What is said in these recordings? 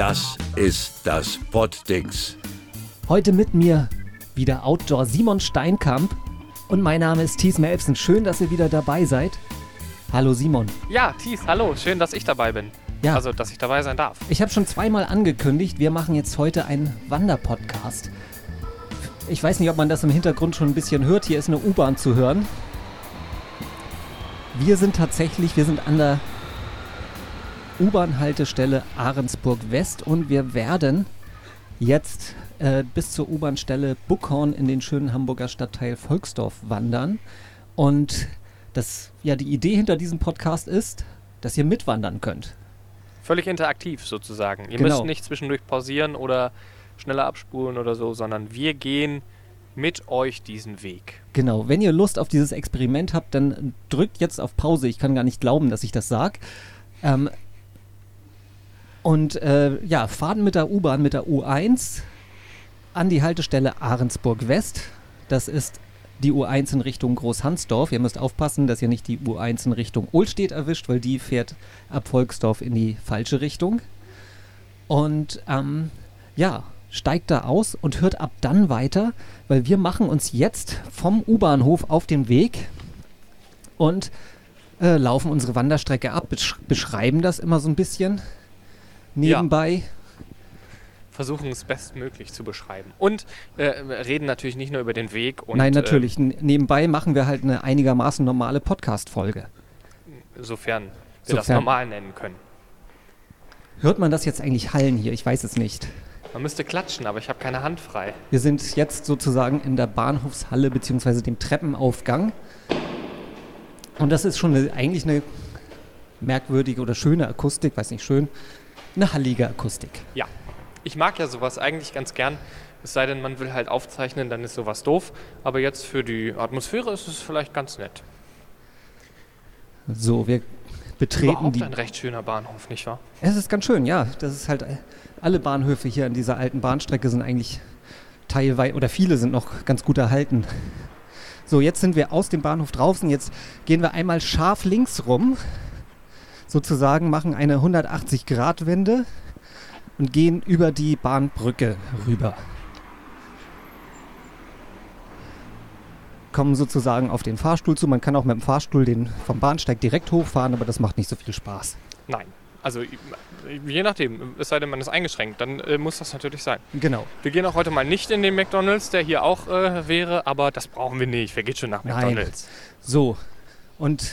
Das ist das Poddings. Heute mit mir wieder Outdoor Simon Steinkamp und mein Name ist Thies Melfsen. Schön, dass ihr wieder dabei seid. Hallo Simon. Ja, Thies, hallo. Schön, dass ich dabei bin. Ja. Also, dass ich dabei sein darf. Ich habe schon zweimal angekündigt, wir machen jetzt heute einen Wanderpodcast. Ich weiß nicht, ob man das im Hintergrund schon ein bisschen hört. Hier ist eine U-Bahn zu hören. Wir sind tatsächlich, wir sind an der U-Bahn-Haltestelle Ahrensburg West und wir werden jetzt äh, bis zur U-Bahn-Stelle Buckhorn in den schönen Hamburger Stadtteil Volksdorf wandern. Und das, ja, die Idee hinter diesem Podcast ist, dass ihr mitwandern könnt. Völlig interaktiv sozusagen. Ihr Genau. müsst nicht zwischendurch pausieren oder schneller abspulen oder so, sondern wir gehen mit euch diesen Weg. Genau, wenn ihr Lust auf dieses Experiment habt, dann drückt jetzt auf Pause. Ich kann gar nicht glauben, dass ich das sage. Ähm, und äh, ja, fahren mit der U-Bahn, mit der U1 an die Haltestelle Ahrensburg West. Das ist die U1 in Richtung Großhansdorf. Ihr müsst aufpassen, dass ihr nicht die U1 in Richtung Ohlstedt erwischt, weil die fährt ab Volksdorf in die falsche Richtung. Und ähm, ja, steigt da aus und hört ab dann weiter, weil wir machen uns jetzt vom U-Bahnhof auf den Weg und äh, laufen unsere Wanderstrecke ab, besch beschreiben das immer so ein bisschen nebenbei. Versuchen es bestmöglich zu beschreiben. Und äh, reden natürlich nicht nur über den Weg. Und, Nein, natürlich. N- nebenbei machen wir halt eine einigermaßen normale Podcast-Folge. Äh, sofern wir das Sofern. normal nennen können. Hört man das jetzt eigentlich hallen hier? Ich weiß es nicht. Man müsste klatschen, aber ich habe keine Hand frei. Wir sind jetzt sozusagen in der Bahnhofshalle bzw. dem Treppenaufgang. Und das ist schon eine, eigentlich eine merkwürdige oder schöne Akustik, weiß nicht, schön, eine hallige Akustik. Ja, ich mag ja sowas eigentlich ganz gern. Es sei denn, man will halt aufzeichnen, dann ist sowas doof. Aber jetzt für die Atmosphäre ist es vielleicht ganz nett. So, wir betreten Überhaupt die. ein recht schöner Bahnhof, nicht wahr? Es ist ganz schön, ja. Das ist halt, alle Bahnhöfe hier an dieser alten Bahnstrecke sind eigentlich teilweise, oder viele sind noch ganz gut erhalten. So, jetzt sind wir aus dem Bahnhof draußen. Jetzt gehen wir einmal scharf links rum, sozusagen, machen eine 180-Grad-Wende und gehen über die Bahnbrücke rüber. Kommen sozusagen auf den Fahrstuhl zu. Man kann auch mit dem Fahrstuhl den vom Bahnsteig direkt hochfahren, aber das macht nicht so viel Spaß. Nein. Also je nachdem, es sei denn, man ist eingeschränkt, dann äh, muss das natürlich sein. Genau. Wir gehen auch heute mal nicht in den McDonalds, der hier auch äh, wäre, aber das brauchen wir nicht. Wer geht schon nach Nein. McDonalds? So, und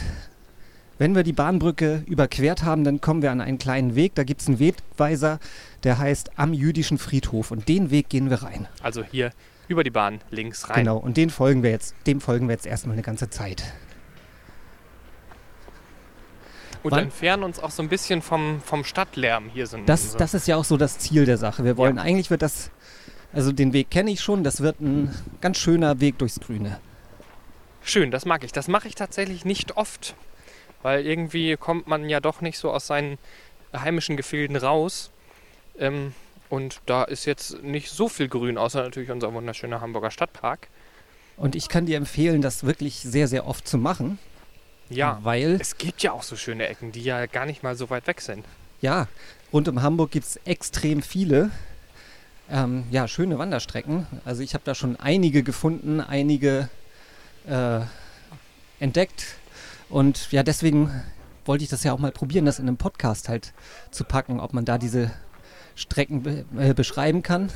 wenn wir die Bahnbrücke überquert haben, dann kommen wir an einen kleinen Weg. Da gibt es einen Wegweiser, der heißt Am jüdischen Friedhof. Und den Weg gehen wir rein. Also hier über die Bahn links rein. Genau, und den folgen wir jetzt, dem folgen wir jetzt erstmal eine ganze Zeit. Und Wann- entfernen uns auch so ein bisschen vom, vom Stadtlärm hier sind. Das, das ist ja auch so das Ziel der Sache. Wir wollen, Ja. eigentlich wird das, also den Weg kenne ich schon, das wird ein ganz schöner Weg durchs Grüne. Schön, das mag ich. Das mache ich tatsächlich nicht oft, weil irgendwie kommt man ja doch nicht so aus seinen heimischen Gefilden raus. Ähm, und da ist jetzt nicht so viel Grün, außer natürlich unser wunderschöner Hamburger Stadtpark. Und ich kann dir empfehlen, das wirklich sehr, sehr oft zu machen. Ja, Weil es gibt ja auch so schöne Ecken, die ja gar nicht mal so weit weg sind. Ja, rund um Hamburg gibt es extrem viele ähm, ja, schöne Wanderstrecken. Also ich habe da schon einige gefunden, einige äh, entdeckt. Und ja, deswegen wollte ich das ja auch mal probieren, das in einem Podcast halt zu packen, ob man da diese Strecken be äh, beschreiben kann.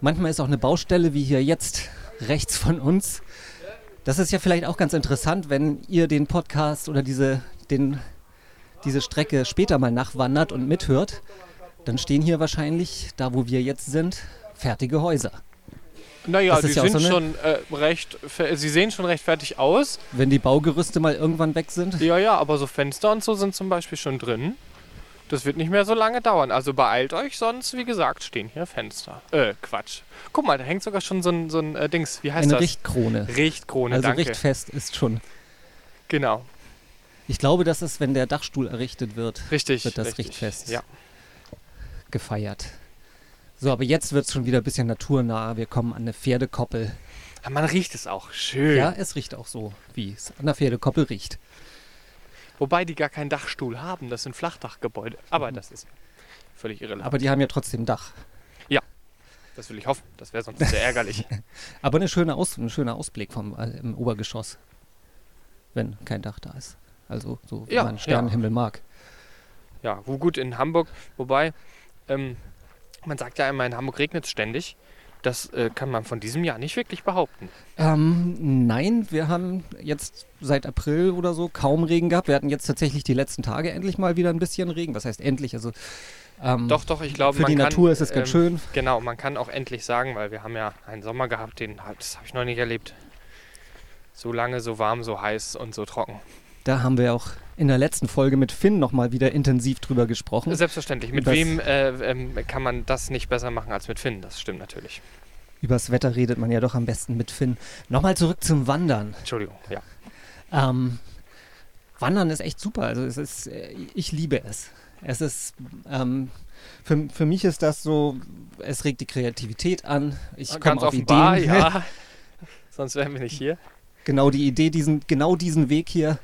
Manchmal ist auch eine Baustelle, wie hier jetzt rechts von uns. Das ist ja vielleicht auch ganz interessant, wenn ihr den Podcast oder diese, den diese Strecke später mal nachwandert und mithört, dann stehen hier wahrscheinlich, da wo wir jetzt sind, fertige Häuser. Naja, ist ja sind so schon äh, recht, sie sehen schon recht fertig aus. Wenn die Baugerüste mal irgendwann weg sind. Ja, ja, aber so Fenster und so sind zum Beispiel schon drin. Das wird nicht mehr so lange dauern. Also beeilt euch, sonst, wie gesagt, stehen hier Fenster. Äh, Quatsch. Guck mal, da hängt sogar schon so ein, so ein äh, Dings. Wie heißt Eine das? Richtkrone. Richtkrone, Also danke. richtfest ist schon. Genau, Ich glaube, das ist, wenn der Dachstuhl errichtet wird, richtig. Wird das richtig. Richtfest. Ja. gefeiert. So, aber jetzt wird es schon wieder ein bisschen naturnah. Wir kommen an eine Pferdekoppel. Aber man riecht es auch schön. Ja, es riecht auch so, wie es an der Pferdekoppel riecht. Wobei die gar keinen Dachstuhl haben. Das sind Flachdachgebäude. Aber Mhm. das ist völlig irrelevant. Aber die haben ja trotzdem Dach. das will ich hoffen. Das wäre sonst sehr ärgerlich. Aber eine schöne Aus, ein schöner Ausblick vom äh, im Obergeschoss, wenn kein Dach da ist. Also so wie Ja, man Sternenhimmel mag. Ja, wo gut in Hamburg, wobei, ähm, man sagt ja immer, in Hamburg regnet es ständig. Das äh, kann man von diesem Jahr nicht wirklich behaupten. Ähm, nein, wir haben jetzt seit April oder so kaum Regen gehabt. Wir hatten jetzt tatsächlich die letzten Tage endlich mal wieder ein bisschen Regen. Was heißt endlich? Also ähm, Doch, doch, ich glaube, für man die kann, Natur ist es ganz ähm, schön. Genau, man kann auch endlich sagen, weil wir haben ja einen Sommer gehabt, den das habe ich noch nicht erlebt. So lange, so warm, so heiß und so trocken. Da haben wir auch in der letzten Folge mit Finn nochmal wieder intensiv drüber gesprochen. Selbstverständlich. Mit wem äh, ähm, kann man das nicht besser machen als mit Finn? Das stimmt natürlich. Übers Wetter redet man ja doch am besten mit Finn. Nochmal zurück zum Wandern. Entschuldigung, ja. Ähm, Wandern ist echt super. Also es ist, äh, ich liebe es. Es ist, ähm, für, für mich ist das so, es regt die Kreativität an. Ich komme auf offenbar, Ideen. ja. Sonst wären wir nicht hier. genau die Idee, diesen, genau diesen Weg hier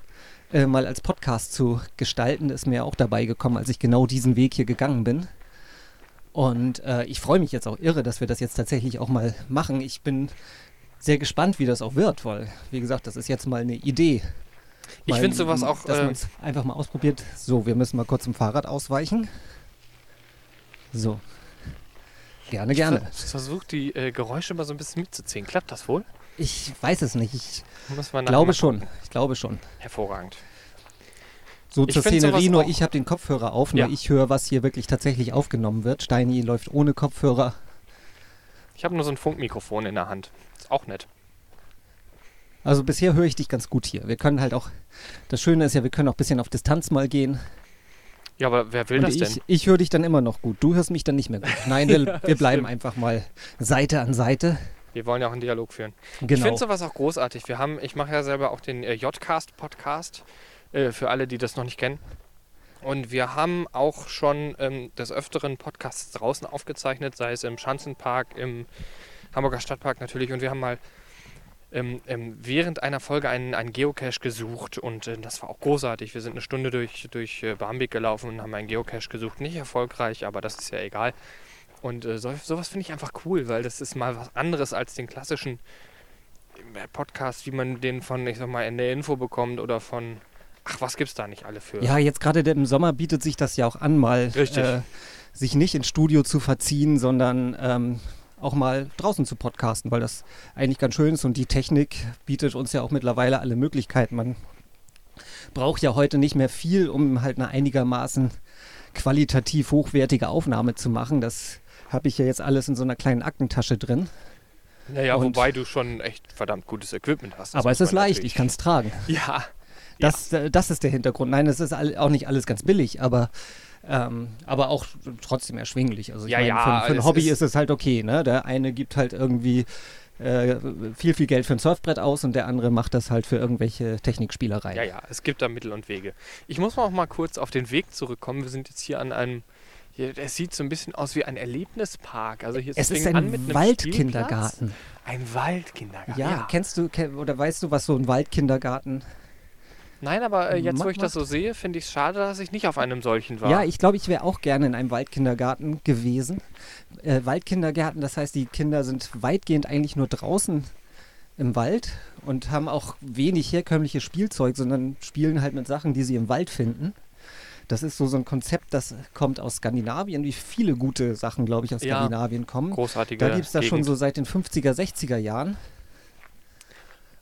äh, mal als Podcast zu gestalten, ist mir auch dabei gekommen, als ich genau diesen Weg hier gegangen bin. Und äh, ich freue mich jetzt auch irre, dass wir das jetzt tatsächlich auch mal machen. Ich bin sehr gespannt, wie das auch wird, weil, wie gesagt, das ist jetzt mal eine Idee. Ich finde sowas auch. Dass Äh, man es einfach mal ausprobiert. So, wir müssen mal kurz zum Fahrrad ausweichen. So. Gerne, gerne. Ich versuche die äh, Geräusche mal so ein bisschen mitzuziehen. Klappt das wohl? Ich weiß es nicht. Ich glaube schon. Ich glaube schon. Hervorragend. So Ich zur Szenerie, nur ich habe den Kopfhörer auf, nur Ja. ich höre, was hier wirklich tatsächlich aufgenommen wird. Steini läuft ohne Kopfhörer. Ich habe nur so ein Funkmikrofon in der Hand. Ist auch nett. Also bisher höre ich dich ganz gut hier. Wir können halt auch, das Schöne ist ja, wir können auch ein bisschen auf Distanz mal gehen. Ja, aber wer will Und das ich, denn? ich höre dich dann immer noch gut. Du hörst mich dann nicht mehr gut. Nein, wir, wir bleiben einfach mal Seite an Seite. Wir wollen ja auch einen Dialog führen. Ich Genau. finde sowas auch großartig. Wir haben, ich mache ja selber auch den äh, J-Cast-Podcast, äh, für alle, die das noch nicht kennen. Und wir haben auch schon ähm, des Öfteren Podcasts draußen aufgezeichnet, sei es im Schanzenpark, im Hamburger Stadtpark natürlich. Und wir haben mal ähm, ähm, während einer Folge einen, einen Geocache gesucht und äh, das war auch großartig. Wir sind eine Stunde durch, durch äh, Barmbek gelaufen und haben einen Geocache gesucht. Nicht erfolgreich, aber das ist ja egal. Und äh, so, sowas finde ich einfach cool, weil das ist mal was anderes als den klassischen äh, Podcast, wie man den von, ich sag mal, in der Info bekommt oder von, ach, was gibt's da nicht alle für? Ja, jetzt gerade im Sommer bietet sich das ja auch an, mal äh, sich nicht ins Studio zu verziehen, sondern ähm, auch mal draußen zu podcasten, weil das eigentlich ganz schön ist und die Technik bietet uns ja auch mittlerweile alle Möglichkeiten. Man braucht ja heute nicht mehr viel, um halt eine einigermaßen qualitativ hochwertige Aufnahme zu machen. Das habe ich ja jetzt alles in so einer kleinen Aktentasche drin. Naja, und- wobei du schon echt verdammt gutes Equipment hast. Aber es ist leicht, ich kann es tragen. Ja, Das, äh, das ist der Hintergrund. Nein, es ist auch nicht alles ganz billig, aber, ähm, aber auch trotzdem erschwinglich. Also ich Ja, meine, ja, für, für ein Hobby ist- ist, es halt okay. Ne? Der eine gibt halt irgendwie äh, viel, viel Geld für ein Surfbrett aus und der andere macht das halt für irgendwelche Technikspielereien. ja, ja, es gibt da Mittel und Wege. Ich muss mal auch mal kurz auf den Weg zurückkommen. Wir sind jetzt hier an einem, es sieht so ein bisschen aus wie ein Erlebnispark. Also hier Es ist an ein mit einem Waldkindergarten. Ein Waldkindergarten. Ja, kennst du oder weißt du, was so ein Waldkindergarten Nein, aber äh, jetzt, wo ich das so sehe, finde ich es schade, dass ich nicht auf einem solchen war. Ja, ich glaube, ich wäre auch gerne in einem Waldkindergarten gewesen. Äh, Waldkindergärten, das heißt, die Kinder sind weitgehend eigentlich nur draußen im Wald und haben auch wenig herkömmliches Spielzeug, sondern spielen halt mit Sachen, die sie im Wald finden. Das ist so, so ein Konzept, das kommt aus Skandinavien, wie viele gute Sachen, glaube ich, aus Ja. Skandinavien kommen. Großartige Da gibt es das schon so seit den 50er, 60er Jahren.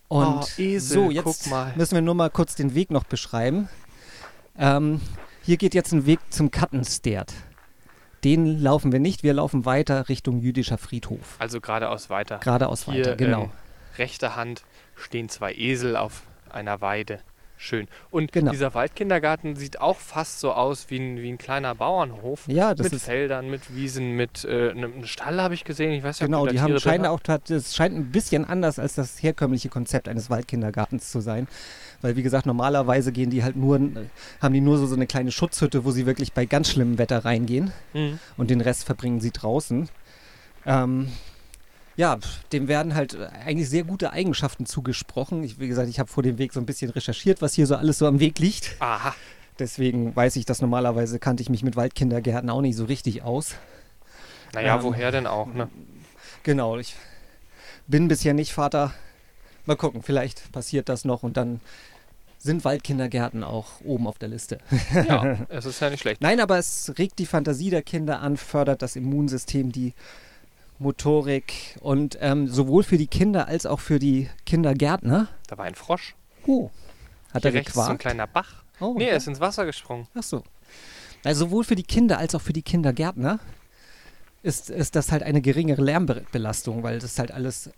Und Oh, Esel, so, jetzt müssen wir nur mal kurz den Weg noch beschreiben. Ähm, hier geht jetzt ein Weg zum Kattenstert. Den laufen wir nicht, wir laufen weiter Richtung jüdischer Friedhof. Also geradeaus weiter. Geradeaus Hier, weiter, genau. ähm, rechter Hand stehen zwei Esel auf einer Weide. Schön. Und Genau. dieser Waldkindergarten sieht auch fast so aus wie ein, wie ein kleiner Bauernhof. ja, das mit ist Feldern, mit Wiesen, mit äh, einem Stall habe ich gesehen. Ich weiß ja, genau, die haben Tiere scheinen auch es scheint ein bisschen anders als das herkömmliche Konzept eines Waldkindergartens zu sein, weil wie gesagt, normalerweise gehen die halt nur haben die nur so, so eine kleine Schutzhütte, wo sie wirklich bei ganz schlimmem Wetter reingehen. Mhm. und den Rest verbringen sie draußen. Ähm, ja, dem werden halt äh, eigentlich sehr gute Eigenschaften zugesprochen. Ich, wie gesagt, ich habe vor dem Weg so ein bisschen recherchiert, was hier so alles so am Weg liegt. Aha. Deswegen weiß ich das normalerweise, kannte ich mich mit Waldkindergärten auch nicht so richtig aus. Naja, Ähm, woher denn auch, ne? Genau, ich bin bisher nicht Vater. Mal gucken, vielleicht passiert das noch und dann sind Waldkindergärten auch oben auf der Liste. Ja, es ist ja nicht schlecht. Nein, aber es regt die Fantasie der Kinder an, fördert das Immunsystem, die Motorik und ähm, sowohl für die Kinder als auch für die Kindergärtner. Da war ein Frosch. Oh, hat Hier er rechts ist so ein gequakt? kleiner Bach. Oh, Nee, er ist ins Wasser gesprungen. Ach so. Also sowohl für die Kinder als auch für die Kindergärtner ist, ist das halt eine geringere Lärmbelastung, weil das halt alles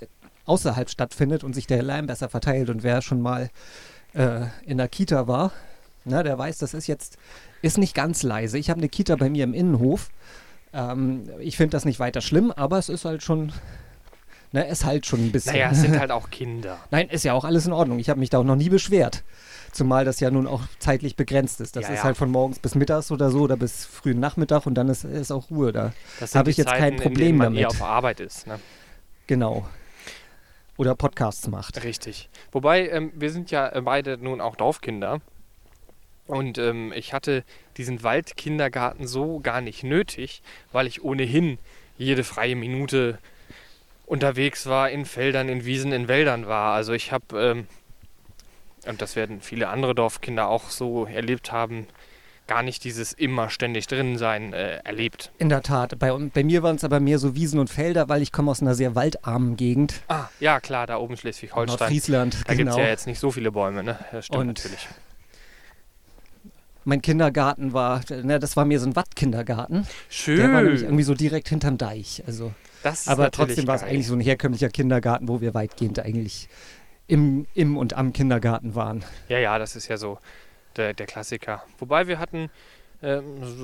außerhalb stattfindet und sich der Lärm besser verteilt. Und wer schon mal äh, in der Kita war, na, der weiß, das ist jetzt ist nicht ganz leise. Ich habe eine Kita bei mir im Innenhof. Ähm, ich finde das nicht weiter schlimm, aber es ist halt schon, ne, es halt schon ein bisschen. Naja, es sind halt auch Kinder. Nein, ist ja auch alles in Ordnung. Ich habe mich da auch noch nie beschwert. Zumal das ja nun auch zeitlich begrenzt ist. Das Ja, ist ja. halt von morgens bis mittags oder so oder bis frühen Nachmittag und dann ist, ist auch Ruhe da. Das Hab sind ich jetzt kein Zeiten, in Problem denen man damit. auf Arbeit ist. Ne? Genau. Oder Podcasts macht. Richtig. Wobei, ähm, wir sind ja äh, beide nun auch Dorfkinder. Und ähm, ich hatte diesen Waldkindergarten so gar nicht nötig, weil ich ohnehin jede freie Minute unterwegs war, in Feldern, in Wiesen, in Wäldern war. Also ich habe, ähm, und das werden viele andere Dorfkinder auch so erlebt haben, gar nicht dieses immer ständig drin sein äh, erlebt. In der Tat. Bei, bei mir waren es aber mehr so Wiesen und Felder, weil ich komme aus einer sehr waldarmen Gegend. Ah, ja klar, da oben Schleswig-Holstein. Nordfriesland, Da gibt genau. es ja jetzt nicht so viele Bäume, ne? Das stimmt Und natürlich. Mein Kindergarten war, ne, das war mehr so ein Wattkindergarten. Schön. Der war nämlich irgendwie so direkt hinterm Deich. Also, das ist aber trotzdem war es eigentlich so ein herkömmlicher Kindergarten, wo wir weitgehend eigentlich im, im und am Kindergarten waren. Ja, ja, das ist ja so der, der Klassiker. Wobei wir hatten so,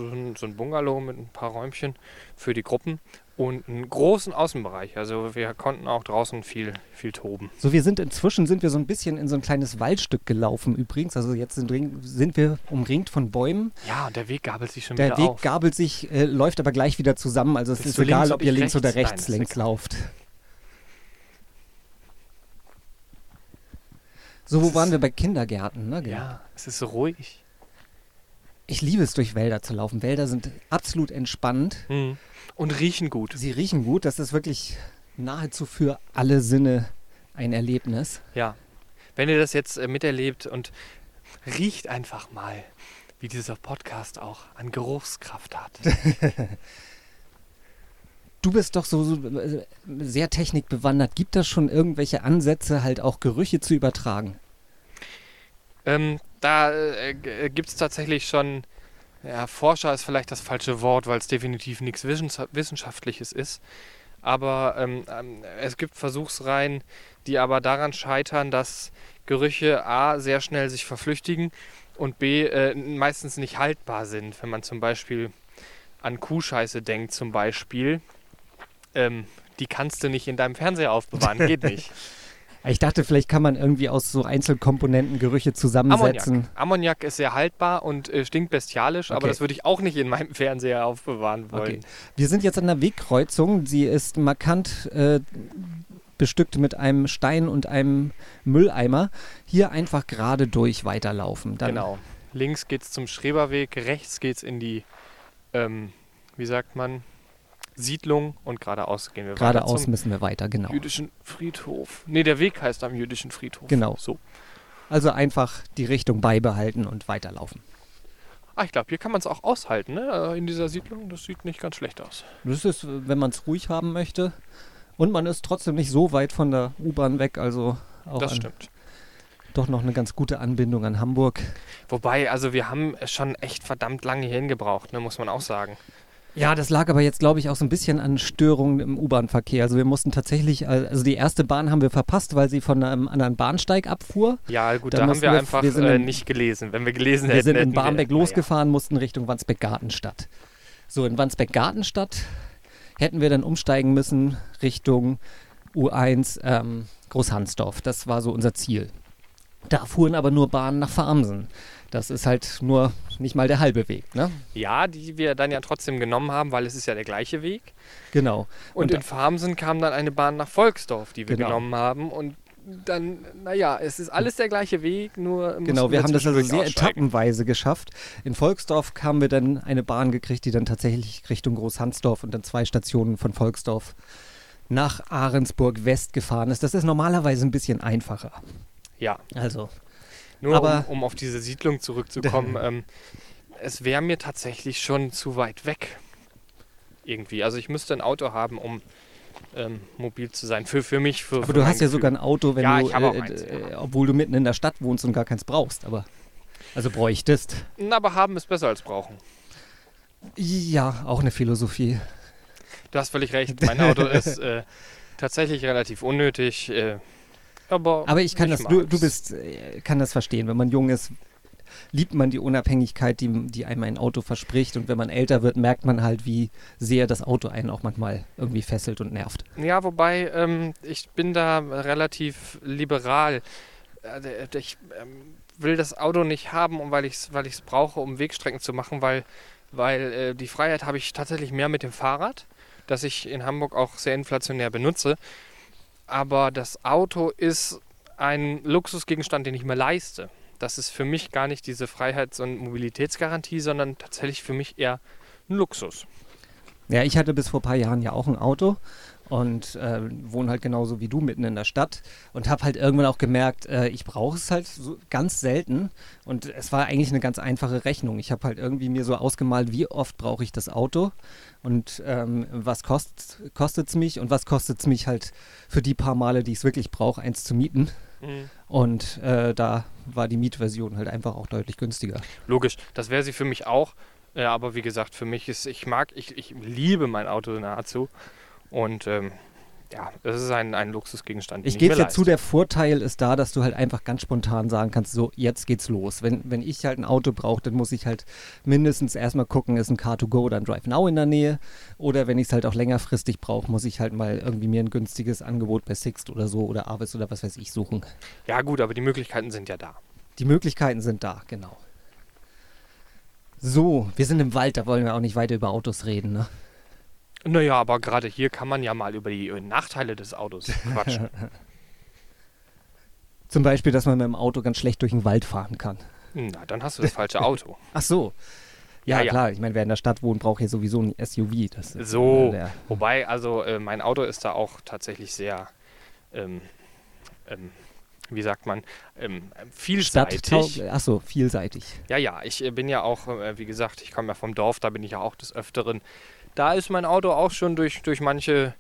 ein- so ein Bungalow mit ein paar Räumchen für die Gruppen und einen großen Außenbereich. Also wir konnten auch draußen viel, viel toben. So, wir sind inzwischen sind wir so ein bisschen in so ein kleines Waldstück gelaufen übrigens. Also jetzt sind, sind wir umringt von Bäumen. Ja, und der Weg gabelt sich schon Der wieder Weg auf. gabelt sich, äh, läuft aber gleich wieder zusammen. Also es Bist ist egal, links, ob ihr links oder rechts? Nein, egal. lauft. So, wo Es waren wir bei Kindergärten? Ne? Genau. ja, es ist so ruhig. Ich liebe es, durch Wälder zu laufen. Wälder sind absolut entspannend. Hm. Und riechen gut. Sie riechen gut. Das ist wirklich nahezu für alle Sinne ein Erlebnis. Ja. Wenn ihr das jetzt äh, miterlebt und riecht einfach mal, wie dieser Podcast auch an Geruchskraft hat. Du bist doch so, so äh, sehr technikbewandert. Gibt das schon irgendwelche Ansätze, halt auch Gerüche zu übertragen? Ähm, da äh, gibt es tatsächlich schon, ja, Forscher ist vielleicht das falsche Wort, weil es definitiv nichts Wissenscha- Wissenschaftliches ist. Aber ähm, ähm, es gibt Versuchsreihen, die aber daran scheitern, dass Gerüche A sehr schnell sich verflüchtigen und B äh, meistens nicht haltbar sind. Wenn man zum Beispiel an Kuhscheiße denkt, zum Beispiel, ähm, die kannst du nicht in deinem Fernseher aufbewahren, geht nicht. Ich dachte, vielleicht kann man irgendwie aus so Einzelkomponenten Gerüche zusammensetzen. Ammoniak. Ammoniak ist sehr haltbar und äh, stinkt bestialisch, aber Okay. das würde ich auch nicht in meinem Fernseher aufbewahren wollen. Okay. Wir sind jetzt an der Wegkreuzung. Sie ist markant äh, bestückt mit einem Stein und einem Mülleimer. Hier einfach gerade durch weiterlaufen. Dann Genau. Links geht's zum Schreberweg, rechts geht's in die, ähm, wie sagt man, Siedlung und geradeaus gehen wir weiter Geradeaus müssen wir weiter, genau. jüdischen Friedhof. Nee, der Weg heißt am jüdischen Friedhof. Genau. So. Also einfach die Richtung beibehalten und weiterlaufen. Ah, ich glaube, hier kann man es auch aushalten, ne? Äh, In dieser Siedlung. Das sieht nicht ganz schlecht aus. Das ist, wenn man es ruhig haben möchte. Und man ist trotzdem nicht so weit von der U-Bahn weg, also auch das an, stimmt. doch noch eine ganz gute Anbindung an Hamburg. Wobei, also wir haben schon echt verdammt lange hierhin gebraucht, ne? muss man auch sagen. Ja, das lag aber jetzt, glaube ich, auch so ein bisschen an Störungen im U-Bahn-Verkehr. Also wir mussten tatsächlich, äh, also die erste Bahn haben wir verpasst, weil sie von einem anderen Bahnsteig abfuhr. Ja, gut, Dann da haben wir wir- einfach wir äh, in- nicht gelesen. Wenn wir gelesen Wir hätten, sind in wir- Barmbek losgefahren, mussten Richtung Wandsbek-Gartenstadt. So, in Wandsbek-Gartenstadt hätten wir dann umsteigen müssen Richtung U1 ähm, Großhansdorf. Das war so unser Ziel. Da fuhren aber nur Bahnen nach Farmsen. Das ist halt nur nicht mal der halbe Weg, ne? Ja, die wir dann ja trotzdem genommen haben, weil es ist ja der gleiche Weg. Genau. Und, Und- in Farmsen kam dann eine Bahn nach Volksdorf, die wir Genau. genommen haben. Und dann, naja, es ist alles der gleiche Weg, nur. Genau, wir haben das also sehr aussteigen. etappenweise geschafft. In Volksdorf haben wir dann eine Bahn gekriegt, die dann tatsächlich Richtung Großhansdorf und dann zwei Stationen von Volksdorf nach Ahrensburg West gefahren ist. Das ist normalerweise ein bisschen einfacher. Ja, Also, nur Aber- um, um auf diese Siedlung zurückzukommen, ähm, es wäre mir tatsächlich schon zu weit weg. Irgendwie. Also ich müsste ein Auto haben, um ähm, mobil zu sein. Für, für mich, für aber für du hast ja Gefühl. sogar ein Auto, wenn Ja, du, äh, eins, äh, ja. obwohl du mitten in der Stadt wohnst und gar keins brauchst. Aber also bräuchtest. Na, Aber haben ist besser als brauchen. Ja, auch eine Philosophie. Du hast völlig recht. Mein Auto ist äh, tatsächlich relativ unnötig. Äh, aber, Aber ich kann das, du, du bist, äh, kann das verstehen. Wenn man jung ist, liebt man die Unabhängigkeit, die, die einem ein Auto verspricht. Und wenn man älter wird, merkt man halt, wie sehr das Auto einen auch manchmal irgendwie fesselt und nervt. Ja, wobei ähm, ich bin da relativ liberal. Äh, Ich ähm, will das Auto nicht haben, um, weil ich es weil ich's brauche, um Wegstrecken zu machen, weil, weil äh, die Freiheit habe ich tatsächlich mehr mit dem Fahrrad, das ich in Hamburg auch sehr inflationär benutze. Aber das Auto ist ein Luxusgegenstand, den ich mir leiste. Das ist für mich gar nicht diese Freiheits- und Mobilitätsgarantie, sondern tatsächlich für mich eher ein Luxus. Ja, ich hatte bis vor ein paar Jahren ja auch ein Auto und äh, wohne halt genauso wie du mitten in der Stadt und habe halt irgendwann auch gemerkt, äh, ich brauche es halt so ganz selten und es war eigentlich eine ganz einfache Rechnung. Ich habe halt irgendwie mir so ausgemalt, wie oft brauche ich das Auto und ähm, was kostet es mich und was kostet es mich halt für die paar Male, die ich es wirklich brauche, eins zu mieten. Und äh, da war die Mietversion halt einfach auch deutlich günstiger. Logisch, das wäre sie für mich auch. Ja, aber wie gesagt, für mich ist, ich mag, ich, ich liebe mein Auto nahezu. Und ähm, ja, das ist ein, ein Luxusgegenstand. Ich gebe dir zu, der Vorteil ist da, dass du halt einfach ganz spontan sagen kannst, so, jetzt geht's los. Wenn, wenn ich halt ein Auto brauche, dann muss ich halt mindestens erstmal gucken, ist ein Car2Go oder ein Drive Now in der Nähe. Oder wenn ich es halt auch längerfristig brauche, muss ich halt mal irgendwie mir ein günstiges Angebot bei Sixt oder so oder Avis oder was weiß ich suchen. Ja, gut, aber die Möglichkeiten sind ja da. Die Möglichkeiten sind da, genau. So, wir sind im Wald, da wollen wir auch nicht weiter über Autos reden, ne? Naja, aber gerade hier kann man ja mal über die äh, Nachteile des Autos quatschen. Zum Beispiel, dass man mit dem Auto ganz schlecht durch den Wald fahren kann. Na, dann hast du das falsche Auto. Ach so. Ja, Ja, ja. klar, ich meine, wer in der Stadt wohnt, braucht hier sowieso ein SUV. So. Wobei, also äh, mein Auto ist da auch tatsächlich sehr, ähm, ähm, wie sagt man, ähm, vielseitig. Ach so, vielseitig. Ja, ja, ich äh, bin ja auch, äh, wie gesagt, ich komme ja vom Dorf, da bin ich ja auch des Öfteren. Da ist mein Auto auch schon durch, durch manche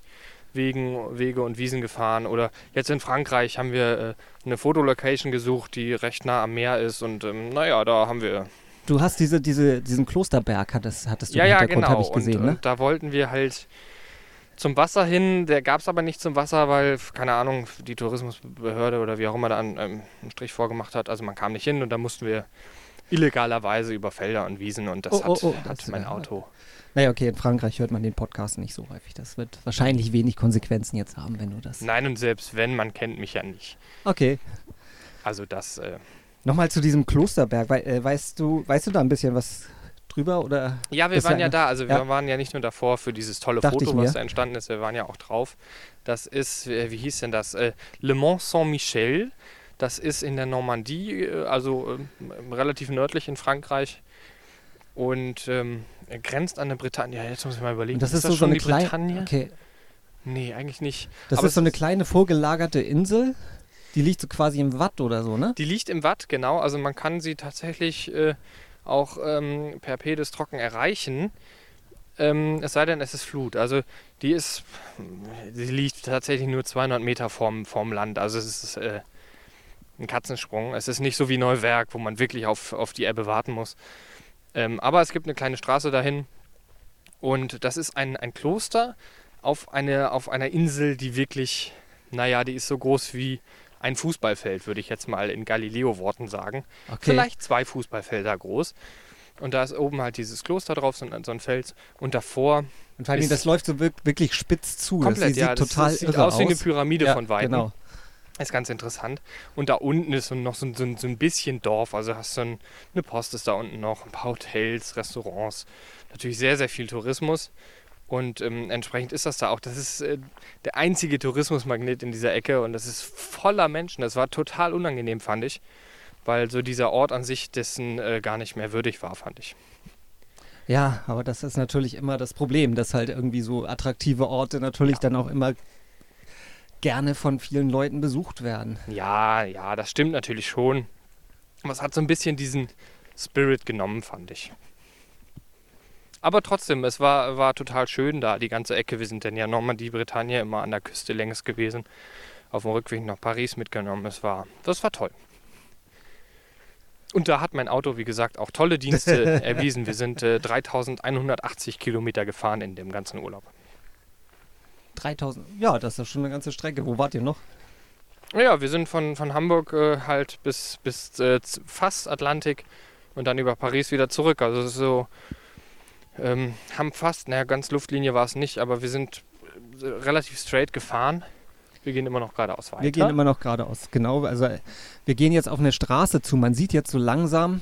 Wegen, Wege und Wiesen gefahren. Oder jetzt in Frankreich haben wir äh, eine Fotolocation gesucht, die recht nah am Meer ist. Und ähm, naja, da haben wir. Du hast diese, diese, diesen Klosterberg, hattest, hattest du ja, im ja, Hintergrund, genau. habe ich gesehen, und, ne? und da wollten wir halt zum Wasser hin. Der gab es aber nicht zum Wasser, weil, keine Ahnung, die Tourismusbehörde oder wie auch immer da einen, ähm, einen Strich vorgemacht hat. Also man kam nicht hin und da mussten wir illegalerweise über Felder und Wiesen und das Oh, oh, hat, oh, hat das, mein äh, Auto. Naja, okay, in Frankreich hört man den Podcast nicht so häufig. Das wird wahrscheinlich wenig Konsequenzen jetzt haben, wenn du das. Nein, und selbst wenn, man kennt mich ja nicht. Okay. Also das, äh, Nochmal zu diesem Klosterberg. Wei äh, weißt, du, weißt du da ein bisschen was drüber? Oder? ja, wir waren ja da. Also ja. wir waren ja nicht nur davor für dieses tolle Dachte ich Foto, was da entstanden ist, wir waren ja auch drauf. Das ist, äh, wie hieß denn das? Äh, Le Mont Saint-Michel. Das ist in der Normandie, äh, also ähm, relativ nördlich in Frankreich. Und ähm, grenzt an der Bretagne. Jetzt muss ich mal überlegen. Und das ist, so, das so schon eine die kleine. Bretagne? Okay. Nee, eigentlich nicht. Das Aber ist so eine ist- kleine vorgelagerte Insel. Die liegt so quasi im Watt oder so, ne? Die liegt im Watt, genau. Also man kann sie tatsächlich äh, auch ähm, per Pedis trocken erreichen. Ähm, es sei denn, es ist Flut. Also die ist, sie liegt tatsächlich nur 200 Meter vorm, vorm Land. Also es ist äh, ein Katzensprung. Es ist nicht so wie Neuwerk, wo man wirklich auf, auf die Ebbe warten muss. Ähm, aber es gibt eine kleine Straße dahin. Und das ist ein, ein Kloster auf, eine, auf einer Insel, die wirklich, naja, die ist so groß wie ein Fußballfeld, würde ich jetzt mal in Galileo-Worten sagen. Okay. Vielleicht zwei Fußballfelder groß. Und da ist oben halt dieses Kloster drauf, so ein, so ein Fels. Und davor Und vor allem, ist- das läuft so wirk- wirklich spitz zu. komplett, das sieht ja, das, total das sieht irre aus wie eine Pyramide ja, von Weitem. Genau. Ist ganz interessant. Und da unten ist noch so, ein- so, ein- so ein bisschen Dorf. Also hast du ein, eine Post ist da unten noch, ein paar Hotels, Restaurants. Natürlich sehr, sehr viel Tourismus. Und ähm, entsprechend ist das da auch. Das ist äh, der einzige Tourismusmagnet in dieser Ecke und das ist voller Menschen. Das war total unangenehm, fand ich, weil so dieser Ort an sich dessen äh, gar nicht mehr würdig war, fand ich. Ja, aber das ist natürlich immer das Problem, dass halt irgendwie so attraktive Orte natürlich Ja. dann auch immer gerne von vielen Leuten besucht werden. Ja, ja, das stimmt natürlich schon. Aber es hat so ein bisschen diesen Spirit genommen, fand ich. Aber trotzdem, es war, war total schön da, die ganze Ecke. Wir sind dann ja Normandie, Bretagne, immer an der Küste längs gewesen. Auf dem Rückweg nach Paris mitgenommen. Es war, das war toll. Und da hat mein Auto, wie gesagt, auch tolle Dienste erwiesen. Wir sind äh, 3180 Kilometer gefahren in dem ganzen Urlaub. 3000, ja, das ist schon eine ganze Strecke. Wo wart ihr noch? Ja, wir sind von, von Hamburg äh, halt bis, bis äh, fast Atlantik und dann über Paris wieder zurück. Also es ist so, ähm, haben fast, naja, ganz Luftlinie war es nicht, aber wir sind äh, relativ straight gefahren. Wir gehen immer noch geradeaus weiter. Wir gehen immer noch geradeaus, genau. Also äh, wir gehen jetzt auf eine Straße zu. Man sieht jetzt so langsam,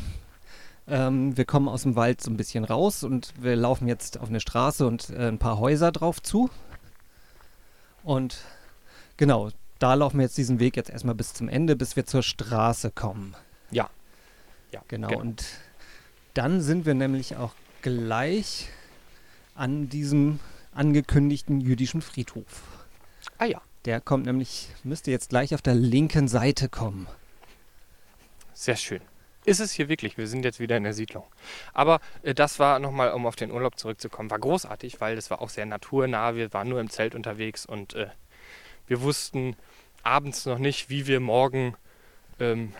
ähm, wir kommen aus dem Wald so ein bisschen raus und wir laufen jetzt auf eine Straße und äh, ein paar Häuser drauf zu. Und genau, da laufen wir jetzt diesen Weg jetzt erstmal bis zum Ende, bis wir zur Straße kommen. Ja. Ja, Genau. Und dann sind wir nämlich auch gleich an diesem angekündigten jüdischen Friedhof. Ah ja, Der kommt nämlich, müsste jetzt gleich auf der linken Seite kommen. sehr schön. Ist es hier wirklich? Wir sind jetzt wieder in der Siedlung. Aber äh, das war nochmal, um auf den Urlaub zurückzukommen, war großartig, weil das war auch sehr naturnah. Wir waren nur im Zelt unterwegs und äh, wir wussten abends noch nicht, wie wir morgen, ähm,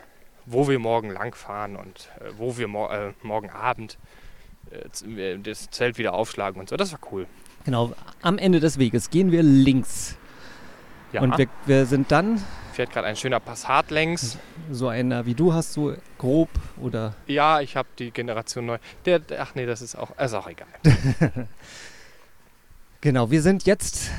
wo wir morgen langfahren und äh, wo wir mor äh, morgen Abend äh, äh, das Zelt wieder aufschlagen und so. Das war cool. Genau, am Ende des Weges gehen wir links. Ja, Und wir, wir sind dann fährt gerade ein schöner Passat längs. so einer, wie du hast, so grob oder Ja, ich habe die Generation neu. Der, der, ach nee, das ist auch, ist auch egal. genau, wir sind jetzt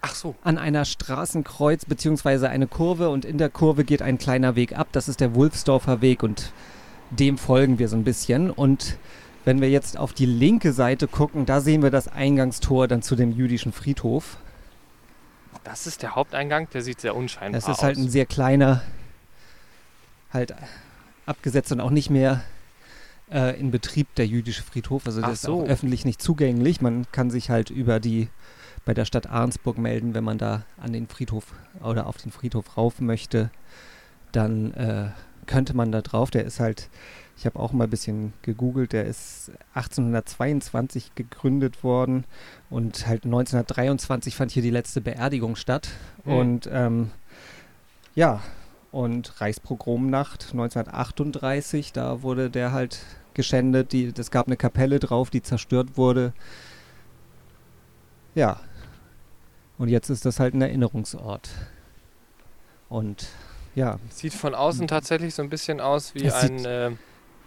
Ach so. an einer Straßenkreuz beziehungsweise eine Kurve und in der Kurve geht ein kleiner Weg ab. Das ist der Wulfsdorfer Weg und dem folgen wir so ein bisschen. Und wenn wir jetzt auf die linke Seite gucken, da sehen wir das Eingangstor dann zu dem jüdischen Friedhof. Das ist der Haupteingang, der sieht sehr unscheinbar Es ist aus. halt ein sehr kleiner, halt abgesetzt und auch nicht mehr äh, in Betrieb der jüdische Friedhof. Also Ach das ist so. auch öffentlich nicht zugänglich. Man kann sich halt über die bei der Stadt Arnsburg melden, wenn man da an den Friedhof oder auf den Friedhof rauf möchte. Dann äh, könnte man da drauf. Der ist halt, ich habe auch mal ein bisschen gegoogelt, der ist 1822 gegründet worden und halt 1923 fand hier die letzte Beerdigung statt. Mhm. Und ähm, ja, und Reichspogromnacht 1938, da wurde der halt geschändet. Die, es gab eine Kapelle drauf, die zerstört wurde. Ja. Und jetzt ist das halt ein Erinnerungsort. Und ja, Sieht von außen tatsächlich so ein bisschen aus wie Es ein. Äh,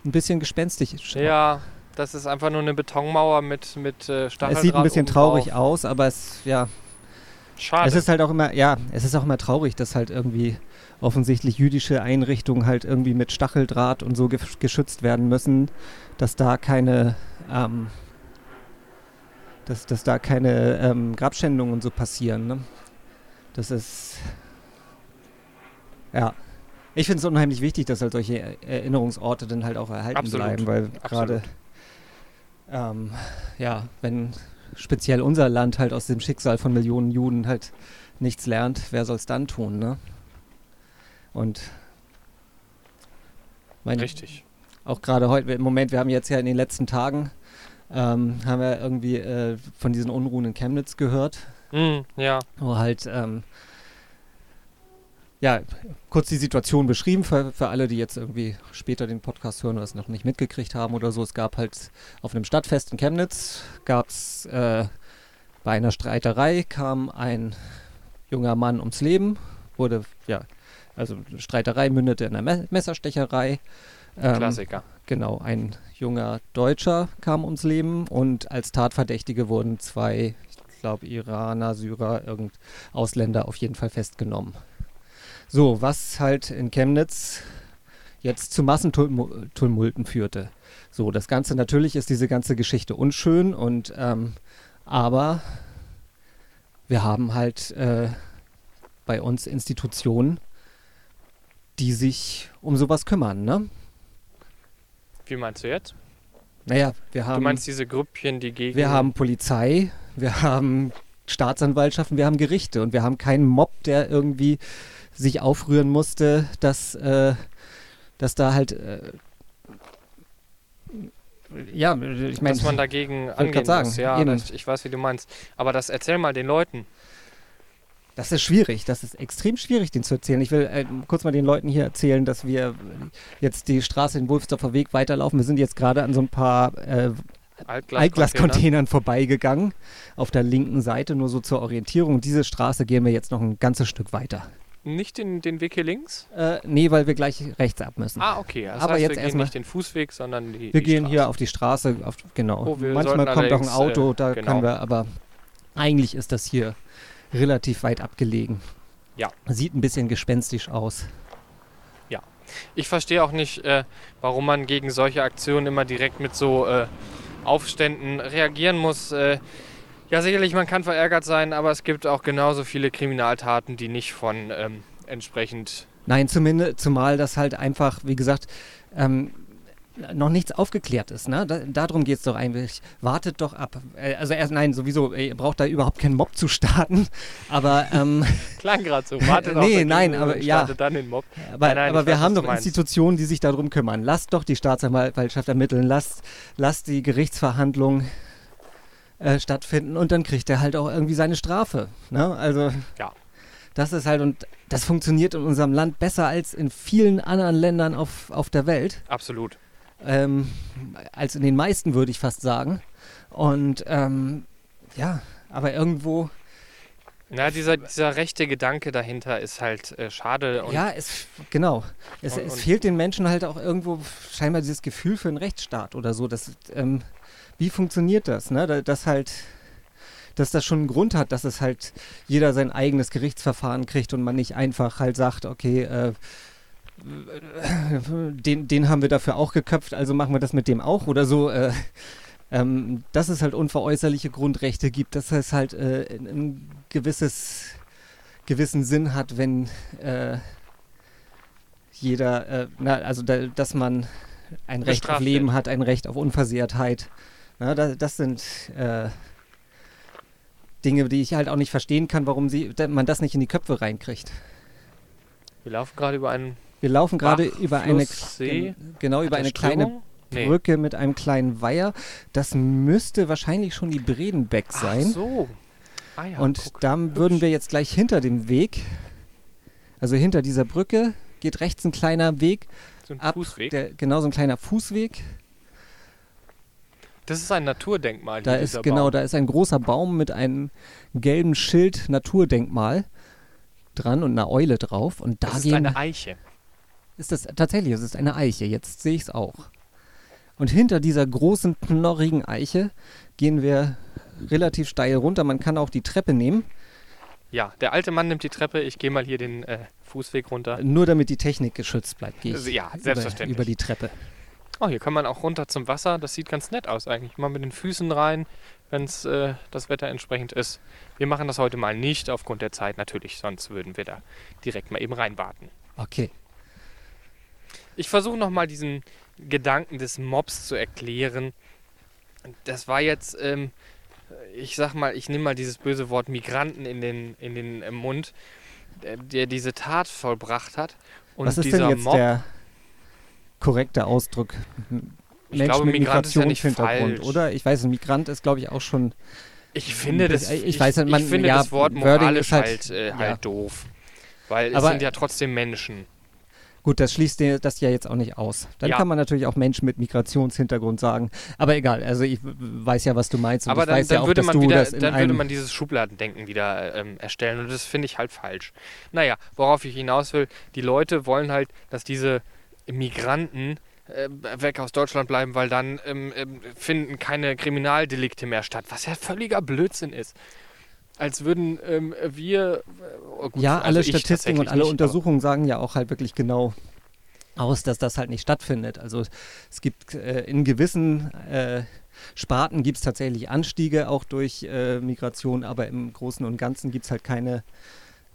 ein bisschen gespenstisch. ja, das ist einfach nur eine Betonmauer mit, mit äh, Stacheldraht. Es sieht ein bisschen traurig drauf. aus, aber es, ja, Schade. es ist halt auch immer, ja, es ist auch immer traurig, dass halt irgendwie offensichtlich jüdische Einrichtungen halt irgendwie mit Stacheldraht und so ge geschützt werden müssen, dass da keine, ähm, dass, dass da keine ähm, Grabschändungen und so passieren. Ne? Das ist, ja. Ich finde es unheimlich wichtig, dass halt solche Er- Erinnerungsorte dann halt auch erhalten Absolut. bleiben, weil gerade, ähm, ja, wenn speziell unser Land halt aus dem Schicksal von Millionen Juden halt nichts lernt, wer soll es dann tun, ne? Und mein, Richtig. auch gerade heute, im Moment, wir haben jetzt ja in den letzten Tagen, ähm, haben wir irgendwie äh, von diesen Unruhen in Chemnitz gehört, Mm, ja, wo halt, ähm, ja, kurz die Situation beschrieben für, für alle, die jetzt irgendwie später den Podcast hören oder es noch nicht mitgekriegt haben oder so. Es gab halt auf einem Stadtfest in Chemnitz, gab es äh, bei einer Streiterei, kam ein junger Mann ums Leben, wurde, ja, also Streiterei mündete in einer Me Messerstecherei. Ähm, Klassiker. Genau, ein junger Deutscher kam ums Leben und als Tatverdächtige wurden zwei, ich glaube Iraner, Syrer, irgend Ausländer auf jeden Fall festgenommen. So, was halt in Chemnitz jetzt zu Massentumulten führte. So, das Ganze natürlich ist diese ganze Geschichte unschön und ähm, Aber wir haben halt äh, bei uns Institutionen, die sich um sowas kümmern, ne? Wie meinst du jetzt? Naja, wir haben, du meinst diese Grüppchen, die gegen. wir haben Polizei, wir haben Staatsanwaltschaften, wir haben Gerichte und wir haben keinen Mob, der irgendwie sich aufrühren musste, dass, äh, dass da halt äh, ja, ich meine, dass man dagegen angehen sagen, muss. Ja, das, ich weiß, wie du meinst. Aber das erzähl mal den Leuten. Das ist schwierig, das ist extrem schwierig, den zu erzählen. Ich will äh, kurz mal den Leuten hier erzählen, dass wir jetzt die Straße in Wulfsdorfer Weg weiterlaufen. Wir sind jetzt gerade an so ein paar äh, Altglas Altglascontainern vorbeigegangen, auf der linken Seite, nur so zur Orientierung. Diese Straße gehen wir jetzt noch ein ganzes Stück weiter. Nicht den, den Weg hier links? Äh, nee, weil wir gleich rechts ab müssen. Ah, okay. Das Aber heißt, jetzt wir gehen erstmal- nicht den Fußweg, sondern die. wir die gehen hier Straße. auf die Straße, auf, genau. Oh, wir Manchmal kommt auch ein Auto, äh, da genau. können wir, aber eigentlich ist das hier relativ weit abgelegen. Ja. Sieht ein bisschen gespenstisch aus. Ich verstehe auch nicht, äh, warum man gegen solche Aktionen immer direkt mit so äh, Aufständen reagieren muss. Äh, ja, sicherlich, man kann verärgert sein, aber es gibt auch genauso viele Kriminaltaten, die nicht von ähm, entsprechend. Nein, zumindest, zumal das halt einfach, wie gesagt, ähm, noch nichts aufgeklärt ist. Ne? Da, darum geht es doch eigentlich. Wartet doch ab. Äh, also erst, nein, sowieso, ihr braucht da überhaupt keinen Mob zu starten. Aber, ähm, Klang gerade so. Wartet Nee, auf nein, aber ja. dann den Mob. aber, Nein, nein, aber wir weiß, haben doch. Institutionen, die sich darum kümmern. Lasst doch die Staatsanwaltschaft ermitteln. Lasst, lasst die Gerichtsverhandlungen äh, stattfinden und dann kriegt er halt auch irgendwie seine Strafe. Ne? Also Ja. das ist halt und das funktioniert in unserem Land besser als in vielen anderen Ländern auf, auf der Welt. Absolut. ähm, als in den meisten, würde ich fast sagen. Und ähm, ja, aber irgendwo, Na, dieser, dieser rechte Gedanke dahinter ist halt äh, schade. Ja, es, genau. Es, und- es fehlt den Menschen halt auch irgendwo scheinbar dieses Gefühl für einen Rechtsstaat oder so. Das, ähm, wie funktioniert das? Ne? Da- Dass halt, dass das schon einen Grund hat, dass es halt jeder sein eigenes Gerichtsverfahren kriegt und man nicht einfach halt sagt, okay, äh, den, den haben wir dafür auch geköpft, also machen wir das mit dem auch oder so. Äh, ähm, dass es halt unveräußerliche Grundrechte gibt, dass es halt äh, ein, gewisses, gewissen Sinn hat, wenn äh, jeder, äh, na, also da, dass man ein Recht auf Bestraft Leben wird. hat, ein Recht auf Unversehrtheit. Na, da, das sind äh, Dinge, die ich halt auch nicht verstehen kann, warum sie, man das nicht in die Köpfe reinkriegt. wir laufen gerade über einen Wir laufen gerade über eine, See. gen- genau über er eine kleine Strömung? Nee. Brücke mit einem kleinen Weiher. Das müsste wahrscheinlich schon die Bredenbeck Ach sein. so. Ah ja, Und guck. da würden wir jetzt gleich hinter dem Weg, also hinter dieser Brücke, geht rechts ein kleiner Weg so ein ab. Fußweg. Der, genau so ein kleiner Fußweg. Das ist ein Naturdenkmal. Da ist genau, Baum. da ist ein großer Baum mit einem gelben Schild Naturdenkmal dran und einer Eule drauf. Und da Das ist eine Eiche. ist das tatsächlich, es ist eine Eiche. Jetzt sehe ich es auch. Und hinter dieser großen knorrigen Eiche gehen wir relativ steil runter. Man kann auch die Treppe nehmen, Ja, der alte Mann nimmt die Treppe. Ich gehe mal hier den äh, Fußweg runter. nur damit die Technik geschützt bleibt. Gehe ich Ja, über, selbstverständlich. über die Treppe. Oh, hier kann man auch runter zum Wasser. Das sieht ganz nett aus eigentlich. Mal mit den Füßen rein, wenn es äh, das Wetter entsprechend ist. Wir machen das heute mal nicht aufgrund der Zeit natürlich, sonst würden wir da direkt mal eben reinwarten. Okay. Ich versuche nochmal diesen Gedanken des Mobs zu erklären. Das war jetzt, ähm, ich sag mal, ich nehme mal dieses böse Wort Migranten in den, in den äh, Mund, der, der diese Tat vollbracht hat. Und Was ist dieser denn jetzt Mob, der korrekte Ausdruck? Ich glaube, Migrant ist ja nicht falsch. oder? Ich weiß, ein Migrant ist, glaube ich, auch schon. Ich finde das, Ich ich, weiß man- ich finde ja, das Wort moralisch ist halt- halt, äh, ja. halt doof. Weil es Aber- sind ja trotzdem Menschen. Gut, das schließt das ja jetzt auch nicht aus. Dann Ja. kann man natürlich auch Menschen mit Migrationshintergrund sagen. Aber egal, also ich weiß ja, was du meinst. Aber dann, ja auch, würde wieder, dann man dieses Schubladendenken wieder ähm, erstellen und das finde ich halt falsch. Naja, worauf ich hinaus will, die Leute wollen halt, dass diese Migranten äh, weg aus Deutschland bleiben, weil dann ähm, ähm, finden keine Kriminaldelikte mehr statt, was ja völliger Blödsinn ist. Als würden ähm, wir... äh, oh gut, Ja, also alle Statistiken und alle nicht, Untersuchungen sagen ja auch halt wirklich genau aus, dass das halt nicht stattfindet. Also es gibt äh, in gewissen äh, Sparten gibt es tatsächlich Anstiege auch durch äh, Migration, aber im Großen und Ganzen gibt es halt keine,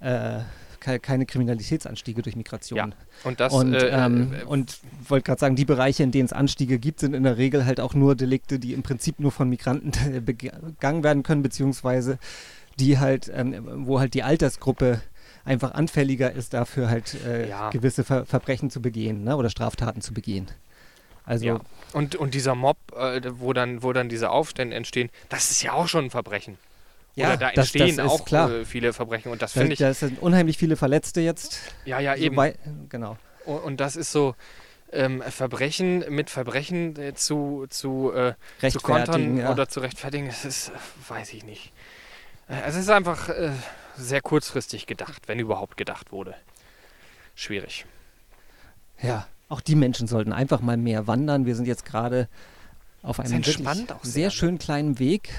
äh, ke keine Kriminalitätsanstiege durch Migration. Ja, und das und äh, ähm, äh, und wollte gerade sagen, die Bereiche, in denen es Anstiege gibt, sind in der Regel halt auch nur Delikte, die im Prinzip nur von Migranten begangen werden können, beziehungsweise die halt, ähm, wo halt die Altersgruppe einfach anfälliger ist, dafür halt äh, Ja. gewisse Ver Verbrechen zu begehen ne? oder Straftaten zu begehen. Also ja. und, und dieser Mob, äh, wo, dann, wo dann diese Aufstände entstehen, das ist ja auch schon ein Verbrechen. Oder da das, entstehen das auch klar. Äh, viele Verbrechen. Und das Da, finde ich, da sind unheimlich viele Verletzte jetzt. ja, ja, So eben. wei- genau. Und, und das ist so, ähm, Verbrechen mit Verbrechen äh, zu, zu, äh, zu kontern ja. oder zu rechtfertigen, das ist, weiß ich nicht. Äh, Es ist einfach äh, sehr kurzfristig gedacht, wenn überhaupt gedacht wurde. Schwierig. Ja, auch die Menschen sollten einfach mal mehr wandern. Wir sind jetzt gerade auf einem auch sehr, sehr, ne? schönen kleinen Weg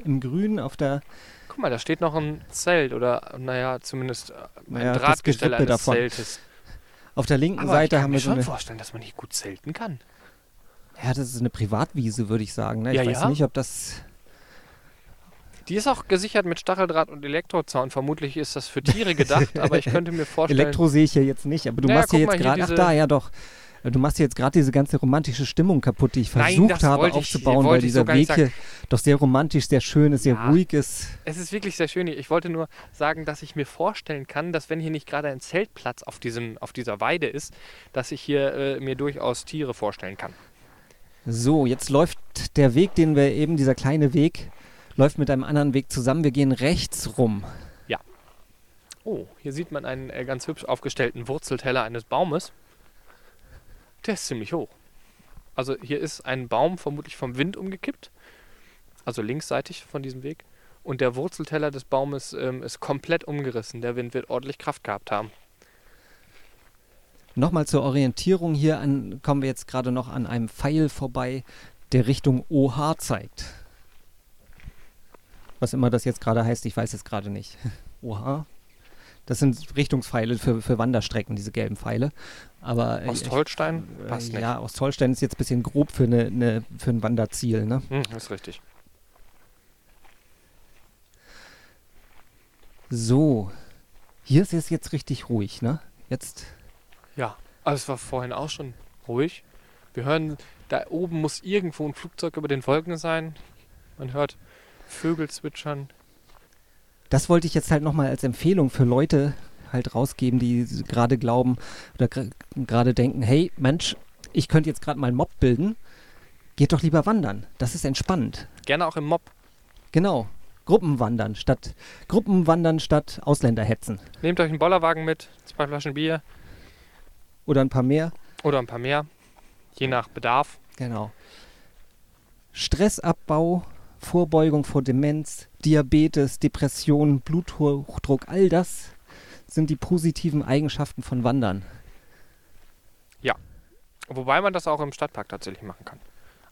im Grün auf der Guck mal, da steht noch ein Zelt oder, naja, zumindest äh, ein Naja, Drahtgestell eines davon. Zeltes. auf der linken Aber ich Seite kann haben mir wir so schon eine vorstellen, dass man hier gut zelten kann. Ja, das ist eine Privatwiese, würde ich sagen. Ne? Ich Ja, weiß ja. nicht, ob das Die ist auch gesichert mit Stacheldraht und Elektrozaun. Vermutlich ist das für Tiere gedacht, aber ich könnte mir vorstellen. Elektro sehe ich hier jetzt nicht, aber du Naja, machst hier jetzt gerade, ach da, ja doch. Du machst jetzt gerade diese ganze romantische Stimmung kaputt, die ich Nein, versucht das habe ich- aufzubauen, wollte weil ich dieser Weg hier doch sehr romantisch, sehr schön ist, sehr Ja. ruhig ist. Es ist wirklich sehr schön hier. Ich wollte nur sagen, dass ich mir vorstellen kann, dass wenn hier nicht gerade ein Zeltplatz auf, diesem, auf dieser Weide ist, dass ich hier äh, mir durchaus Tiere vorstellen kann. So, jetzt läuft der Weg, den wir eben, dieser kleine Weg, läuft mit einem anderen Weg zusammen. Wir gehen rechts rum. Oh, hier sieht man einen äh, ganz hübsch aufgestellten Wurzelteller eines Baumes. Der ist ziemlich hoch. Also hier ist ein Baum vermutlich vom Wind umgekippt, also linksseitig von diesem Weg. Und der Wurzelteller des Baumes ähm, ist komplett umgerissen. Der Wind wird ordentlich Kraft gehabt haben. Nochmal zur Orientierung hier an, kommen wir jetzt gerade noch an einem Pfeil vorbei, der Richtung OH zeigt. Was immer das jetzt gerade heißt, ich weiß es gerade nicht. OH? Das sind Richtungspfeile für, für Wanderstrecken, diese gelben Pfeile. Aber äh, Ostholstein ich, passt äh, nicht. ja, Ostholstein ist jetzt ein bisschen grob für, eine, eine, für ein Wanderziel. Ne? Hm, ist richtig. So, hier ist es jetzt richtig ruhig. Ne? Jetzt Ja, also es war vorhin auch schon ruhig. Wir hören, da oben muss irgendwo ein Flugzeug über den Wolken sein. Man hört Vögel zwitschern. das wollte ich jetzt halt nochmal als Empfehlung für Leute halt rausgeben, die gerade glauben oder gerade denken, hey Mensch, ich könnte jetzt gerade mal einen Mob bilden. Geht doch lieber wandern. Das ist entspannend. Gerne auch im Mob. Genau. Gruppenwandern statt Gruppenwandern statt Ausländerhetzen. Nehmt euch einen Bollerwagen mit, zwei Flaschen Bier Oder ein paar mehr. oder ein paar mehr, je nach Bedarf. Genau. Stressabbau, Vorbeugung vor Demenz, Diabetes, Depression, Bluthochdruck, all das sind die positiven Eigenschaften von Wandern. Wobei man das auch im Stadtpark tatsächlich machen kann.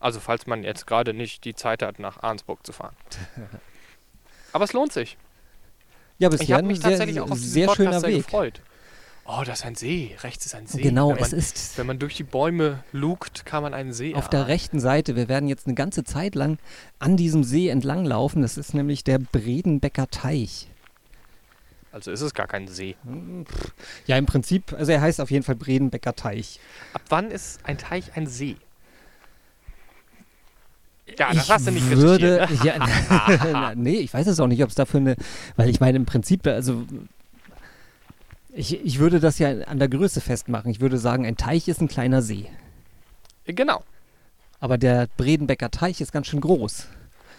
Also falls man jetzt gerade nicht die Zeit hat, nach Arnsburg zu fahren. Aber es lohnt sich. Ja, Ich bisher habe ein mich sehr, tatsächlich auch auf diesen sehr Podcast schöner sehr Weg. gefreut. Oh, das ist ein See. Rechts ist ein See. Genau, man, es ist Wenn man durch die Bäume lugt, kann man einen See auf der erahnen. rechten Seite. Wir werden jetzt eine ganze Zeit lang an diesem See entlang laufen. Das ist nämlich der Bredenbecker Teich. Also ist es gar kein See. Ja, im Prinzip, also er heißt auf jeden Fall Bredenbecker Teich. Ab wann ist ein Teich ein See? Ja, das ich hast du nicht würde, ja, nee, ich weiß es auch nicht, ob es dafür eine, weil ich meine im Prinzip, also ich, ich würde das ja an der Größe festmachen. Ich würde sagen, ein Teich ist ein kleiner See. Genau, Aber der Bredenbecker Teich ist ganz schön groß.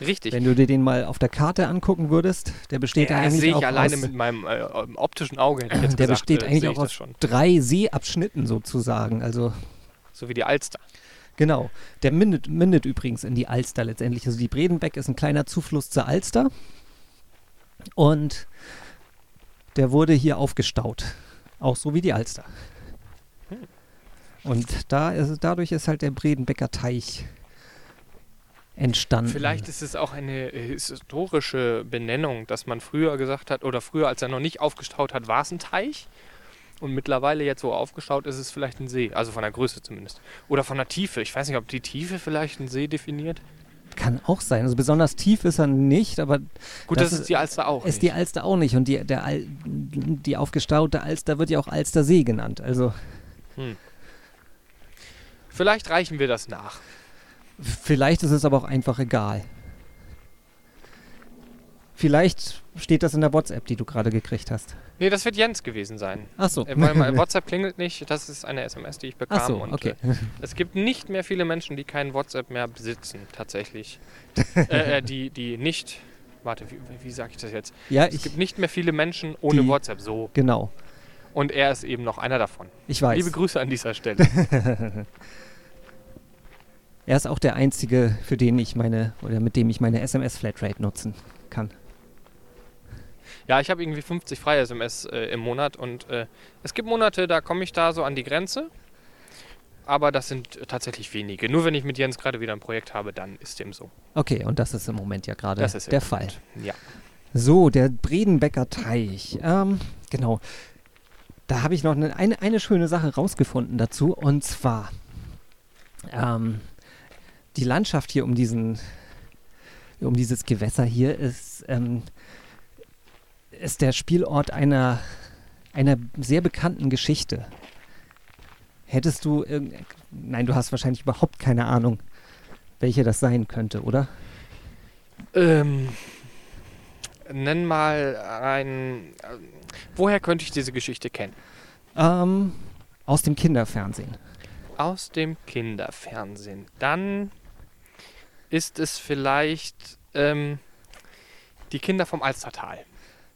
Richtig. Wenn du dir den mal auf der Karte angucken würdest, der besteht ja, eigentlich sehe ich auch alleine aus mit meinem äh, optischen Auge. Jetzt Der gesagt, besteht äh, eigentlich auch aus schon. drei Seeabschnitten sozusagen. Also So wie die Alster. genau. Der mündet, mündet übrigens in die Alster letztendlich. Also die Bredenbeck ist ein kleiner Zufluss zur Alster. Und der wurde hier aufgestaut. Auch so wie die Alster. Hm. Und da ist, dadurch ist halt der Bredenbecker Teich entstanden. Vielleicht ist es auch eine äh, historische Benennung, dass man früher gesagt hat, oder früher, als er noch nicht aufgestaut hat, war es ein Teich. Und mittlerweile jetzt so aufgeschaut ist es vielleicht ein See. Also von der Größe zumindest. Oder von der Tiefe. Ich weiß nicht, ob die Tiefe vielleicht einen See definiert. Kann auch sein. Also besonders tief ist er nicht, aber Gut, Das das, ist die Alster auch. ist die nicht. Alster auch nicht. Und die, der Al die aufgestaute Alster wird ja auch Alstersee genannt. Also Vielleicht reichen wir das nach. Vielleicht ist es aber auch einfach egal. Vielleicht steht das in der WhatsApp, die du gerade gekriegt hast. Nee, das wird Jens gewesen sein. Ach so. Äh, Weil mein WhatsApp klingelt nicht. Das ist eine SMS, die ich bekam. Ach so, und, okay. Äh, es gibt nicht mehr viele Menschen, die kein WhatsApp mehr besitzen, tatsächlich. äh, äh, die, die nicht. Warte, wie, wie sage ich das jetzt? Ja, Es ich, gibt nicht mehr viele Menschen ohne Die- WhatsApp, so. genau. Und er ist eben noch einer davon. Ich weiß. Liebe Grüße an dieser Stelle. Er ist auch der einzige, für den ich meine, oder mit dem ich meine SMS-Flatrate nutzen kann. ja, ich habe irgendwie 50 freie SMS äh, im Monat und äh, es gibt Monate, da komme ich da so an die Grenze. Aber das sind äh, tatsächlich wenige. Nur wenn ich mit Jens gerade wieder ein Projekt habe, dann ist dem so. Okay, und das ist im Moment ja gerade der Fall. Ja. So, der Bredenbecker Teich. Ähm, genau. Da habe ich noch eine, eine, eine schöne Sache rausgefunden dazu. Und zwar ähm, die Landschaft hier um diesen, um dieses Gewässer hier ist, ähm, ist der Spielort einer, einer sehr bekannten Geschichte. Hättest du. Nein, du hast wahrscheinlich überhaupt keine Ahnung, welche das sein könnte, oder? Ähm, nenn mal ein. äh, Woher könnte ich diese Geschichte kennen? Ähm, aus dem Kinderfernsehen. Aus dem Kinderfernsehen. Dann ist es vielleicht ähm, die Kinder vom Alstertal.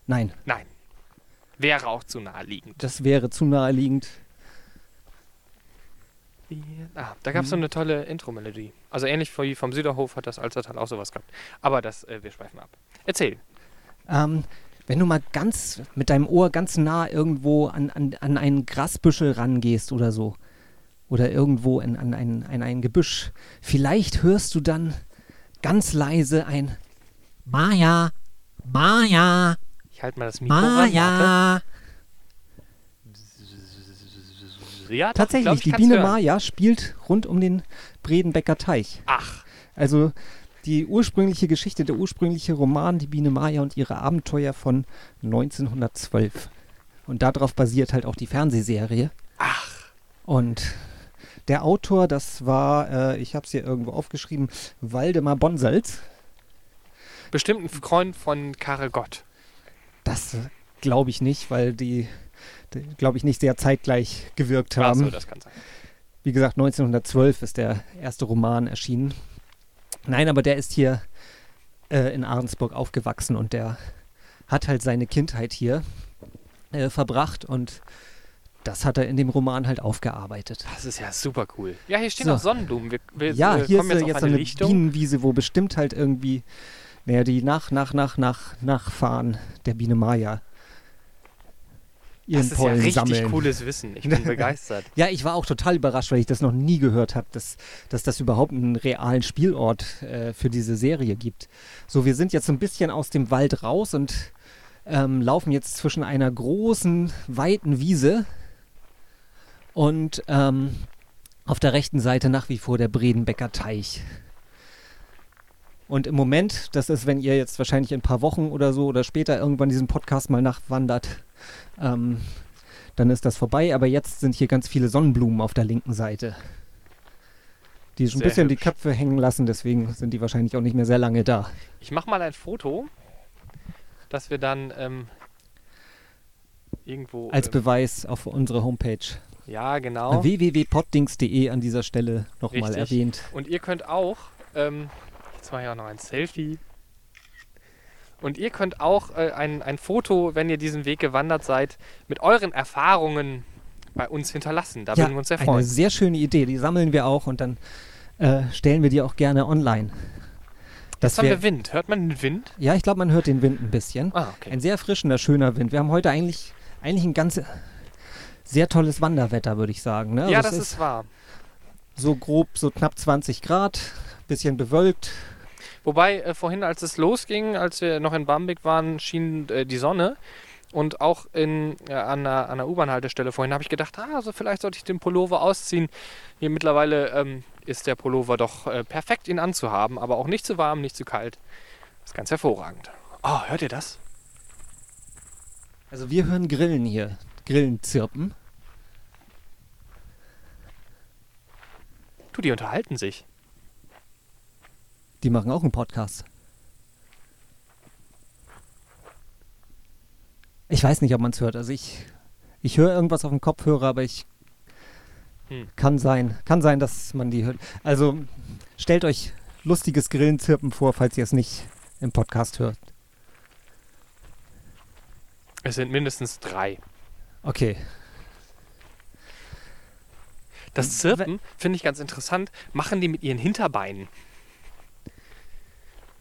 Nein, Nein. Wäre auch zu naheliegend. das wäre zu naheliegend. Ah, da gab es so eine tolle Intro-Melodie. Also ähnlich wie vom Süderhof hat das Alstertal auch sowas gehabt. Aber das, äh, wir schweifen ab. Erzähl. Ähm, wenn du mal ganz mit deinem Ohr ganz nah irgendwo an, an, an einen Grasbüschel rangehst oder so, oder irgendwo in, an, ein, an ein Gebüsch, vielleicht hörst du dann ganz leise ein Maya, Maya, Ich halte mal das Mikro ran. Maya. Ja, doch, Tatsächlich, glaub, die Biene hören. Maya spielt rund um den Bredenbecker Teich. Ach, Also die ursprüngliche Geschichte, der ursprüngliche Roman Die Biene Maya und ihre Abenteuer von 1912. Und darauf basiert halt auch die Fernsehserie. ach. Und der Autor, das war, äh, ich habe es hier irgendwo aufgeschrieben, Waldemar Bonsalz. Bestimmt ein Freund von Karel Gott. Das glaube ich nicht, weil die, die glaube ich, nicht sehr zeitgleich gewirkt Ach haben. so, das kann sein. Wie gesagt, 1912 ist der erste Roman erschienen. Nein, aber der ist hier äh, in Ahrensburg aufgewachsen und der hat halt seine Kindheit hier äh, verbracht und das hat er in dem Roman halt aufgearbeitet. Das ist ja super cool. Ja, hier stehen So. auch Sonnenblumen. Wir, wir ja, äh, hier kommen ist jetzt jetzt, auf jetzt so eine eine Lichtung. Bienenwiese, wo bestimmt halt irgendwie, naja, die nach, nach, nach, nach, Nachfahren der Biene Maya ihren Das ist ja Pollen richtig sammeln. cooles Wissen. Ich bin begeistert. Ja, ich war auch total überrascht, weil ich das noch nie gehört habe, dass, dass das überhaupt einen realen Spielort äh, für diese Serie gibt. So, wir sind jetzt so ein bisschen aus dem Wald raus und ähm, laufen jetzt zwischen einer großen, weiten Wiese und ähm, auf der rechten Seite nach wie vor der Bredenbecker Teich. Und im Moment, das ist, wenn ihr jetzt wahrscheinlich in ein paar Wochen oder so oder später irgendwann diesen Podcast mal nachwandert, ähm, dann ist das vorbei. Aber jetzt sind hier ganz viele Sonnenblumen auf der linken Seite. Die schon ein bisschen die hübsch. Köpfe hängen lassen, deswegen sind die wahrscheinlich auch nicht mehr sehr lange da. Ich mache mal ein Foto, dass wir dann ähm, irgendwo. Als ähm, Beweis auf unsere Homepage ja, genau. www.poddings.de an dieser Stelle nochmal erwähnt. Und ihr könnt auch, ähm, jetzt mache ich auch noch ein Selfie. Und ihr könnt auch äh, ein, ein Foto, wenn ihr diesen Weg gewandert seid, mit euren Erfahrungen bei uns hinterlassen. Da würden wir uns sehr eine freuen. sehr schöne Idee. Die sammeln wir auch und dann äh, stellen wir die auch gerne online. Das Jetzt haben wir Wind. Hört man den Wind? ja, ich glaube, man hört den Wind ein bisschen. Ah, okay. Ein sehr frischender, schöner Wind. Wir haben heute eigentlich, eigentlich ein ganz sehr tolles Wanderwetter, würde ich sagen. Ne? ja, Also das es ist wahr. so grob, so knapp 20 Grad, bisschen bewölkt. Wobei, äh, vorhin, als es losging, als wir noch in Barmbek waren, schien äh, die Sonne. Und auch in, ja, an einer, einer U-Bahn-Haltestelle vorhin habe ich gedacht, ah, also vielleicht sollte ich den Pullover ausziehen. Hier mittlerweile ähm, ist der Pullover doch äh, perfekt, ihn anzuhaben, aber auch nicht zu warm, nicht zu kalt. Das ist ganz hervorragend. Oh, hört ihr das? Also wir hören Grillen hier. Grillen zirpen. Du, die unterhalten sich. Die machen auch einen Podcast. Ich weiß nicht, ob man es hört. Also ich, ich höre irgendwas auf dem Kopfhörer, aber ich Hm. kann sein, kann sein, dass man die hört. Also stellt euch lustiges Grillenzirpen vor, falls ihr es nicht im Podcast hört. Es sind mindestens drei. Okay. Das Zirpen finde ich ganz interessant. Machen die mit ihren Hinterbeinen.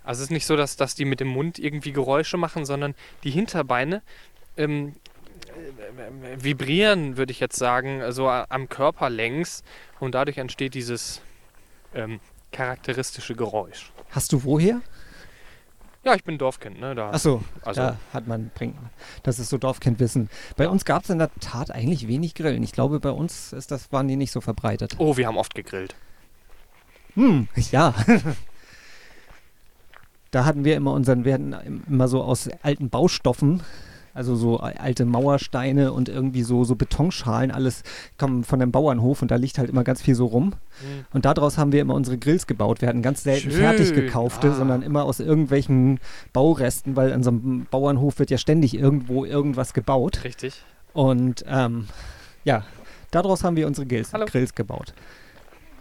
Also es ist nicht so, dass, dass die mit dem Mund irgendwie Geräusche machen, sondern die Hinterbeine ähm, äh, vibrieren, würde ich jetzt sagen, so am Körper längs und dadurch entsteht dieses ähm, charakteristische Geräusch. Hast du woher? Ja, ich bin Dorfkind, ne? Da, Achso, also da hat man, bringt, das ist so Dorfkindwissen. Bei uns gab es in der Tat eigentlich wenig Grillen. Ich glaube, bei uns ist das, waren die nicht so verbreitet. oh, wir haben oft gegrillt. Hm, ja. da hatten wir immer unseren, wir hatten immer so aus alten Baustoffen, also so alte Mauersteine und irgendwie so, so Betonschalen, alles kommen von dem Bauernhof und da liegt halt immer ganz viel so rum. Hm. Und daraus haben wir immer unsere Grills gebaut. Wir hatten ganz selten Schön, fertig gekaufte, ah. sondern immer aus irgendwelchen Bauresten, weil an so einem Bauernhof wird ja ständig irgendwo irgendwas gebaut. Richtig. Und ähm, ja, daraus haben wir unsere Grills. Grills gebaut.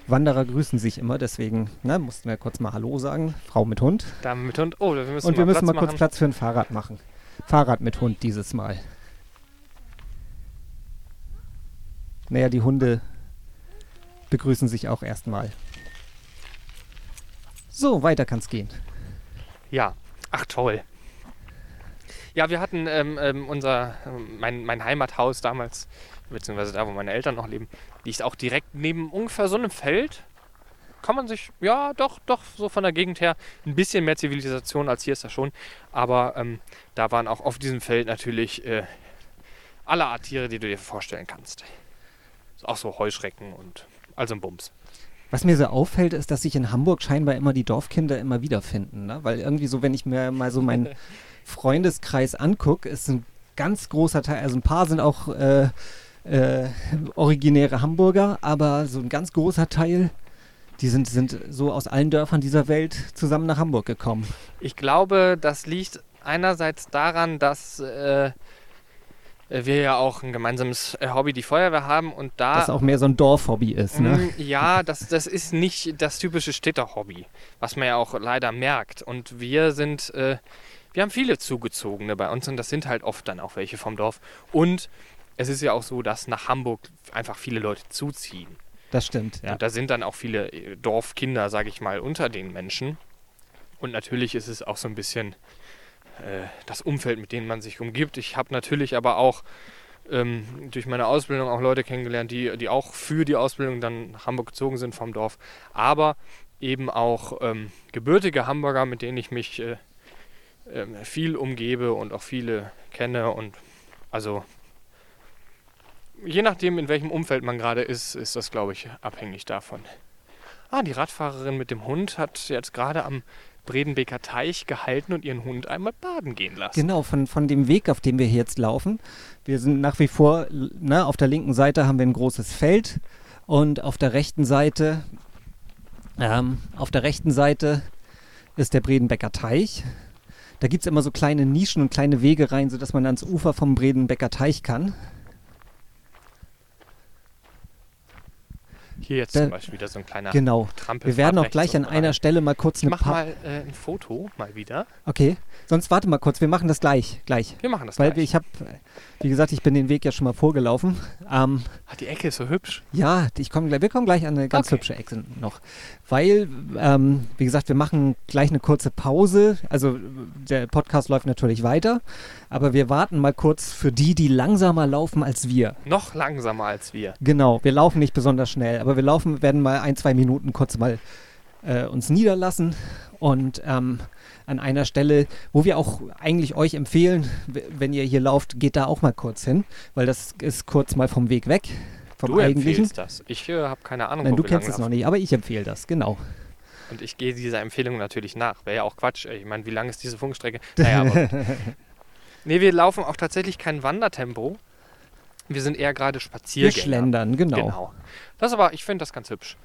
Wanderer grüßen sich immer, deswegen ne, mussten wir kurz mal Hallo sagen. Frau mit Hund. Dame mit Hund. Oh, wir müssen Und wir mal müssen Platz mal kurz machen. Platz für ein Fahrrad machen. Fahrrad mit Hund dieses Mal. Naja, die Hunde begrüßen sich auch erstmal. So, weiter kann's gehen. Ja, ach toll. Ja, wir hatten ähm, ähm, unser, ähm, mein, mein Heimathaus damals, beziehungsweise da, wo meine Eltern noch leben, liegt auch direkt neben ungefähr so einem Feld. Kann man sich, ja, doch, doch, so von der Gegend her, ein bisschen mehr Zivilisation als hier ist da schon. Aber ähm, da waren auch auf diesem Feld natürlich äh, alle Art Tiere, die du dir vorstellen kannst. Auch so Heuschrecken und also ein Bums. Was mir so auffällt, ist, dass sich in Hamburg scheinbar immer die Dorfkinder immer wiederfinden. Ne? Weil irgendwie so, wenn ich mir mal so meinen Freundeskreis angucke, ist ein ganz großer Teil, also ein paar sind auch äh, äh, originäre Hamburger, aber so ein ganz großer Teil, die sind, sind so aus allen Dörfern dieser Welt zusammen nach Hamburg gekommen. Ich glaube, das liegt einerseits daran, dass äh, wir ja auch ein gemeinsames äh, Hobby, die Feuerwehr haben und da. Das auch mehr so ein Dorfhobby ist. Ne? Mm, Ja, das, das ist nicht das typische Städterhobby, was man ja auch leider merkt. Und wir sind, äh, wir haben viele Zugezogene bei uns und das sind halt oft dann auch welche vom Dorf. Und es ist ja auch so, dass nach Hamburg einfach viele Leute zuziehen. Das stimmt, ja. Und da sind dann auch viele äh, Dorfkinder, sage ich mal, unter den Menschen. Und natürlich ist es auch so ein bisschen äh, das Umfeld, mit dem man sich umgibt. Ich habe natürlich aber auch ähm, durch meine Ausbildung auch Leute kennengelernt, die, die auch für die Ausbildung dann nach Hamburg gezogen sind vom Dorf. Aber eben auch ähm, gebürtige Hamburger, mit denen ich mich äh, ähm, viel umgebe und auch viele kenne. Und also je nachdem, in welchem Umfeld man gerade ist, ist das, glaube ich, abhängig davon. Ah, die Radfahrerin mit dem Hund hat jetzt gerade am Bredenbeker Teich gehalten und ihren Hund einmal baden gehen lassen. Genau, von, von dem Weg, auf dem wir jetzt laufen. Wir sind nach wie vor, ne, auf der linken Seite haben wir ein großes Feld und auf der rechten Seite, ähm, auf der rechten Seite ist der Bredenbecker Teich. Da gibt es immer so kleine Nischen und kleine Wege rein, sodass man ans Ufer vom Bredenbecker Teich kann. Hier jetzt Da- zum Beispiel wieder so ein kleiner Genau. Trampel. Wir werden auch gleich an einer Stelle mal kurz Ich eine mach Pa- mal äh, ein Foto, mal wieder. Okay, sonst warte mal kurz, wir machen das gleich, gleich. Wir machen das Weil gleich. ich habe, wie gesagt, ich bin den Weg ja schon mal vorgelaufen. Ähm, Ah, die Ecke ist so hübsch. Ja, ich komm, wir kommen gleich an eine ganz Okay. hübsche Ecke noch. Weil, ähm, wie gesagt, wir machen gleich eine kurze Pause. Also der Podcast läuft natürlich weiter, aber wir warten mal kurz für die, die langsamer laufen als wir. Noch langsamer als wir. Genau, wir laufen nicht besonders schnell, aber wir laufen, werden mal ein, zwei Minuten kurz mal äh, uns niederlassen Und ähm, an einer Stelle, wo wir auch eigentlich euch empfehlen, wenn ihr hier lauft, geht da auch mal kurz hin, weil das ist kurz mal vom Weg weg, vom du eigentlichen. empfiehlst das. Ich äh, habe keine Ahnung, Nein, du wir kennst es noch nicht, aber ich empfehle das, genau. Und ich gehe dieser Empfehlung natürlich nach. Wäre ja auch Quatsch. Ich meine, wie lang ist diese Funkstrecke? Naja, aber. nee, wir laufen auch tatsächlich kein Wandertempo. Wir sind eher gerade Wir Spaziergänger. schlendern, genau. Genau. Das aber, ich finde das ganz hübsch.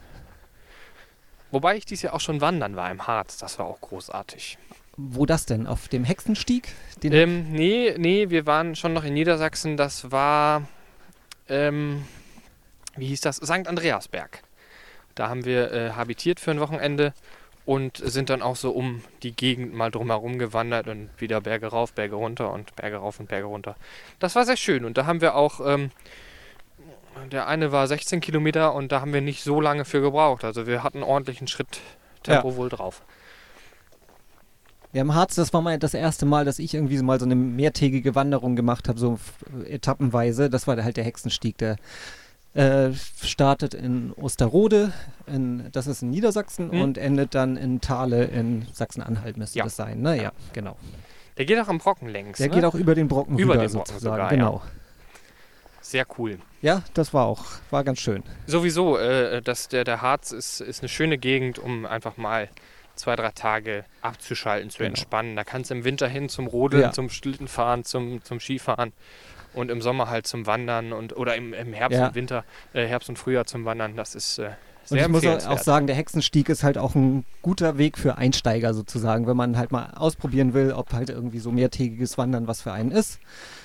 Wobei ich dies Jahr auch schon wandern war im Harz. Das war auch großartig. Wo das denn? Auf dem Hexenstieg? Den Ähm, nee, nee, wir waren schon noch in Niedersachsen. Das war, ähm, wie hieß das? St. Andreasberg. Da haben wir äh, habitiert für ein Wochenende und sind dann auch so um die Gegend mal drumherum gewandert und wieder Berge rauf, Berge runter und Berge rauf und Berge runter. Das war sehr schön und da haben wir auch, ähm, der eine war 16 Kilometer und da haben wir nicht so lange für gebraucht. Also wir hatten ordentlichen Schritttempo wohl drauf. Ja, im Harz, das war mal das erste Mal, dass ich irgendwie so mal so eine mehrtägige Wanderung gemacht habe, so etappenweise. Das war halt der Hexenstieg, der äh, startet in Osterrode, in, das ist in Niedersachsen, Mhm. und endet dann in Thale in Sachsen-Anhalt, müsste Ja. das sein. Ne? Ja, genau. Der geht auch am Brocken längs. Der ne? geht auch über den Brocken Über rüber den Brocken sozusagen. sogar, ja. genau. Sehr cool. Ja. das war auch, war ganz schön. Sowieso, äh, das, der, der Harz ist, ist eine schöne Gegend, um einfach mal zwei, drei Tage abzuschalten, zu Genau. entspannen. Da kannst du im Winter hin zum Rodeln, Ja. zum Schlittenfahren, zum, zum Skifahren und im Sommer halt zum Wandern und oder im, im Herbst Ja. und Winter, äh, Herbst und Frühjahr zum Wandern. Das ist äh, Und sehr ich muss auch sagen, der Hexenstieg ist halt auch ein guter Weg für Einsteiger sozusagen. Wenn man halt mal ausprobieren will, ob halt irgendwie so mehrtägiges Wandern was für einen ist,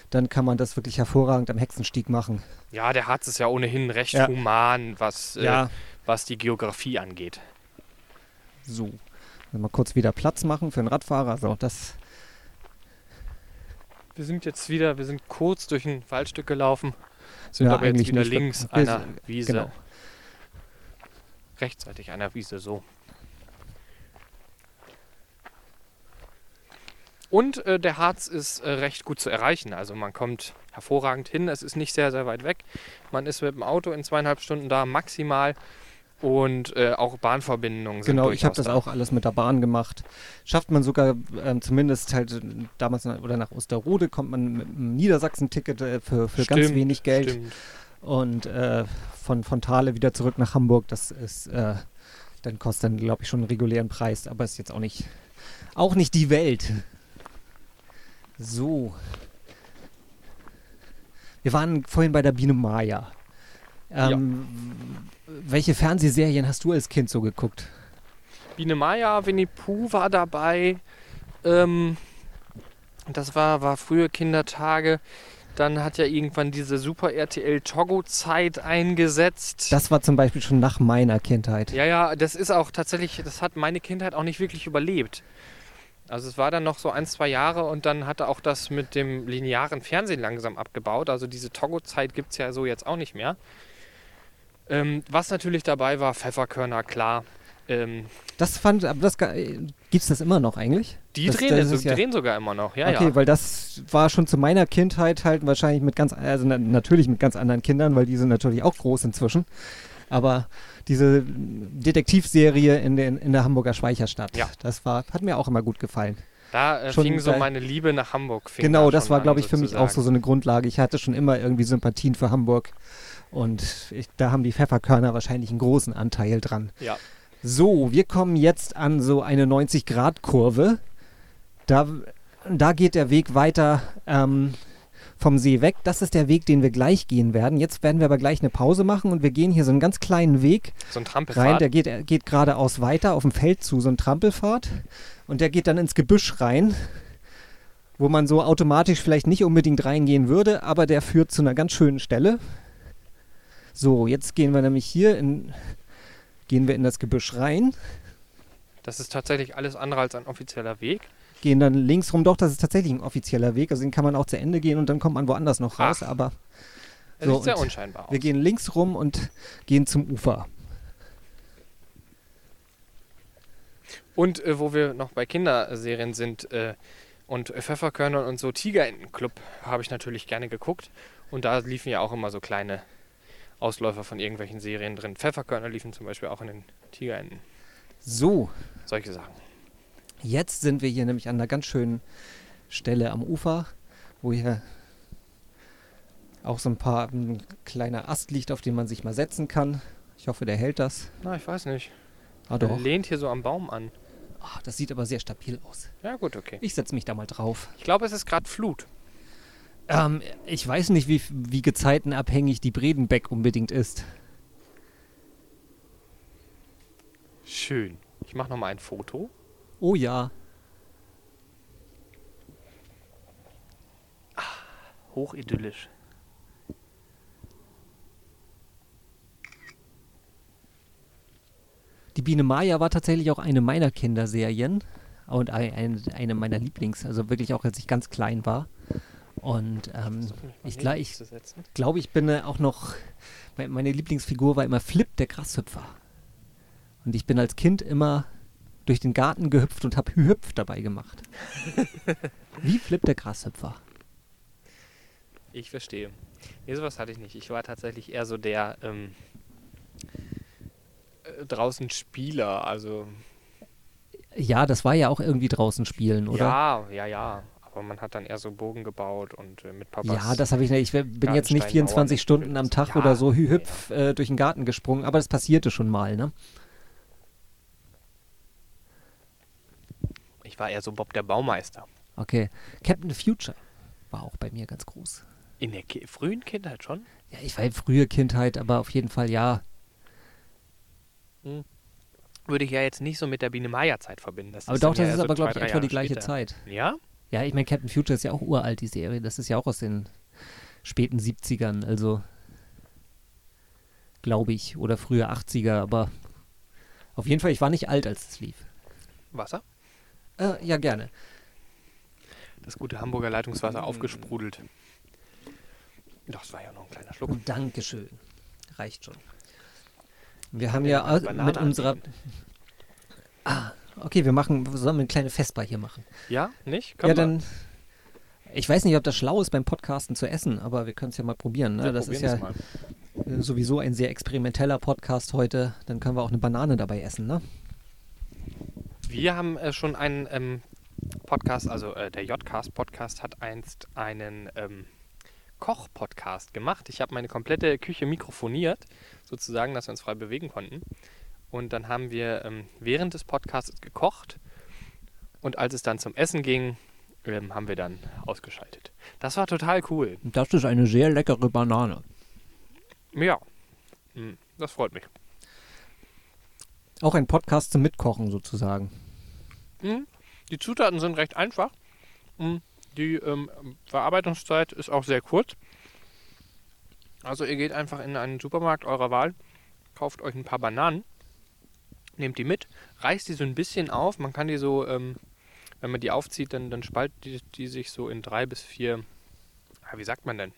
dann kann man das wirklich hervorragend am Hexenstieg machen. Ja, der Harz ist ja ohnehin recht Ja. human, was, äh, was die Geografie angeht. so. Mal kurz wieder Platz machen für einen Radfahrer. So, das Wir sind jetzt wieder, wir sind kurz durch ein Waldstück gelaufen, sind Ja, aber jetzt wieder links wir einer Wiese. genau. Rechtzeitig einer Wiese, so. Und äh, der Harz ist äh, recht gut zu erreichen. Also man kommt hervorragend hin. Es ist nicht sehr, sehr weit weg. Man ist mit dem Auto in zweieinhalb Stunden da maximal. Und äh, auch Bahnverbindungen sind Genau, ich habe das da. auch alles mit der Bahn gemacht. Schafft man sogar ähm, zumindest halt äh, damals nach, oder nach Osterrode kommt man mit einem Niedersachsen-Ticket äh, für, für ganz Stimmt, wenig Geld Stimmt. und äh, von, von Thale wieder zurück nach Hamburg. Das ist, äh, dann kostet dann glaube ich schon einen regulären Preis, aber ist jetzt auch nicht, auch nicht die Welt. So. Wir waren vorhin bei der Biene Maya. Ähm, Welche Fernsehserien hast du als Kind so geguckt? Biene Maya, Winnie Pooh war dabei. Ähm, das war, war frühe Kindertage. Dann hat ja irgendwann diese Super RTL Togo-Zeit eingesetzt. Das war zum Beispiel schon nach meiner Kindheit. ja, ja, das ist auch tatsächlich, das hat meine Kindheit auch nicht wirklich überlebt. Also es war dann noch so ein, zwei Jahre und dann hatte auch das mit dem linearen Fernsehen langsam abgebaut. Also diese Togo-Zeit gibt es ja so jetzt auch nicht mehr. Ähm, was natürlich dabei war, Pfefferkörner, klar. Ähm, Das fand, aber das gibt es das immer noch eigentlich? die Das- drehen, das ist ja- drehen sogar immer noch, ja, okay, ja. weil das war schon zu meiner Kindheit halt wahrscheinlich mit ganz, also na, natürlich mit ganz anderen Kindern, weil die sind natürlich auch groß inzwischen. Aber diese Detektivserie in, den, in der Hamburger Speicherstadt, Ja. das war, hat mir auch immer gut gefallen. Da äh, schon fing so meine Liebe nach Hamburg. Genau, da das war, glaube ich, für mich auch so, sozusagen. so eine Grundlage. Ich hatte schon immer irgendwie Sympathien für Hamburg. Und ich, da haben die Pfefferkörner wahrscheinlich einen großen Anteil dran. Ja. So, wir kommen jetzt an so eine 90-Grad-Kurve. Da, da geht der Weg weiter ähm, vom See weg. Das ist der Weg, den wir gleich gehen werden. Jetzt werden wir aber gleich eine Pause machen und wir gehen hier so einen ganz kleinen Weg So ein rein. Der geht, geht geradeaus weiter auf dem Feld zu, so ein Trampelpfad. Und der geht dann ins Gebüsch rein, wo man so automatisch vielleicht nicht unbedingt reingehen würde, aber der führt zu einer ganz schönen Stelle. So, jetzt gehen wir nämlich hier in, gehen wir in das Gebüsch rein, Das ist tatsächlich alles andere als ein offizieller Weg. gehen dann links rum. Doch, das ist tatsächlich ein offizieller Weg, also den kann man auch zu Ende gehen und dann kommt man woanders noch raus. Ach. Aber Er So, sieht sehr unscheinbar aus. wir gehen links rum und gehen zum Ufer. Und äh, wo wir noch bei Kinderserien sind äh, und Pfefferkörnern und so, Tigerentenclub habe ich natürlich gerne geguckt. Und da liefen ja auch immer so kleine Ausläufer von irgendwelchen Serien drin. Pfefferkörner liefen zum Beispiel auch in den Tigerenten. So, Solche Sachen. Jetzt sind wir hier nämlich an einer ganz schönen Stelle am Ufer, wo hier auch so ein paar ein kleiner Ast liegt, auf den man sich mal setzen kann. Ich hoffe, der hält das. Na, ich weiß nicht. Ah, Der doch. lehnt hier so am Baum an. Ah, das sieht aber sehr stabil aus. Ja, gut, okay. Ich setze mich da mal drauf. Ich glaube, es ist gerade Flut. Ähm, ich weiß nicht, wie, wie gezeitenabhängig die Bredenbeck unbedingt ist. Schön. Ich mache nochmal ein Foto. Oh ja. Hochidyllisch. Die Biene Maya war tatsächlich auch eine meiner Kinderserien und ein, ein, eine meiner Lieblings, also wirklich auch als ich ganz klein war. Und ähm, ich, gla- ich glaube, ich bin äh, auch noch, me- meine Lieblingsfigur war immer Flip, der Grashüpfer. Und ich bin als Kind immer durch den Garten gehüpft und habe Hüpf dabei gemacht. Wie Flip, der Grashüpfer. Ich verstehe. Nee, sowas hatte ich nicht. Ich war tatsächlich eher so der ähm, äh, draußen Spieler. Also Ja, das war ja auch irgendwie draußen spielen, oder? ja, ja, ja. Aber man hat dann eher so Bogen gebaut und äh, mit Papas. Ja, das habe ich nicht. Ich bin jetzt nicht Gartenstein 24 Mauern Stunden am Tag Ja, oder so ja, hüpf äh, durch den Garten gesprungen, aber das passierte schon mal, ne? Ich war eher so Bob der Baumeister. Okay. Captain Future war auch bei mir ganz groß. In der Ki frühen Kindheit schon? Ja, ich war in frühe Kindheit, aber auf jeden Fall ja. Würde ich ja jetzt nicht so mit der Biene Maya Zeit verbinden. Das Aber doch, das ja ist so aber, glaube ich, etwa die gleiche später. Zeit. Ja? Ja, ich meine, Captain Future ist ja auch uralt, die Serie. Das ist ja auch aus den späten 70ern, also glaube ich, oder frühe 80er, aber auf jeden Fall, ich war nicht alt, als es lief. Wasser? Äh, ja, gerne. Das gute Hamburger Leitungswasser aufgesprudelt. Doch, das war ja noch ein kleiner Schluck. Oh, Dankeschön. Reicht schon. Wir haben ja Banane mit unserer. Ah, okay, wir machen, sollen wir eine kleine Festbar hier machen? Ja, nicht? ja, Können wir. dann. Ich weiß nicht, ob das schlau ist, beim Podcasten zu essen, aber wir können es ja mal probieren. Ne? Ja, das ist ja mal. äh, sowieso ein sehr experimenteller Podcast heute. Dann können wir auch eine Banane dabei essen, ne? Wir haben äh, schon einen ähm, Podcast, also äh, der Jcast-Podcast hat einst einen ähm, Koch-Podcast gemacht. Ich habe meine komplette Küche mikrofoniert, sozusagen, dass wir uns frei bewegen konnten. Und dann haben wir ähm, während des Podcasts gekocht. Und als es dann zum Essen ging, ähm, haben wir dann ausgeschaltet. Das war total cool. Das ist eine sehr leckere Banane. Ja, Hm, das freut mich. Auch ein Podcast zum Mitkochen sozusagen. Mhm. Die Zutaten sind recht einfach. Mhm. Die ähm, Verarbeitungszeit ist auch sehr kurz. Also ihr geht einfach in einen Supermarkt eurer Wahl, kauft euch ein paar Bananen, nehmt die mit, reißt die so ein bisschen auf. Man kann die so, ähm, wenn man die aufzieht, dann, dann spaltet die, die sich so in drei bis vier, ah, wie sagt man denn?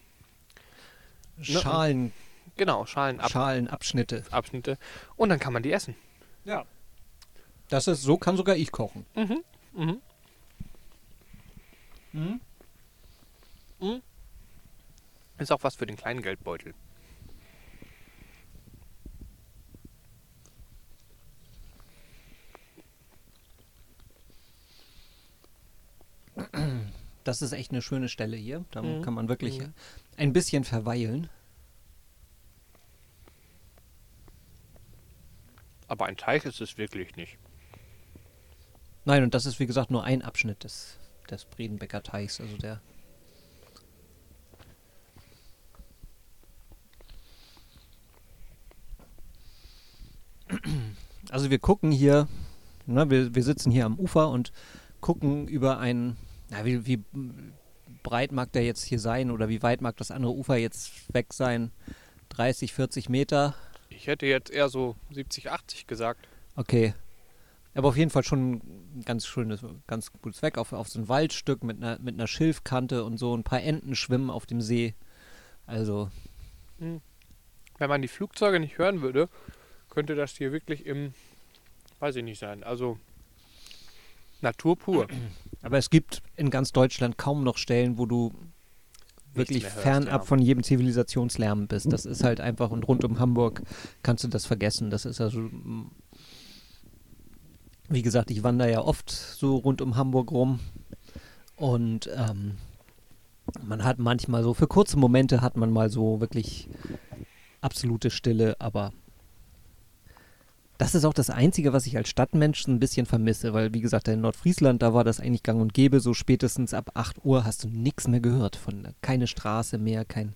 Schalen, Genau, Schalenabschnitte. Schalenabschnitte. Abschnitte. Und dann kann man die essen. Ja. Das ist, so kann sogar ich kochen. Mhm. Mhm. Mhm. Mhm. Ist auch was für den kleinen Geldbeutel. Das ist echt eine schöne Stelle hier. Da Mhm. kann man wirklich Mhm. ein bisschen verweilen. Aber ein Teich ist es wirklich nicht. Nein, und das ist wie gesagt nur ein Abschnitt des, des Bredenbecker Teichs. Also der. Also wir gucken hier, ne, wir, wir sitzen hier am Ufer und gucken über einen, na, wie, wie breit mag der jetzt hier sein oder wie weit mag das andere Ufer jetzt weg sein? 30, 40 Meter? Ich hätte jetzt eher so 70, 80 gesagt. Okay. Aber auf jeden Fall schon ein ganz schönes, ganz gutes Weg auf, auf so ein Waldstück mit einer, mit einer Schilfkante und so. Ein paar Enten schwimmen auf dem See. Also, Wenn man die Flugzeuge nicht hören würde, könnte das hier wirklich im, weiß ich nicht sein, also Natur pur. aber es gibt in ganz Deutschland kaum noch Stellen, wo du wirklich hörst, fernab ja. von jedem Zivilisationslärm bist. Das ist halt einfach, und rund um Hamburg kannst du das vergessen. Das ist also, Wie gesagt, ich wandere ja oft so rund um Hamburg rum. Und ähm, man hat manchmal so, für kurze Momente hat man mal so wirklich absolute Stille, aber das ist auch das Einzige, was ich als Stadtmensch ein bisschen vermisse, weil wie gesagt, in Nordfriesland, da war das eigentlich gang und gäbe, so spätestens ab 8 Uhr hast du nichts mehr gehört von keine Straße mehr, kein,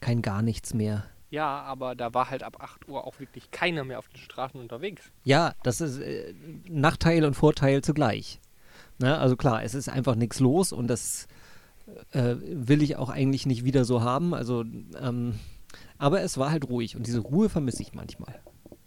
kein gar nichts mehr. Ja, aber da war halt ab 8 Uhr auch wirklich keiner mehr auf den Straßen unterwegs. Ja, das ist äh, Nachteil und Vorteil zugleich. Ne? Also klar, es ist einfach nichts los und das äh, will ich auch eigentlich nicht wieder so haben. Also, ähm, aber es war halt ruhig und diese Ruhe vermisse ich manchmal.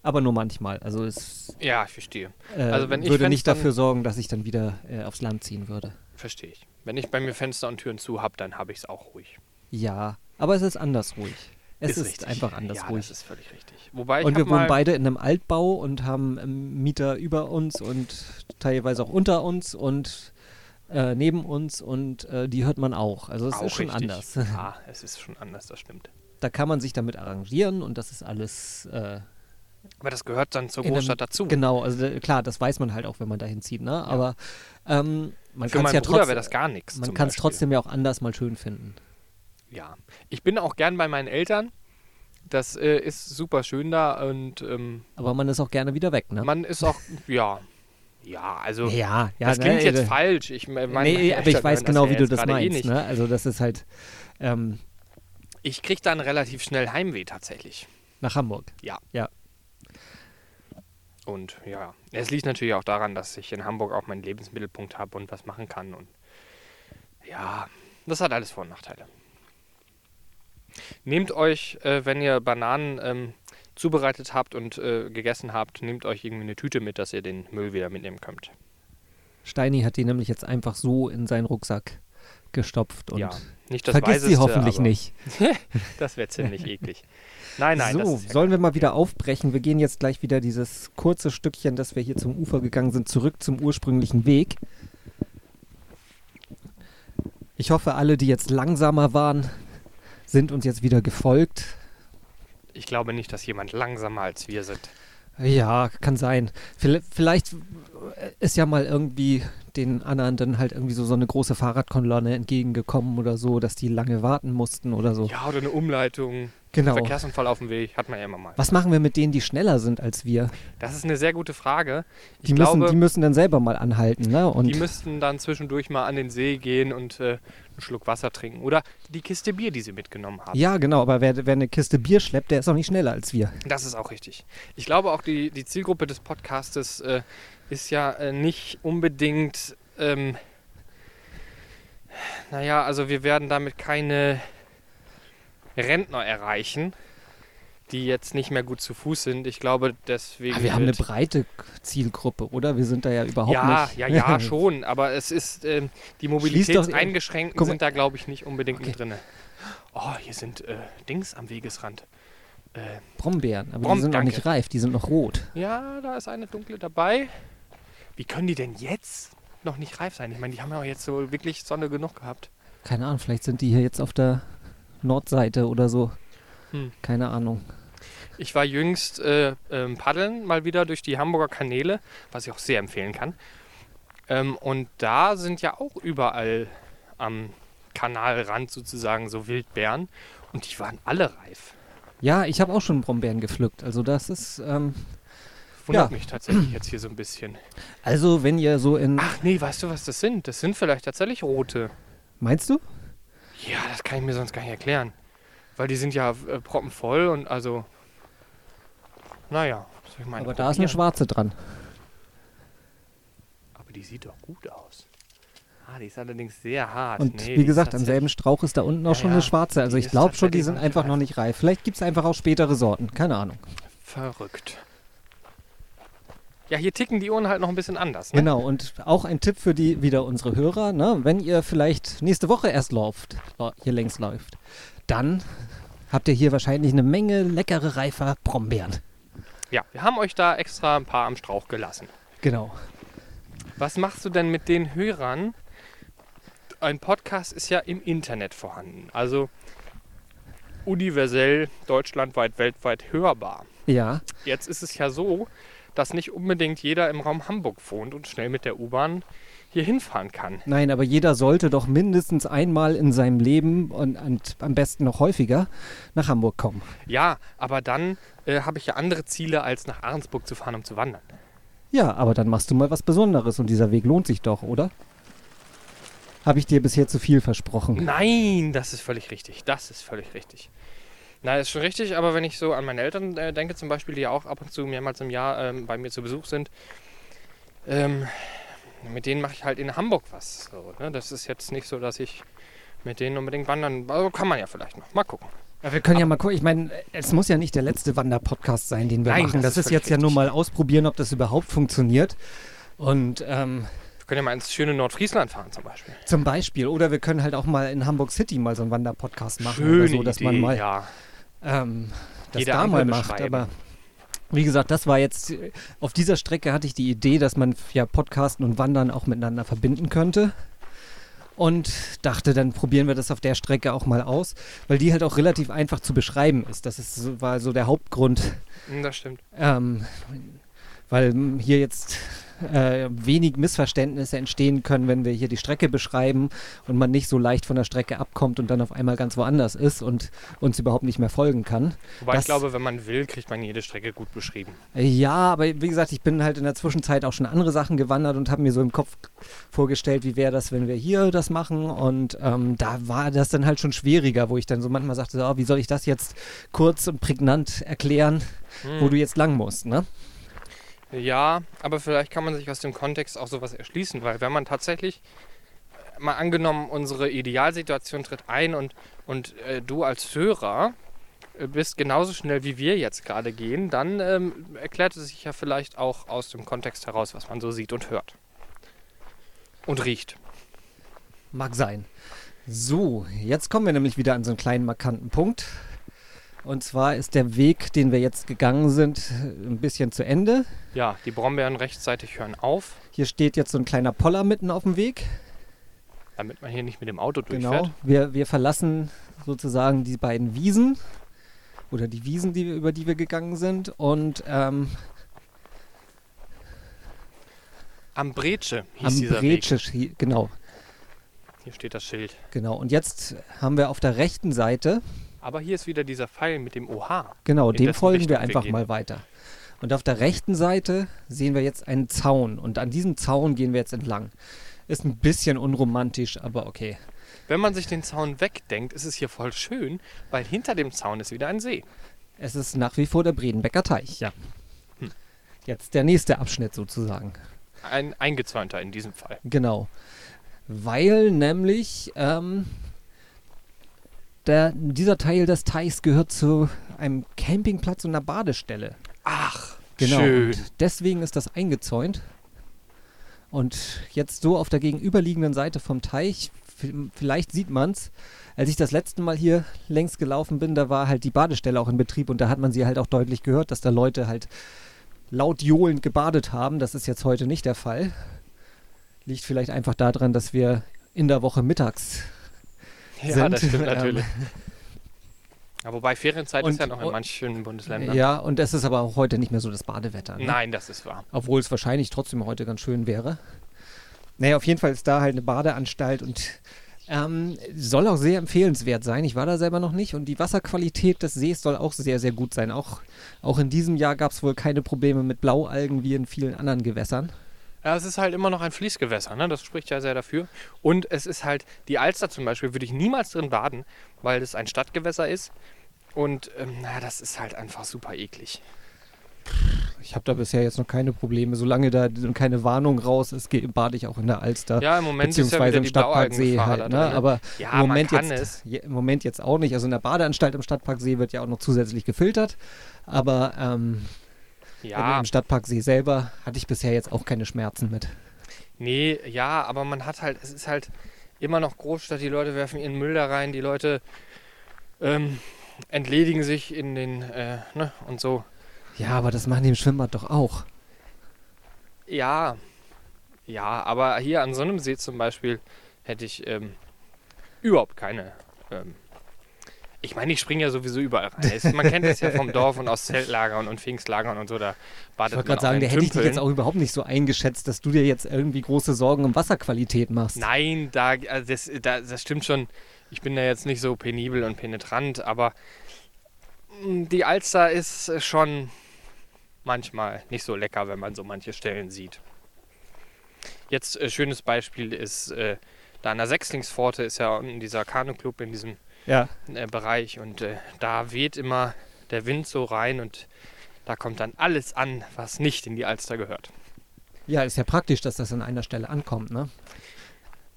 Aber nur manchmal. Also es Ja, ich verstehe. äh, Also wenn ich würde nicht dafür sorgen, dass ich dann wieder äh, aufs Land ziehen würde. Verstehe ich. Wenn ich bei mir Fenster und Türen zu habe, dann habe ich es auch ruhig. Ja, aber es ist anders ruhig. Es ist, richtig. einfach anders ja, ruhig. das ist völlig richtig. Wobei Und wir wohnen beide in einem Altbau und haben ähm, Mieter über uns und teilweise auch unter uns und äh, neben uns und äh, die hört man auch. Also es auch ist schon richtig. anders. Ja, es ist schon anders, das stimmt. Da kann man sich damit arrangieren und das ist alles äh, Aber das gehört dann zur in einem- Großstadt dazu. Genau, also äh, klar, das weiß man halt auch, wenn man dahin zieht, ne? Aber ähm, man kann es ja trotzdem, das gar nichts. man kann es trotzdem ja auch anders mal schön finden. Ja. Ich bin auch gern bei meinen Eltern. Das äh, ist super schön da und ähm, Aber man ist auch gerne wieder weg, ne? man ist auch, ja, ja, also ja, ja, das klingt ne, jetzt äh, falsch. Ich me- meine, nee, aber ich weiß genau, ja wie du das eh meinst, nicht. ne? Also das ist halt ähm, Ich kriege dann relativ schnell Heimweh tatsächlich. nach Hamburg. Und ja, es liegt natürlich auch daran, dass ich in Hamburg auch meinen Lebensmittelpunkt habe und was machen kann. Und ja, das hat alles Vor- und Nachteile. Nehmt euch, äh, wenn ihr Bananen ähm, zubereitet habt und äh, gegessen habt, nehmt euch irgendwie eine Tüte mit, dass ihr den Müll wieder mitnehmen könnt. Steini hat die nämlich jetzt einfach so in seinen Rucksack gestopft und ja, nicht das vergisst sie hoffentlich nicht. Das wäre ziemlich eklig. Nein, nein, so, sollen wir mal wieder aufbrechen? Wir gehen jetzt gleich wieder dieses kurze Stückchen, das wir hier zum Ufer gegangen sind, zurück zum ursprünglichen Weg. Ich hoffe, alle, die jetzt langsamer waren, sind uns jetzt wieder gefolgt. Ich glaube nicht, dass jemand langsamer als wir sind. Ja, kann sein. Vielle- Vielleicht ist ja mal irgendwie den anderen dann halt irgendwie so, so eine große Fahrradkolonne entgegengekommen oder so, dass die lange warten mussten oder so. Ja, oder eine Umleitung. genau. Verkehrsunfall auf dem Weg, hat man ja immer mal. Was machen wir mit denen, die schneller sind als wir? Das ist eine sehr gute Frage. Ich Die, glaube, müssen, die müssen dann selber mal anhalten, ne? Und die müssten dann zwischendurch mal an den See gehen und äh, einen Schluck Wasser trinken. Oder die Kiste Bier, die sie mitgenommen haben. ja, genau, aber wer, wer eine Kiste Bier schleppt, der ist auch nicht schneller als wir. Das ist auch richtig. Ich glaube auch, die, die Zielgruppe des Podcastes äh, ist ja äh, nicht unbedingt. Ähm, naja, also wir werden damit keine Rentner erreichen, die jetzt nicht mehr gut zu Fuß sind. Ich glaube, deswegen. Aber Ah, wir haben eine breite Zielgruppe, oder? Wir sind da ja überhaupt ja, nicht. ja, ja, schon. Aber es ist, ähm, die doch, äh, Mobilitätseingeschränkten guck mal. sind da, glaube ich, nicht unbedingt Okay. mit drin. Oh, hier sind äh, Dings am Wegesrand. Äh, Brombeeren, aber Brom- die sind noch nicht reif, die sind noch rot. ja, da ist eine dunkle dabei. Wie können die denn jetzt noch nicht reif sein? Ich meine, die haben ja jetzt so wirklich Sonne genug gehabt. Keine Ahnung, vielleicht sind die hier jetzt auf der Nordseite oder so. Hm. Keine Ahnung. Ich war jüngst äh, ähm, paddeln mal wieder durch die Hamburger Kanäle, was ich auch sehr empfehlen kann. Ähm, und da sind ja auch überall am Kanalrand sozusagen so Wildbeeren und die waren alle reif. Ja, ich habe auch schon Brombeeren gepflückt. Also das ist, ähm, Wundert Ja. mich tatsächlich jetzt hier so ein bisschen. also wenn ihr so in, Ach nee, weißt du, was das sind? Das sind vielleicht tatsächlich rote. meinst du? Ja, das kann ich mir sonst gar nicht erklären. Weil die sind ja äh, proppenvoll und also. Naja, was soll ich meinen? Aber da ist eine schwarze dran. Aber die sieht doch gut aus. Ah, die ist allerdings sehr hart. Und Nee, wie gesagt, am selben Strauch ist da unten auch Ja, schon eine schwarze. Also ich glaube schon, die sind einfach nicht noch reif. nicht reif. Vielleicht gibt es einfach auch spätere Sorten. Keine Ahnung. Verrückt. Ja, hier ticken die Uhren halt noch ein bisschen anders. Ne? Genau, und auch ein Tipp für die wieder unsere Hörer, ne? wenn ihr vielleicht nächste Woche erst läuft, hier längs läuft, dann habt ihr hier wahrscheinlich eine Menge leckere reifer Brombeeren. Ja, wir haben euch da extra ein paar am Strauch gelassen. Genau. Was machst du denn mit den Hörern? Ein Podcast ist ja im Internet vorhanden. Also universell, deutschlandweit, weltweit hörbar. Ja, Jetzt ist es ja so, dass nicht unbedingt jeder im Raum Hamburg wohnt und schnell mit der U-Bahn hier hinfahren kann. nein, aber jeder sollte doch mindestens einmal in seinem Leben und, und am besten noch häufiger nach Hamburg kommen. Ja, aber dann äh, habe ich ja andere Ziele, als nach Ahrensburg zu fahren, um zu wandern. Ja, aber dann machst du mal was Besonderes und dieser Weg lohnt sich doch, oder? Habe ich dir bisher zu viel versprochen? Nein, das ist völlig richtig. Das ist völlig richtig. Na, ist schon richtig, aber wenn ich so an meine Eltern äh, denke, zum Beispiel, die ja auch ab und zu mehrmals im Jahr ähm, bei mir zu Besuch sind, ähm, mit denen mache ich halt in Hamburg was. So, ne? Das ist jetzt nicht so, dass ich mit denen unbedingt wandern. Also kann man ja vielleicht noch. Mal gucken. Ja, wir können ja mal gucken. Ich meine, es muss ja nicht der letzte Wanderpodcast sein, den wir Nein, machen. das Das, ist jetzt ja nur mal ausprobieren, ob das überhaupt funktioniert. Und ähm, Wir können ja mal ins schöne Nordfriesland fahren zum Beispiel. zum Beispiel, oder wir können halt auch mal in Hamburg City mal so einen Wanderpodcast machen Schöne oder so, dass man Idee, mal ja. Ähm, das Jede da mal macht. Aber wie gesagt, das war jetzt, auf dieser Strecke hatte ich die Idee, dass man ja Podcasten und Wandern auch miteinander verbinden könnte. Und dachte, dann probieren wir das auf der Strecke auch mal aus, weil die halt auch relativ einfach zu beschreiben ist. Das ist, war so der Hauptgrund, Das stimmt. ähm, weil hier jetzt äh, wenig Missverständnisse entstehen können, wenn wir hier die Strecke beschreiben und man nicht so leicht von der Strecke abkommt und dann auf einmal ganz woanders ist und uns überhaupt nicht mehr folgen kann. Wobei Das- ich glaube, wenn man will, kriegt man jede Strecke gut beschrieben. Ja, aber wie gesagt, ich bin halt in der Zwischenzeit auch schon andere Sachen gewandert und habe mir so im Kopf vorgestellt, wie wäre das, wenn wir hier das machen. Und ähm, da war das dann halt schon schwieriger, wo ich dann so manchmal sagte, oh, wie soll ich das jetzt kurz und prägnant erklären, Hm. wo du jetzt lang musst, ne? Ja, aber vielleicht kann man sich aus dem Kontext auch sowas erschließen, weil wenn man tatsächlich äh, mal angenommen, unsere Idealsituation tritt ein und, und äh, du als Hörer äh, bist genauso schnell wie wir jetzt gerade gehen, dann ähm, erklärt es sich ja vielleicht auch aus dem Kontext heraus, was man so sieht und hört. Und riecht. Mag sein. So, jetzt kommen wir nämlich wieder an so einen kleinen markanten Punkt. Und zwar ist der Weg, den wir jetzt gegangen sind, ein bisschen zu Ende. Ja, die Brombeeren rechtzeitig hören auf, Hier steht jetzt so ein kleiner Poller mitten auf dem Weg. damit man hier nicht mit dem Auto durchfährt. Genau. Wir, wir verlassen sozusagen die beiden Wiesen oder die Wiesen, die, über die wir gegangen sind. Und ähm, Am Bretsche hieß am dieser Weg. Bretsche, schie- genau, Hier steht das Schild. genau. Und jetzt haben wir auf der rechten Seite, Aber hier ist wieder dieser Pfeil mit dem OH. genau, dem folgen Richtung wir wir einfach gehen. mal weiter. Und auf der rechten Seite sehen wir jetzt einen Zaun. Und an diesem Zaun gehen wir jetzt entlang. Ist ein bisschen unromantisch, aber okay. Wenn man sich den Zaun wegdenkt, ist es hier voll schön, weil hinter dem Zaun ist wieder ein See. Es ist nach wie vor der Bredenbecker Teich, ja. Hm. Jetzt der nächste Abschnitt sozusagen. Ein eingezäunter in diesem Fall. Genau. Weil nämlich ähm, der, dieser Teil des Teichs gehört zu einem Campingplatz und einer Badestelle. Ach, Genau. schön. Und deswegen ist das eingezäunt. Und jetzt so auf der gegenüberliegenden Seite vom Teich, vielleicht sieht man es, als ich das letzte Mal hier längs gelaufen bin, da war halt die Badestelle auch in Betrieb und da hat man sie halt auch deutlich gehört, dass da Leute halt laut johlend gebadet haben. Das ist jetzt heute nicht der Fall. Liegt vielleicht einfach daran, dass wir in der Woche mittags Ja, sind. das stimmt Ähm, natürlich. Ja, wobei Ferienzeit und- ist ja noch in manchen Bundesländern. Ja, und es ist aber auch heute nicht mehr so das Badewetter. Ne? Nein, das ist wahr. Obwohl es wahrscheinlich trotzdem heute ganz schön wäre. Naja, auf jeden Fall ist da halt eine Badeanstalt und ähm, soll auch sehr empfehlenswert sein. Ich war da selber noch nicht und die Wasserqualität des Sees soll auch sehr, sehr gut sein. Auch, auch in diesem Jahr gab es wohl keine Probleme mit Blaualgen wie in vielen anderen Gewässern. Ja, es ist halt immer noch ein Fließgewässer, ne? das spricht ja sehr dafür. Und es ist halt, die Alster zum Beispiel würde ich niemals drin baden, weil das ein Stadtgewässer ist. Und ähm, na, das ist halt einfach super eklig. Ich habe da bisher jetzt noch keine Probleme. Solange da keine Warnung raus ist, bade ich auch in der Alster. Ja, im Moment ist ja beziehungsweise im Stadtparksee halt. Ne? Aber ja, im Moment, jetzt, es. je- im Moment jetzt auch nicht. Also in der Badeanstalt im Stadtparksee wird ja auch noch zusätzlich gefiltert. Aber ähm, Ja, im Stadtparksee selber hatte ich bisher jetzt auch keine Schmerzen mit. nee, ja, aber man hat halt, es ist halt immer noch Großstadt, die Leute werfen ihren Müll da rein, die Leute ähm, entledigen sich in den, äh, ne, und so. Ja, aber das machen die im Schwimmbad doch auch. Ja, ja, aber hier an so einem See zum Beispiel hätte ich ähm, überhaupt keine ähm, Ich meine, ich springe ja sowieso überall rein. Man kennt das ja vom Dorf und aus Zeltlagern und Pfingstlagern und so. Da Ich badet wollte man gerade sagen, in hätte ich dich jetzt auch überhaupt nicht so eingeschätzt, dass du dir jetzt irgendwie große Sorgen um Wasserqualität machst. Nein, da, also das, da, das stimmt schon. Ich bin da jetzt nicht so penibel und penetrant, aber mm, die Alster ist schon manchmal nicht so lecker, wenn man so manche Stellen sieht. Jetzt äh, schönes Beispiel ist äh, da an der Sechslingspforte ist ja unten dieser Kanuclub in diesem Ja. äh, Bereich und äh, da weht immer der Wind so rein und da kommt dann alles an, was nicht in die Alster gehört. Ja, ist ja praktisch, dass das an einer Stelle ankommt, ne?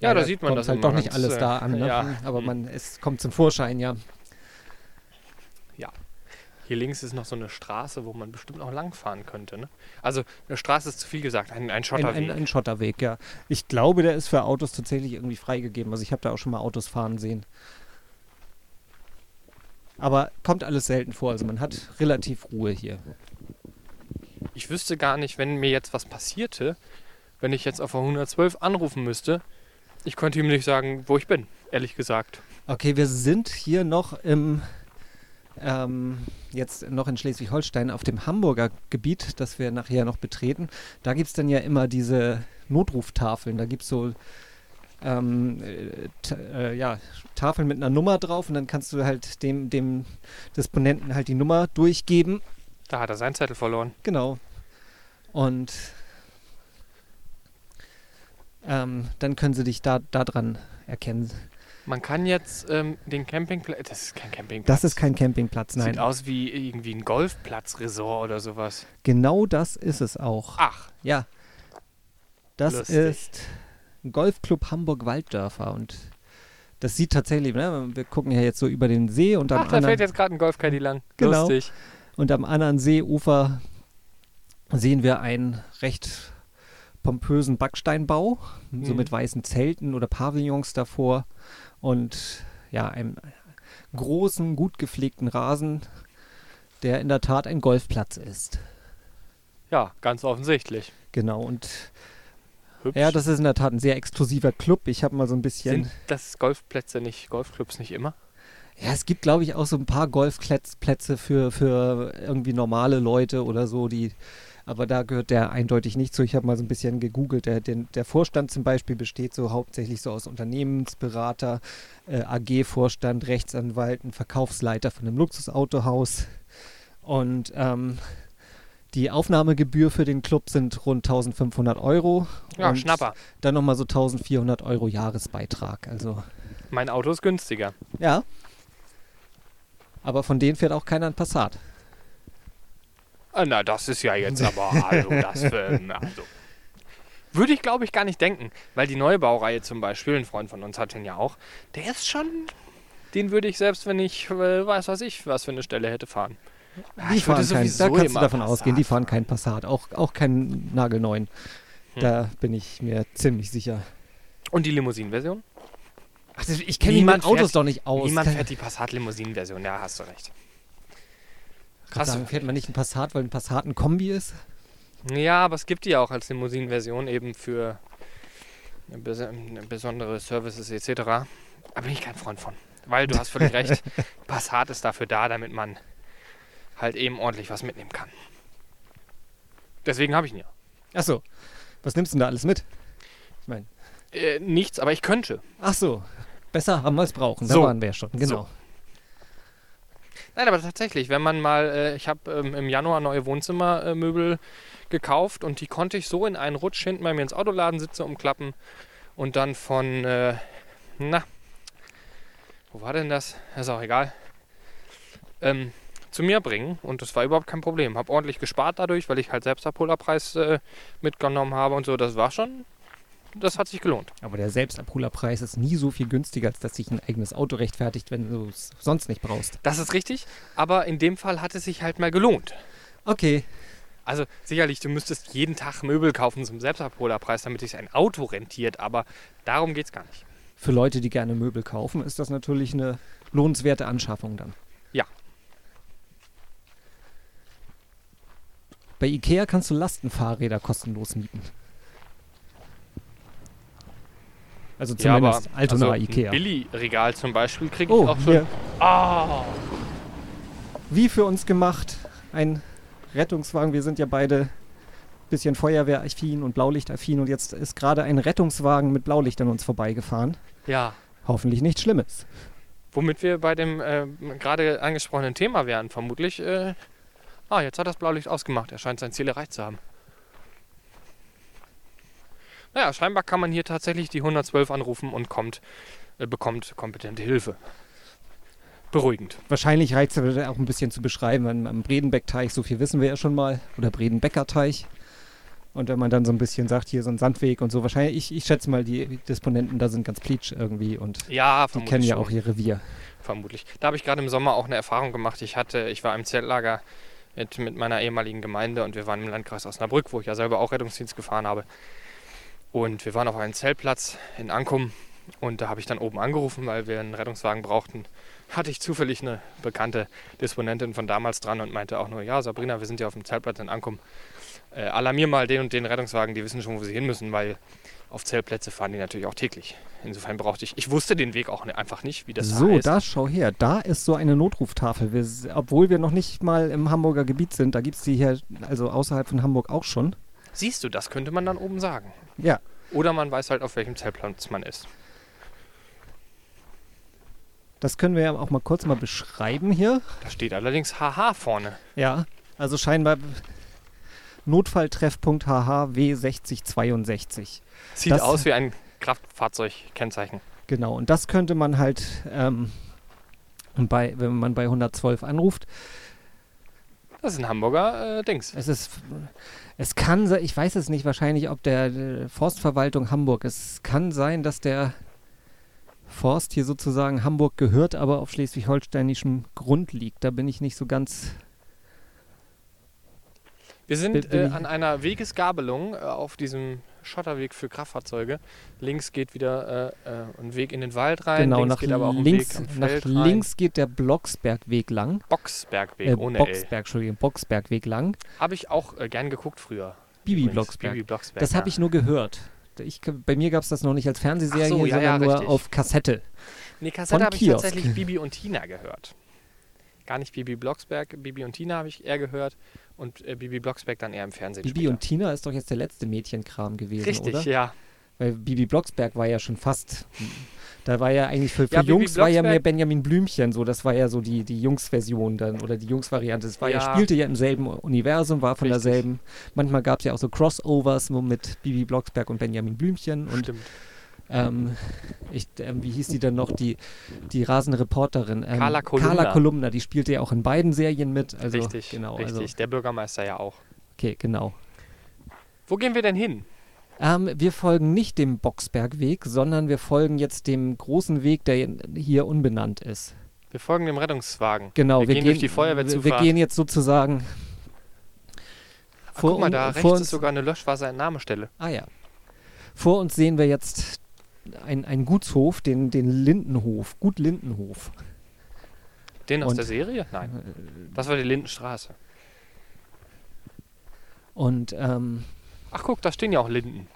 Ja, da sieht man kommt das halt doch nicht alles äh, da an, ne? ja. Aber Mhm. man, es kommt zum Vorschein, ja. Hier links ist noch so eine Straße, wo man bestimmt auch langfahren könnte. Ne? Also eine Straße ist zu viel gesagt, ein, ein Ein, Schotterweg. ein, ein Schotterweg, ja. Ich glaube, der ist für Autos tatsächlich irgendwie freigegeben. Also ich habe da auch schon mal Autos fahren sehen. Aber kommt alles selten vor. Also man hat relativ Ruhe hier. Ich wüsste gar nicht, wenn mir jetzt was passierte, wenn ich jetzt auf der 112 anrufen müsste. Ich könnte ihm nicht sagen, wo ich bin, ehrlich gesagt. Okay, wir sind hier noch im ähm, jetzt noch in Schleswig-Holstein auf dem Hamburger Gebiet, das wir nachher noch betreten. Da gibt es dann ja immer diese Notruftafeln. Da gibt es so ähm, äh, äh, ja, Tafeln mit einer Nummer drauf und dann kannst du halt dem, dem Disponenten halt die Nummer durchgeben. Da hat er seinen Zettel verloren. Genau. Und ähm, dann können sie dich da, da dran erkennen. Man kann jetzt ähm, den Campingplatz. Das ist kein Campingplatz. Das ist kein Campingplatz, nein. Sieht aus wie irgendwie ein Golfplatzresort oder sowas. Genau das ist es auch. Ach, Ja. Das Lustig. ist Golfclub Hamburg-Walddörfer und das sieht tatsächlich, ne, wir gucken ja jetzt so über den See und am, Ach da fährt anderen, jetzt gerade ein Golfcaddy lang. Genau. Lustig. und am anderen Seeufer sehen wir einen recht pompösen Backsteinbau, so Mhm. mit weißen Zelten oder Pavillons davor und ja, einem großen, gut gepflegten Rasen, der in der Tat ein Golfplatz ist. Ja, ganz offensichtlich. Genau, und Hübsch. Ja, das ist in der Tat ein sehr exklusiver Club. Ich habe mal so ein bisschen. Sind das Golfplätze nicht, Golfclubs nicht immer? Ja, es gibt, glaube ich, auch so ein paar Golfplätze für, für irgendwie normale Leute oder so, die. Aber da gehört der eindeutig nicht zu. Ich habe mal so ein bisschen gegoogelt. Der, der, der Vorstand zum Beispiel besteht so hauptsächlich so aus Unternehmensberater, äh, AG-Vorstand, Rechtsanwalt, ein Verkaufsleiter von einem Luxusautohaus. Und ähm, die Aufnahmegebühr für den Club sind rund 1500 Euro. Ja, und Schnapper. Dann nochmal so 1400 Euro Jahresbeitrag. Also, Mein Auto ist günstiger. ja. Aber von denen fährt auch keiner ein Passat. Ah, Na, das ist ja jetzt aber, also das, ähm, also. Würde ich, glaube ich, gar nicht denken, weil die Neubaureihe zum Beispiel, ein Freund von uns hat den ja auch, der ist schon, den würde ich selbst, wenn ich, äh, weiß was ich, was für eine Stelle hätte, fahren. Ja, Die ich fahren kein, da kannst du davon Passat ausgehen, die fahren keinen Passat, auch, auch keinen nagelneuen. Hm. Da bin ich mir ziemlich sicher. Und die Limousinenversion? Ach, das, ich kenne Niemand mit Autos fährt- doch nicht aus. Niemand fährt die Passat-Limousinenversion, ja, hast du recht. Krass. Sagen, fährt man nicht ein Passat, weil ein Passat ein Kombi ist? Ja, aber es gibt die auch als Limousinenversion eben für bes besondere Services etc. Da bin ich kein Freund von. Weil du hast völlig recht, Passat ist dafür da, damit man halt eben ordentlich was mitnehmen kann. Deswegen habe ich ihn ja. Achso, was nimmst du denn da alles mit? Ich meine, Äh, nichts, aber ich könnte. ach so, besser haben wir es brauchen. Da So. waren wir schon, genau. So. Nein, aber tatsächlich, wenn man mal, äh, ich habe ähm, im Januar neue Wohnzimmermöbel gekauft und die konnte ich so in einen Rutsch hinten bei mir ins Autoladen sitze umklappen und dann von, äh, na, wo war denn das? Ist auch egal. Ähm, zu mir bringen und das war überhaupt kein Problem. Hab ordentlich gespart dadurch, weil ich halt selbst Abholerpreis äh, mitgenommen habe und so. Das war schon, das hat sich gelohnt. Aber der Selbstabholerpreis ist nie so viel günstiger, als dass sich ein eigenes Auto rechtfertigt, wenn du es sonst nicht brauchst. Das ist richtig, aber in dem Fall hat es sich halt mal gelohnt. Okay, Also sicherlich, du müsstest jeden Tag Möbel kaufen zum Selbstabholerpreis, damit sich ein Auto rentiert, aber darum geht es gar nicht. für Leute, die gerne Möbel kaufen, ist das natürlich eine lohnenswerte Anschaffung dann. Ja. Bei Ikea kannst du Lastenfahrräder kostenlos mieten. Also Ja, aber zumindest Altona also Ikea. Billy-Regal zum Beispiel kriege ich Oh, auch schon. hier. Ah, Wie für uns gemacht, ein Rettungswagen. Wir sind ja beide ein bisschen feuerwehraffin und Blaulichtaffin und jetzt ist gerade ein Rettungswagen mit Blaulicht an uns vorbeigefahren. ja. Hoffentlich nichts Schlimmes. Womit wir bei dem äh, gerade angesprochenen Thema wären, vermutlich. Äh, ah, jetzt hat das Blaulicht ausgemacht. Er scheint sein Ziel erreicht zu haben. Naja, scheinbar kann man hier tatsächlich die 112 anrufen und kommt, äh, bekommt kompetente Hilfe. Beruhigend. Wahrscheinlich reicht es auch ein bisschen zu beschreiben. Am, am Bredenbeck-Teich, so viel wissen wir ja schon mal, oder Bredenbecker-Teich. Und wenn man dann so ein bisschen sagt, hier so ein Sandweg und so, wahrscheinlich, ich, ich schätze mal, die Disponenten da sind ganz pleatsch irgendwie und Ja, die kennen ja schon. auch ihr Revier. Vermutlich. Da habe ich gerade im Sommer auch eine Erfahrung gemacht. Ich hatte, ich war im Zeltlager mit, mit meiner ehemaligen Gemeinde und wir waren im Landkreis Osnabrück, wo ich ja selber auch Rettungsdienst gefahren habe. Und wir waren auf einem Zeltplatz in Ankum und da habe ich dann oben angerufen, weil wir einen Rettungswagen brauchten. Hatte ich zufällig eine bekannte Disponentin von damals dran und meinte auch nur, ja Sabrina, wir sind ja auf dem Zeltplatz in Ankum. Äh, alarmier mal den und den Rettungswagen, die wissen schon, wo sie hin müssen, weil auf Zeltplätze fahren die natürlich auch täglich. Insofern brauchte ich, ich wusste den Weg auch ne- einfach nicht, wie das so, heißt. da schau her, da ist so eine Notruftafel. Wir, obwohl wir noch nicht mal im Hamburger Gebiet sind, da gibt es die hier, also außerhalb von Hamburg auch schon. Siehst du, das könnte man dann oben sagen. Ja, Oder man weiß halt, auf welchem Zeltplatz man ist. das können wir ja auch mal kurz mal beschreiben hier. Da steht allerdings HH vorne. Ja, also scheinbar Notfalltreffpunkt HHW 6062. Sieht Das- aus wie ein Kraftfahrzeugkennzeichen. Genau, und das könnte man halt, ähm, bei, wenn man bei 112 anruft, Das ist ein Hamburger äh, Dings. es ist, es kann sein, ich weiß es nicht wahrscheinlich, ob der äh, Forstverwaltung Hamburg, es kann sein, dass der Forst hier sozusagen Hamburg gehört, aber auf schleswig-holsteinischem Grund liegt. Da bin ich nicht so ganz, Wir sind äh, an einer Wegesgabelung äh, auf diesem Schotterweg für Kraftfahrzeuge. Links geht wieder äh, äh, ein Weg in den Wald rein. genau, links nach geht aber auch ein links, Weg am nach Feld rein. links geht der Blocksbergweg lang. Boxbergweg Äh, ohne Boxberg, Entschuldigung, Boxbergweg lang. Habe ich auch äh, gern geguckt früher. Bibi. Blocksberg. Bibi Blocksberg. Das habe ja. ich nur gehört. Ich, bei mir gab es das noch nicht als Fernsehserie, so, ja, ja, sondern nur richtig. auf Kassette. Nee, Kassette habe ich tatsächlich Bibi und Tina gehört. Gar nicht Bibi Blocksberg, Bibi und Tina habe ich eher gehört und äh, Bibi Blocksberg dann eher im Fernsehen. Bibi später. und Tina ist doch jetzt der letzte Mädchenkram gewesen, Richtig, oder? ja. Weil Bibi Blocksberg war ja schon fast. Da war ja eigentlich für, für Ja, Jungs war ja mehr Benjamin Blümchen so. Das war ja so die, die Jungs-Version dann oder die Jungs-Variante. Es war ja. Ja. spielte ja im selben Universum, war von Richtig. derselben. Manchmal gab es ja auch so Crossovers mit Bibi Blocksberg und Benjamin Blümchen und Stimmt. Ähm, ich, ähm, wie hieß die dann noch, die, die rasende Reporterin? Ähm, Carla Kolumna. Carla Kolumna, die spielte ja auch in beiden Serien mit. Also, richtig, genau, richtig. Also, Der Bürgermeister ja auch. okay, genau. Wo gehen wir denn hin? Ähm, wir folgen nicht dem Boxbergweg, sondern wir folgen jetzt dem großen Weg, der hier unbenannt ist. Wir folgen dem Rettungswagen. Genau, wir, gehen, durch die Feuerwehrzufahrt. Wir, wir gehen jetzt sozusagen. Ach, guck mal, da rechts ist sogar eine Löschwasserentnahmestelle. Ah ja. Vor uns sehen wir jetzt ein, ein Gutshof, den, den Lindenhof, Gut Lindenhof. Den aus Und- der Serie? Nein. Das war die Lindenstraße. Und ähm, Ach guck, da stehen ja auch Linden.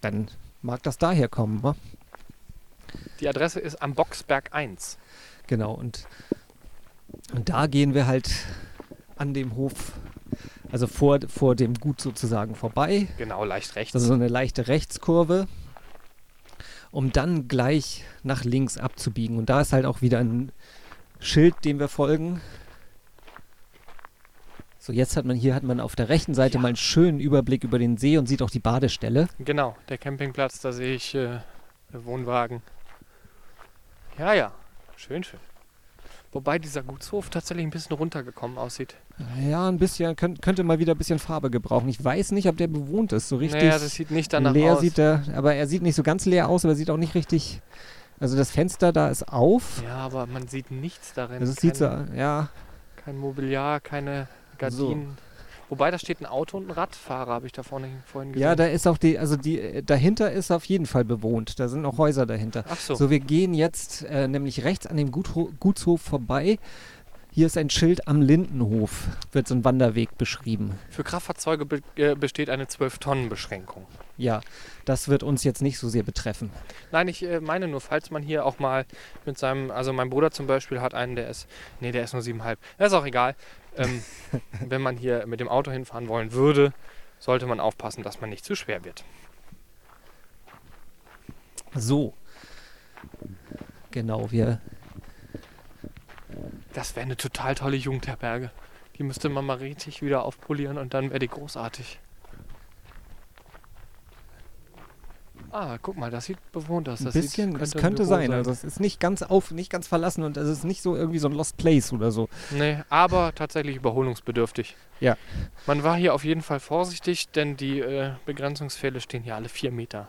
dann mag das daher kommen, wa? Die Adresse ist am Boxberg 1. Genau, und, und da gehen wir halt an dem Hof, also vor, vor dem Gut sozusagen vorbei. Genau, leicht rechts. Also so eine leichte Rechtskurve, um dann gleich nach links abzubiegen. Und da ist halt auch wieder ein Schild, dem wir folgen. So, jetzt hat man hier hat man auf der rechten Seite Ja. mal einen schönen Überblick über den See und sieht auch die Badestelle. Genau, der Campingplatz, da sehe ich äh, Wohnwagen. Ja, ja, schön, schön. Wobei dieser Gutshof tatsächlich ein bisschen runtergekommen aussieht. Ja, ein bisschen, könnt, könnte mal wieder ein bisschen Farbe gebrauchen. Ich weiß nicht, ob der bewohnt ist. So richtig naja, das sieht nicht danach leer aus. sieht er, aber er sieht nicht so ganz leer aus, aber er sieht auch nicht richtig. Also das Fenster da ist auf. ja, aber man sieht nichts darin. Also es sieht so, ja, kein Mobiliar, keine Gardinen. Wobei, da steht ein Auto und ein Radfahrer, habe ich da vorne vorhin gesehen. Ja, da ist auch die, also die, äh, dahinter ist auf jeden Fall bewohnt. Da sind noch Häuser dahinter. Ach so. So, wir gehen jetzt äh, nämlich rechts an dem Gutho Gutshof vorbei. Hier ist ein Schild am Lindenhof, wird so ein Wanderweg beschrieben. Für Kraftfahrzeuge be äh, besteht eine 12-Tonnen-Beschränkung. ja, das wird uns jetzt nicht so sehr betreffen. Nein, ich äh, meine nur, falls man hier auch mal mit seinem, also mein Bruder zum Beispiel hat einen, der ist, nee, der ist nur siebeneinhalb. Das ist auch egal. Ähm, wenn man hier mit dem Auto hinfahren wollen würde, sollte man aufpassen, dass man nicht zu schwer wird. So. Genau, wir. Das wäre eine total tolle Jugendherberge. Die müsste man mal richtig wieder aufpolieren und dann wäre die großartig. Ah, guck mal, das sieht bewohnt aus. Ein Das bisschen, sieht, es ein könnte Büro sein. Also es ist nicht ganz auf, nicht ganz verlassen und es ist nicht so irgendwie so ein Lost Place oder so. Nee, aber tatsächlich überholungsbedürftig. Ja. Man war hier auf jeden Fall vorsichtig, denn die äh, Begrenzungspfähle stehen hier alle vier Meter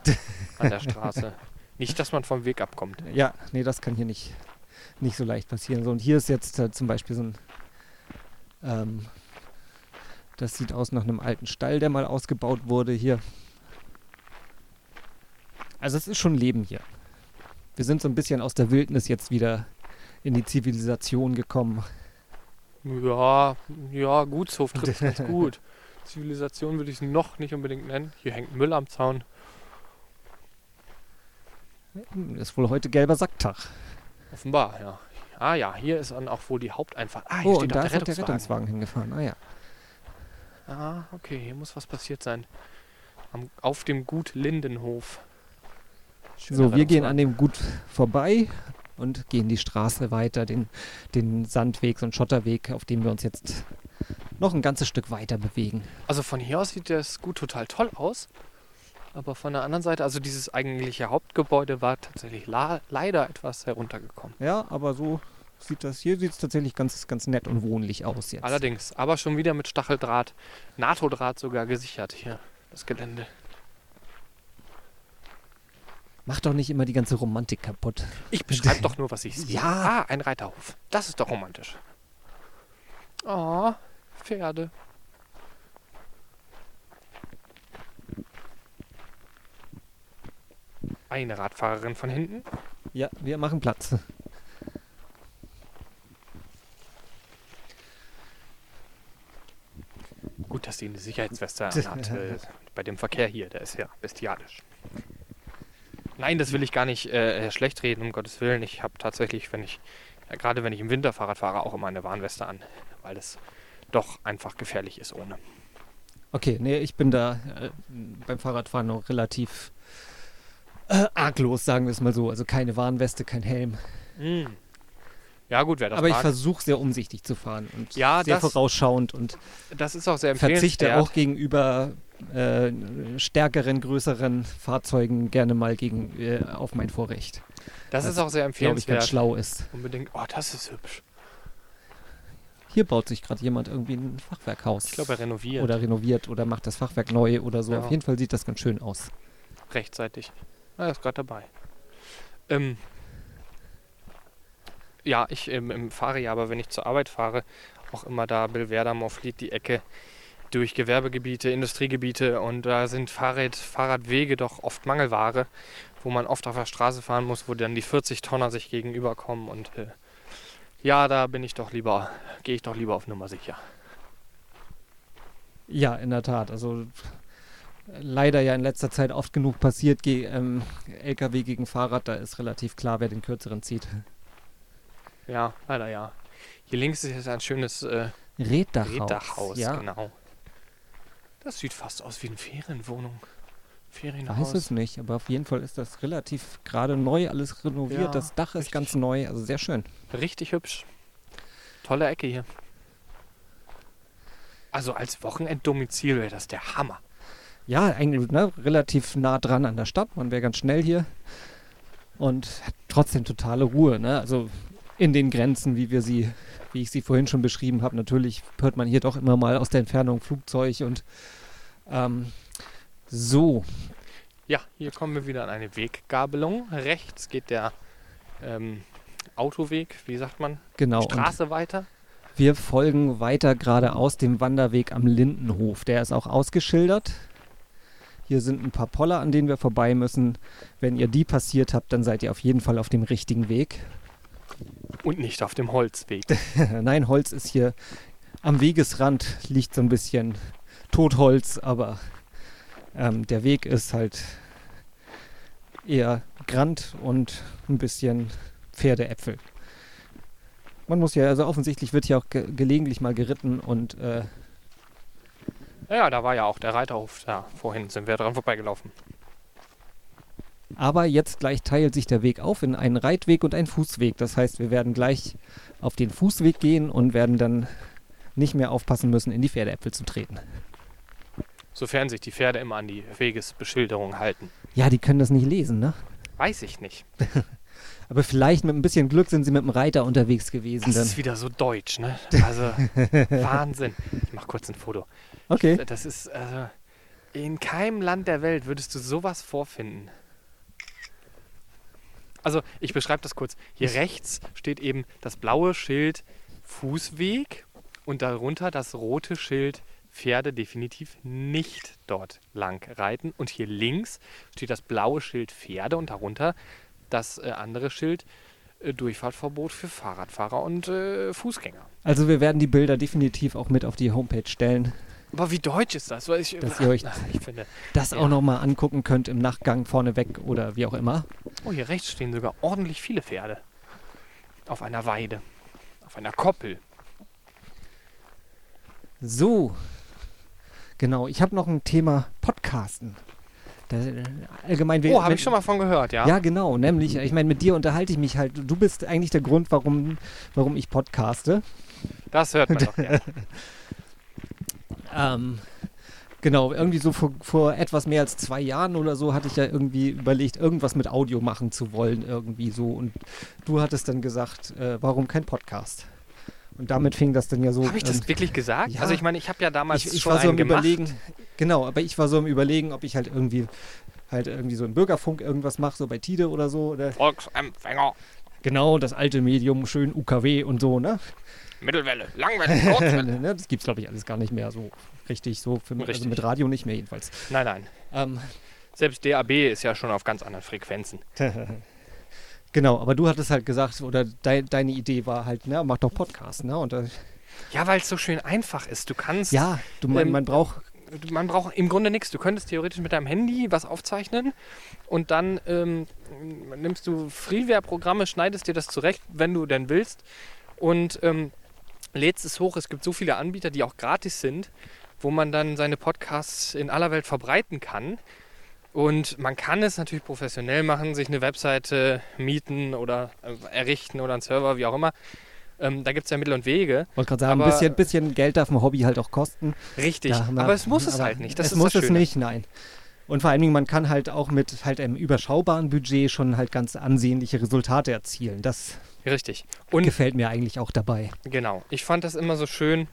an der Straße. Nicht, dass man vom Weg abkommt. Ja, nee, das kann hier nicht, nicht so leicht passieren. So, und hier ist jetzt äh, zum Beispiel so ein. Ähm, das sieht aus nach einem alten Stall, der mal ausgebaut wurde hier. Also es ist schon Leben hier. Wir sind so ein bisschen aus der Wildnis jetzt wieder in die Zivilisation gekommen. Ja, ja, Gutshof trifft ganz gut. Zivilisation würde ich es noch nicht unbedingt nennen. Hier hängt Müll am Zaun. Ist wohl heute gelber Sacktag. Offenbar, ja. Ah ja, hier ist dann auch wohl die Haupteinfahrt. Ah, hier Oh, steht und da der ist auch der Rettungswagen. Rettungswagen hingefahren. Ah ja. Ah, okay, hier muss was passiert sein. Am, auf dem Gut Lindenhof. So, wir gehen an dem Gut vorbei und gehen die Straße weiter, den, den Sandweg, so einen Schotterweg, auf dem wir uns jetzt noch ein ganzes Stück weiter bewegen. Also von hier aus sieht das Gut total toll aus. Aber von der anderen Seite, also dieses eigentliche Hauptgebäude war tatsächlich leider etwas heruntergekommen. Ja, aber so sieht das hier sieht es tatsächlich ganz, ganz nett und wohnlich aus jetzt. Allerdings, aber schon wieder mit Stacheldraht, NATO-Draht sogar gesichert hier, das Gelände. Mach doch nicht immer die ganze Romantik kaputt. Ich beschreibe doch nur, was ich sehe. Ja. Ah, ein Reiterhof. Das ist doch romantisch. Oh, Pferde. Eine Radfahrerin von hinten. Ja, wir machen Platz. Gut, dass sie eine Sicherheitsweste anhat. Äh, bei dem Verkehr hier, der ist ja bestialisch. Nein, das will ich gar nicht äh, schlecht reden, um Gottes Willen. Ich habe tatsächlich, wenn ich, ja, gerade wenn ich im Winter Fahrrad fahre, auch immer eine Warnweste an, weil es doch einfach gefährlich ist ohne. Okay, nee, ich bin da äh, beim Fahrradfahren noch relativ äh, arglos, sagen wir es mal so. Also keine Warnweste, kein Helm. Mm. Ja gut, wer das Aber ich versuche sehr umsichtig zu fahren und Ja, sehr das- vorausschauend und Das ist auch sehr verzichte auch gegenüber äh, stärkeren, größeren Fahrzeugen gerne mal gegen, äh, auf mein Vorrecht. das ist auch sehr Glaube ich, ganz empfehlenswert. schlau ist. Unbedingt. Oh, das ist hübsch. Hier baut sich gerade jemand irgendwie ein Fachwerkhaus. Ich glaube, er renoviert oder renoviert oder macht das Fachwerk neu oder so. Ja. Auf jeden Fall sieht das ganz schön aus. rechtzeitig. Er ist gerade dabei. Ähm, ja, ich ähm, fahre ja, aber wenn ich zur Arbeit fahre, auch immer da Belwerder, Morflied, die Ecke durch Gewerbegebiete, Industriegebiete und da sind Fahrrad, Fahrradwege doch oft Mangelware, wo man oft auf der Straße fahren muss, wo dann die 40 Tonner sich gegenüberkommen und äh, ja, da bin ich doch lieber, gehe ich doch lieber auf Nummer sicher. Ja, in der Tat. Also leider ja in letzter Zeit oft genug passiert, ge ähm, LKW gegen Fahrrad, da ist relativ klar, wer den kürzeren zieht. Ja, leider ja. Hier links ist jetzt ein schönes äh, Reddachhaus. Reddachhaus, ja. genau. Das sieht fast aus wie eine Ferienwohnung. Weiß Ferienhaus. es nicht, aber auf jeden Fall ist das relativ gerade neu, alles renoviert. Ja, das Dach ist ganz neu, also sehr schön. Richtig hübsch. Tolle Ecke hier. Also als Wochenenddomizil wäre das der Hammer. Ja, eigentlich ne, relativ nah dran an der Stadt. Man wäre ganz schnell hier. Und hat trotzdem totale Ruhe. Ne? Also in den Grenzen, wie wir sie, wie ich sie vorhin schon beschrieben habe. Natürlich hört man hier doch immer mal aus der Entfernung Flugzeug und ähm, so. Ja, hier kommen wir wieder an eine Weggabelung. Rechts geht der ähm, Autoweg, wie sagt man, Genau. Straße weiter. wir folgen weiter geradeaus dem Wanderweg am Lindenhof. Der ist auch ausgeschildert. Hier sind ein paar Poller, an denen wir vorbei müssen. Wenn ihr die passiert habt, dann seid ihr auf jeden Fall auf dem richtigen Weg. Und nicht auf dem Holzweg. Nein, Holz ist hier am Wegesrand, liegt so ein bisschen Totholz, aber Ähm, der Weg ist halt eher Grand und ein bisschen Pferdeäpfel. Man muss ja, also offensichtlich wird hier auch ge gelegentlich mal geritten und äh, Ja, da war ja auch der Reiterhof da. Vorhin sind wir dran vorbeigelaufen. Aber jetzt gleich teilt sich der Weg auf in einen Reitweg und einen Fußweg. Das heißt, wir werden gleich auf den Fußweg gehen und werden dann nicht mehr aufpassen müssen, in die Pferdeäpfel zu treten. Sofern sich die Pferde immer an die Wegesbeschilderung halten. Ja, die können das nicht lesen, ne? Weiß ich nicht. Aber vielleicht mit ein bisschen Glück sind sie mit dem Reiter unterwegs gewesen. Das Dann. ist wieder so deutsch, ne? Also, Wahnsinn. Ich mach kurz ein Foto. Okay. Das ist, also, in keinem Land der Welt würdest du sowas vorfinden. Also, ich beschreibe das kurz. Hier rechts steht eben das blaue Schild Fußweg und darunter das rote Schild Pferde definitiv nicht dort lang reiten. Und hier links steht das blaue Schild Pferde und darunter das äh, andere Schild äh, Durchfahrtverbot für Fahrradfahrer und äh, Fußgänger. Also wir werden die Bilder definitiv auch mit auf die Homepage stellen, Aber wie deutsch ist das? Weil ich, Dass ihr euch- ich finde. das Ja. auch nochmal angucken könnt im Nachgang vorneweg oder wie auch immer. Oh, hier rechts stehen sogar ordentlich viele Pferde. Auf einer Weide. Auf einer Koppel. So, genau. Ich habe noch ein Thema Podcasten. Das, äh, allgemein, Oh, habe ich schon mal von gehört, ja? Ja, genau. Nämlich, ich meine, mit dir unterhalte ich mich halt. Du bist eigentlich der Grund, warum, warum ich podcaste. Das hört man doch gerne. Ähm, genau, irgendwie so vor, vor etwas mehr als zwei Jahren oder so hatte ich ja irgendwie überlegt, irgendwas mit Audio machen zu wollen, irgendwie so. Und du hattest dann gesagt, äh, warum kein Podcast? Und damit fing das dann ja so. Habe ich das ähm, wirklich gesagt? ja. Also ich meine, ich habe ja damals ich, ich schon war so am gemacht. Überlegen, genau, aber ich war so am Überlegen, ob ich halt irgendwie halt irgendwie so im Bürgerfunk irgendwas mache, so bei Tide oder so. Oder Volksempfänger, genau, das alte Medium, schön UKW und so, ne? Mittelwelle, Langwelle, Kurzwelle. ne? Das gibt's, glaube ich, alles gar nicht mehr so richtig so. Für, Also Richtig. mit Radio nicht mehr jedenfalls. nein, nein. Ähm, Selbst DAB ist ja schon auf ganz anderen Frequenzen. genau, aber du hattest halt gesagt, oder dei, deine Idee war halt, ne, mach doch Podcast, ne? Und äh, Ja, weil es so schön einfach ist. Du kannst, ja, du, man, Ähm, man braucht, man braucht im Grunde nichts. Du könntest theoretisch mit deinem Handy was aufzeichnen und dann ähm, nimmst du Freeware-Programme, schneidest dir das zurecht, wenn du denn willst und ähm, lädst es hoch. Es gibt so viele Anbieter, die auch gratis sind, wo man dann seine Podcasts in aller Welt verbreiten kann. Und man kann es natürlich professionell machen, sich eine Webseite mieten oder äh, errichten oder einen Server, wie auch immer. Ähm, da gibt es ja Mittel und Wege. wollte gerade sagen, ein bisschen, bisschen Geld darf ein Hobby halt auch kosten. Richtig. Wir- aber es muss es halt nicht. Das es muss es nicht, nein. Und vor allen Dingen, man kann halt auch mit halt einem überschaubaren Budget schon halt ganz ansehnliche Resultate erzielen. Das Richtig. Und gefällt mir eigentlich auch dabei. Genau. Ich fand das immer so schön.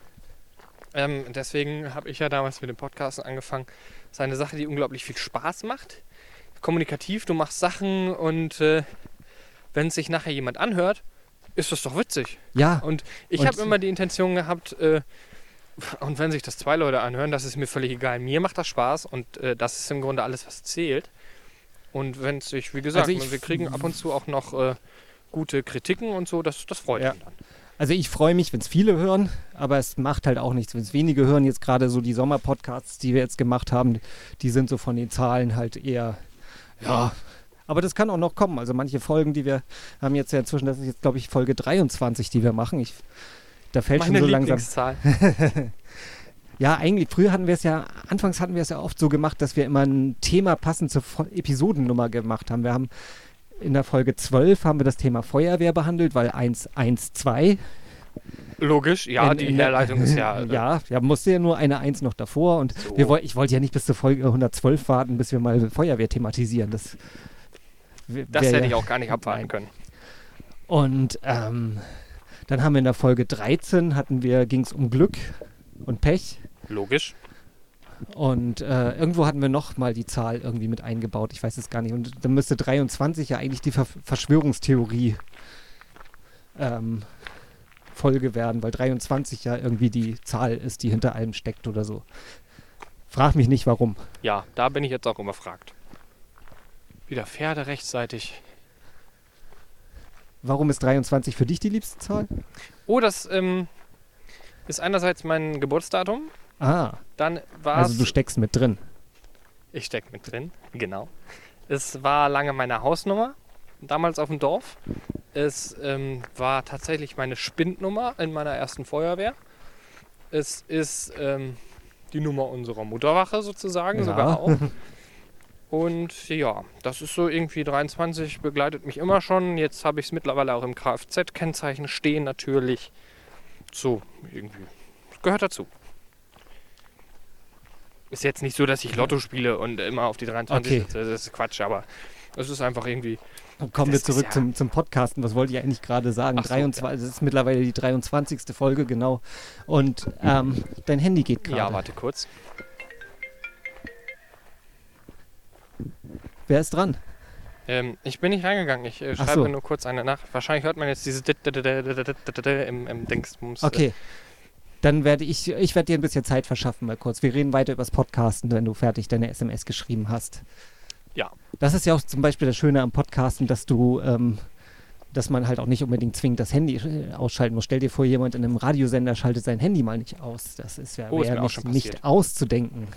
Ähm, deswegen habe ich ja damals mit dem Podcasten angefangen. Das ist eine Sache, die unglaublich viel Spaß macht. Kommunikativ, du machst Sachen und äh, wenn es sich nachher jemand anhört, ist das doch witzig. Ja, Und ich habe immer die Intention gehabt, äh, und wenn sich das zwei Leute anhören, das ist mir völlig egal. Mir macht das Spaß und äh, das ist im Grunde alles, was zählt. Und wenn es sich, wie gesagt, Also wir kriegen ab und zu auch noch äh, gute Kritiken und so, das, das freut Ja. mich dann. also ich freue mich, wenn es viele hören, aber es macht halt auch nichts, wenn es wenige hören. Jetzt gerade so die Sommerpodcasts, die wir jetzt gemacht haben, die sind so von den Zahlen halt eher, ja. Aber das kann auch noch kommen. Also manche Folgen, die wir haben jetzt ja inzwischen, das ist jetzt glaube ich Folge 23, die wir machen. Ich, da fällt Meine schon so langsam. Ja, eigentlich, früher hatten wir es ja, anfangs hatten wir es ja oft so gemacht, dass wir immer ein Thema passend zur Episodennummer gemacht haben. Wir haben in der Folge 12 haben wir das Thema Feuerwehr behandelt, weil 112. Logisch, ja, in- die in der- Herleitung ist ja. äh, ja, ja, musste ja nur eine 1 noch davor und So. wir ich wollte ja nicht bis zur Folge 112 warten, bis wir mal Feuerwehr thematisieren. Das, wär- Das hätte ja, ich auch gar nicht abwarten können. Und ähm, dann haben wir in der Folge 13 hatten wir, ging es um Glück und Pech. Logisch. Und äh, irgendwo hatten wir noch mal die Zahl irgendwie mit eingebaut. Ich weiß es gar nicht. Und dann müsste 23 ja eigentlich die Ver Verschwörungstheorie ähm, Folge werden, weil 23 ja irgendwie die Zahl ist, die hinter allem steckt oder so. Frag mich nicht warum. Ja, da bin ich jetzt auch überfragt. Wieder Pferde rechtzeitig. Warum ist 23 für dich die liebste Zahl? Oh, das ähm, ist einerseits mein Geburtsdatum. Ah, Dann war also du steckst mit drin. Ich stecke mit drin, genau. Es war lange meine Hausnummer, damals auf dem Dorf. Es ähm, war tatsächlich meine Spindnummer in meiner ersten Feuerwehr. Es ist ähm, die Nummer unserer Mutterwache sozusagen, Ja. sogar auch. Und ja, das ist so irgendwie 23, begleitet mich immer schon. Jetzt habe ich es mittlerweile auch im Kfz-Kennzeichen stehen natürlich. So, irgendwie. Gehört dazu. Ist jetzt nicht so, dass ich Lotto spiele und immer auf die 23 Okay. sitze. Das ist Quatsch, aber es ist einfach irgendwie. Dann kommen wir zurück ja- zum, zum Podcasten. Was wollte ich eigentlich gerade sagen? Ach so, 23, Das ist mittlerweile die 23. Folge, genau. Und ähm, dein Handy geht gerade. Ja, warte kurz. Wer ist dran? Ähm, ich bin nicht reingegangen. Ich äh, schreibe so. nur kurz eine Nachricht. Wahrscheinlich hört man jetzt dieses im, im Dingsbums. Okay. Dann werde ich, ich werde dir ein bisschen Zeit verschaffen, mal kurz. Wir reden weiter übers Podcasten, wenn du fertig deine SMS geschrieben hast. Ja. Das ist ja auch zum Beispiel das Schöne am Podcasten, dass du, ähm, dass man halt auch nicht unbedingt zwingend das Handy äh, ausschalten muss. Stell dir vor, jemand in einem Radiosender schaltet sein Handy mal nicht aus. Das ist ja Oh, ist nicht, nicht auszudenken.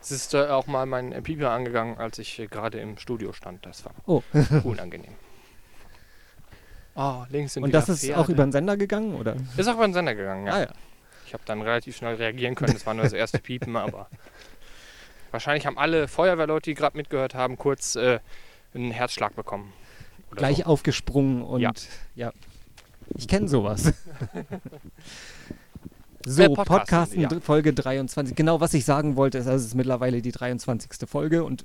Es ist äh, auch mal mein äh, Pieper angegangen, als ich äh, gerade im Studio stand. Das war Oh. unangenehm. Oh, links sind Und das ist Pferde. auch über den Sender gegangen, oder? Ist auch über den Sender gegangen, ja. Ah ja. Ich habe dann relativ schnell reagieren können. Das war nur das erste Piepen, aber wahrscheinlich haben alle Feuerwehrleute, die gerade mitgehört haben, kurz äh, einen Herzschlag bekommen. Gleich so. aufgesprungen und ja. Ja. Ich kenne sowas. so, Äh, Podcasten, Podcasten, ja. Folge 23. Genau, was ich sagen wollte, ist, also es ist mittlerweile die 23. Folge und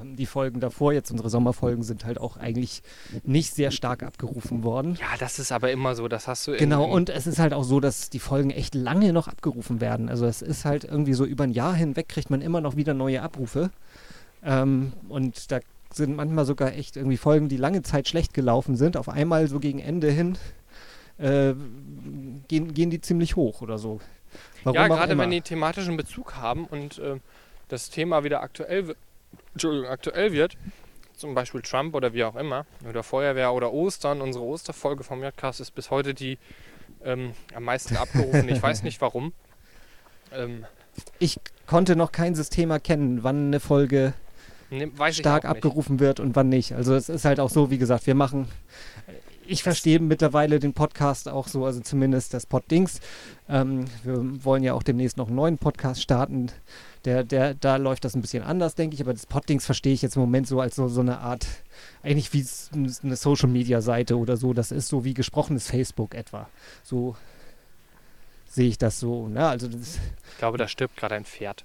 ähm, die Folgen davor, jetzt unsere Sommerfolgen, sind halt auch eigentlich nicht sehr stark abgerufen worden. Ja, das ist aber immer so. Das hast du Genau, und es ist halt auch so, dass die Folgen echt lange noch abgerufen werden. Also es ist halt irgendwie so über ein Jahr hinweg kriegt man immer noch wieder neue Abrufe. Ähm, und da sind manchmal sogar echt irgendwie Folgen, die lange Zeit schlecht gelaufen sind. Auf einmal so gegen Ende hin äh, gehen, gehen die ziemlich hoch oder so. Warum ja, gerade wenn die thematischen Bezug haben und äh, das Thema wieder aktuell, wi- Entschuldigung, aktuell wird, zum Beispiel Trump oder wie auch immer, oder Feuerwehr oder Ostern, unsere Osterfolge vom Jodcast ist bis heute die ähm, am meisten abgerufen. ich weiß nicht warum. Ähm, Ich konnte noch kein System erkennen, wann eine Folge ne, stark abgerufen wird und wann nicht. Also es ist halt auch so, wie gesagt, wir machen, ich verstehe mittlerweile den Podcast auch so, also zumindest das Poddings. Ähm, wir wollen ja auch demnächst noch einen neuen Podcast starten. Der, der, da läuft das ein bisschen anders, denke ich, aber das Poddings verstehe ich jetzt im Moment so als so, so eine Art, eigentlich wie eine Social-Media-Seite oder so. Das ist so wie gesprochenes Facebook etwa. So sehe ich das so. Ne? Also das Ich glaube, da stirbt gerade ein Pferd.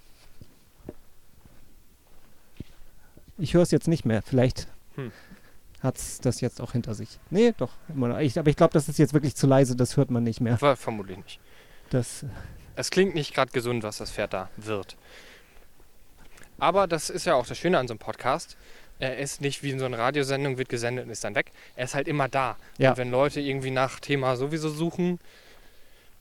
Ich höre es jetzt nicht mehr. Vielleicht Hm. hat es das jetzt auch hinter sich. Nee, doch, immer noch. Ich, aber ich glaube, das ist jetzt wirklich zu leise, das hört man nicht mehr. Ver vermutlich nicht. Das, Es klingt nicht gerade gesund, was das Pferd da wird. Aber das ist ja auch das Schöne an so einem Podcast. Er ist nicht wie in so einer Radiosendung, wird gesendet und ist dann weg. Er ist halt immer da. Ja. Und wenn Leute irgendwie nach Thema sowieso suchen,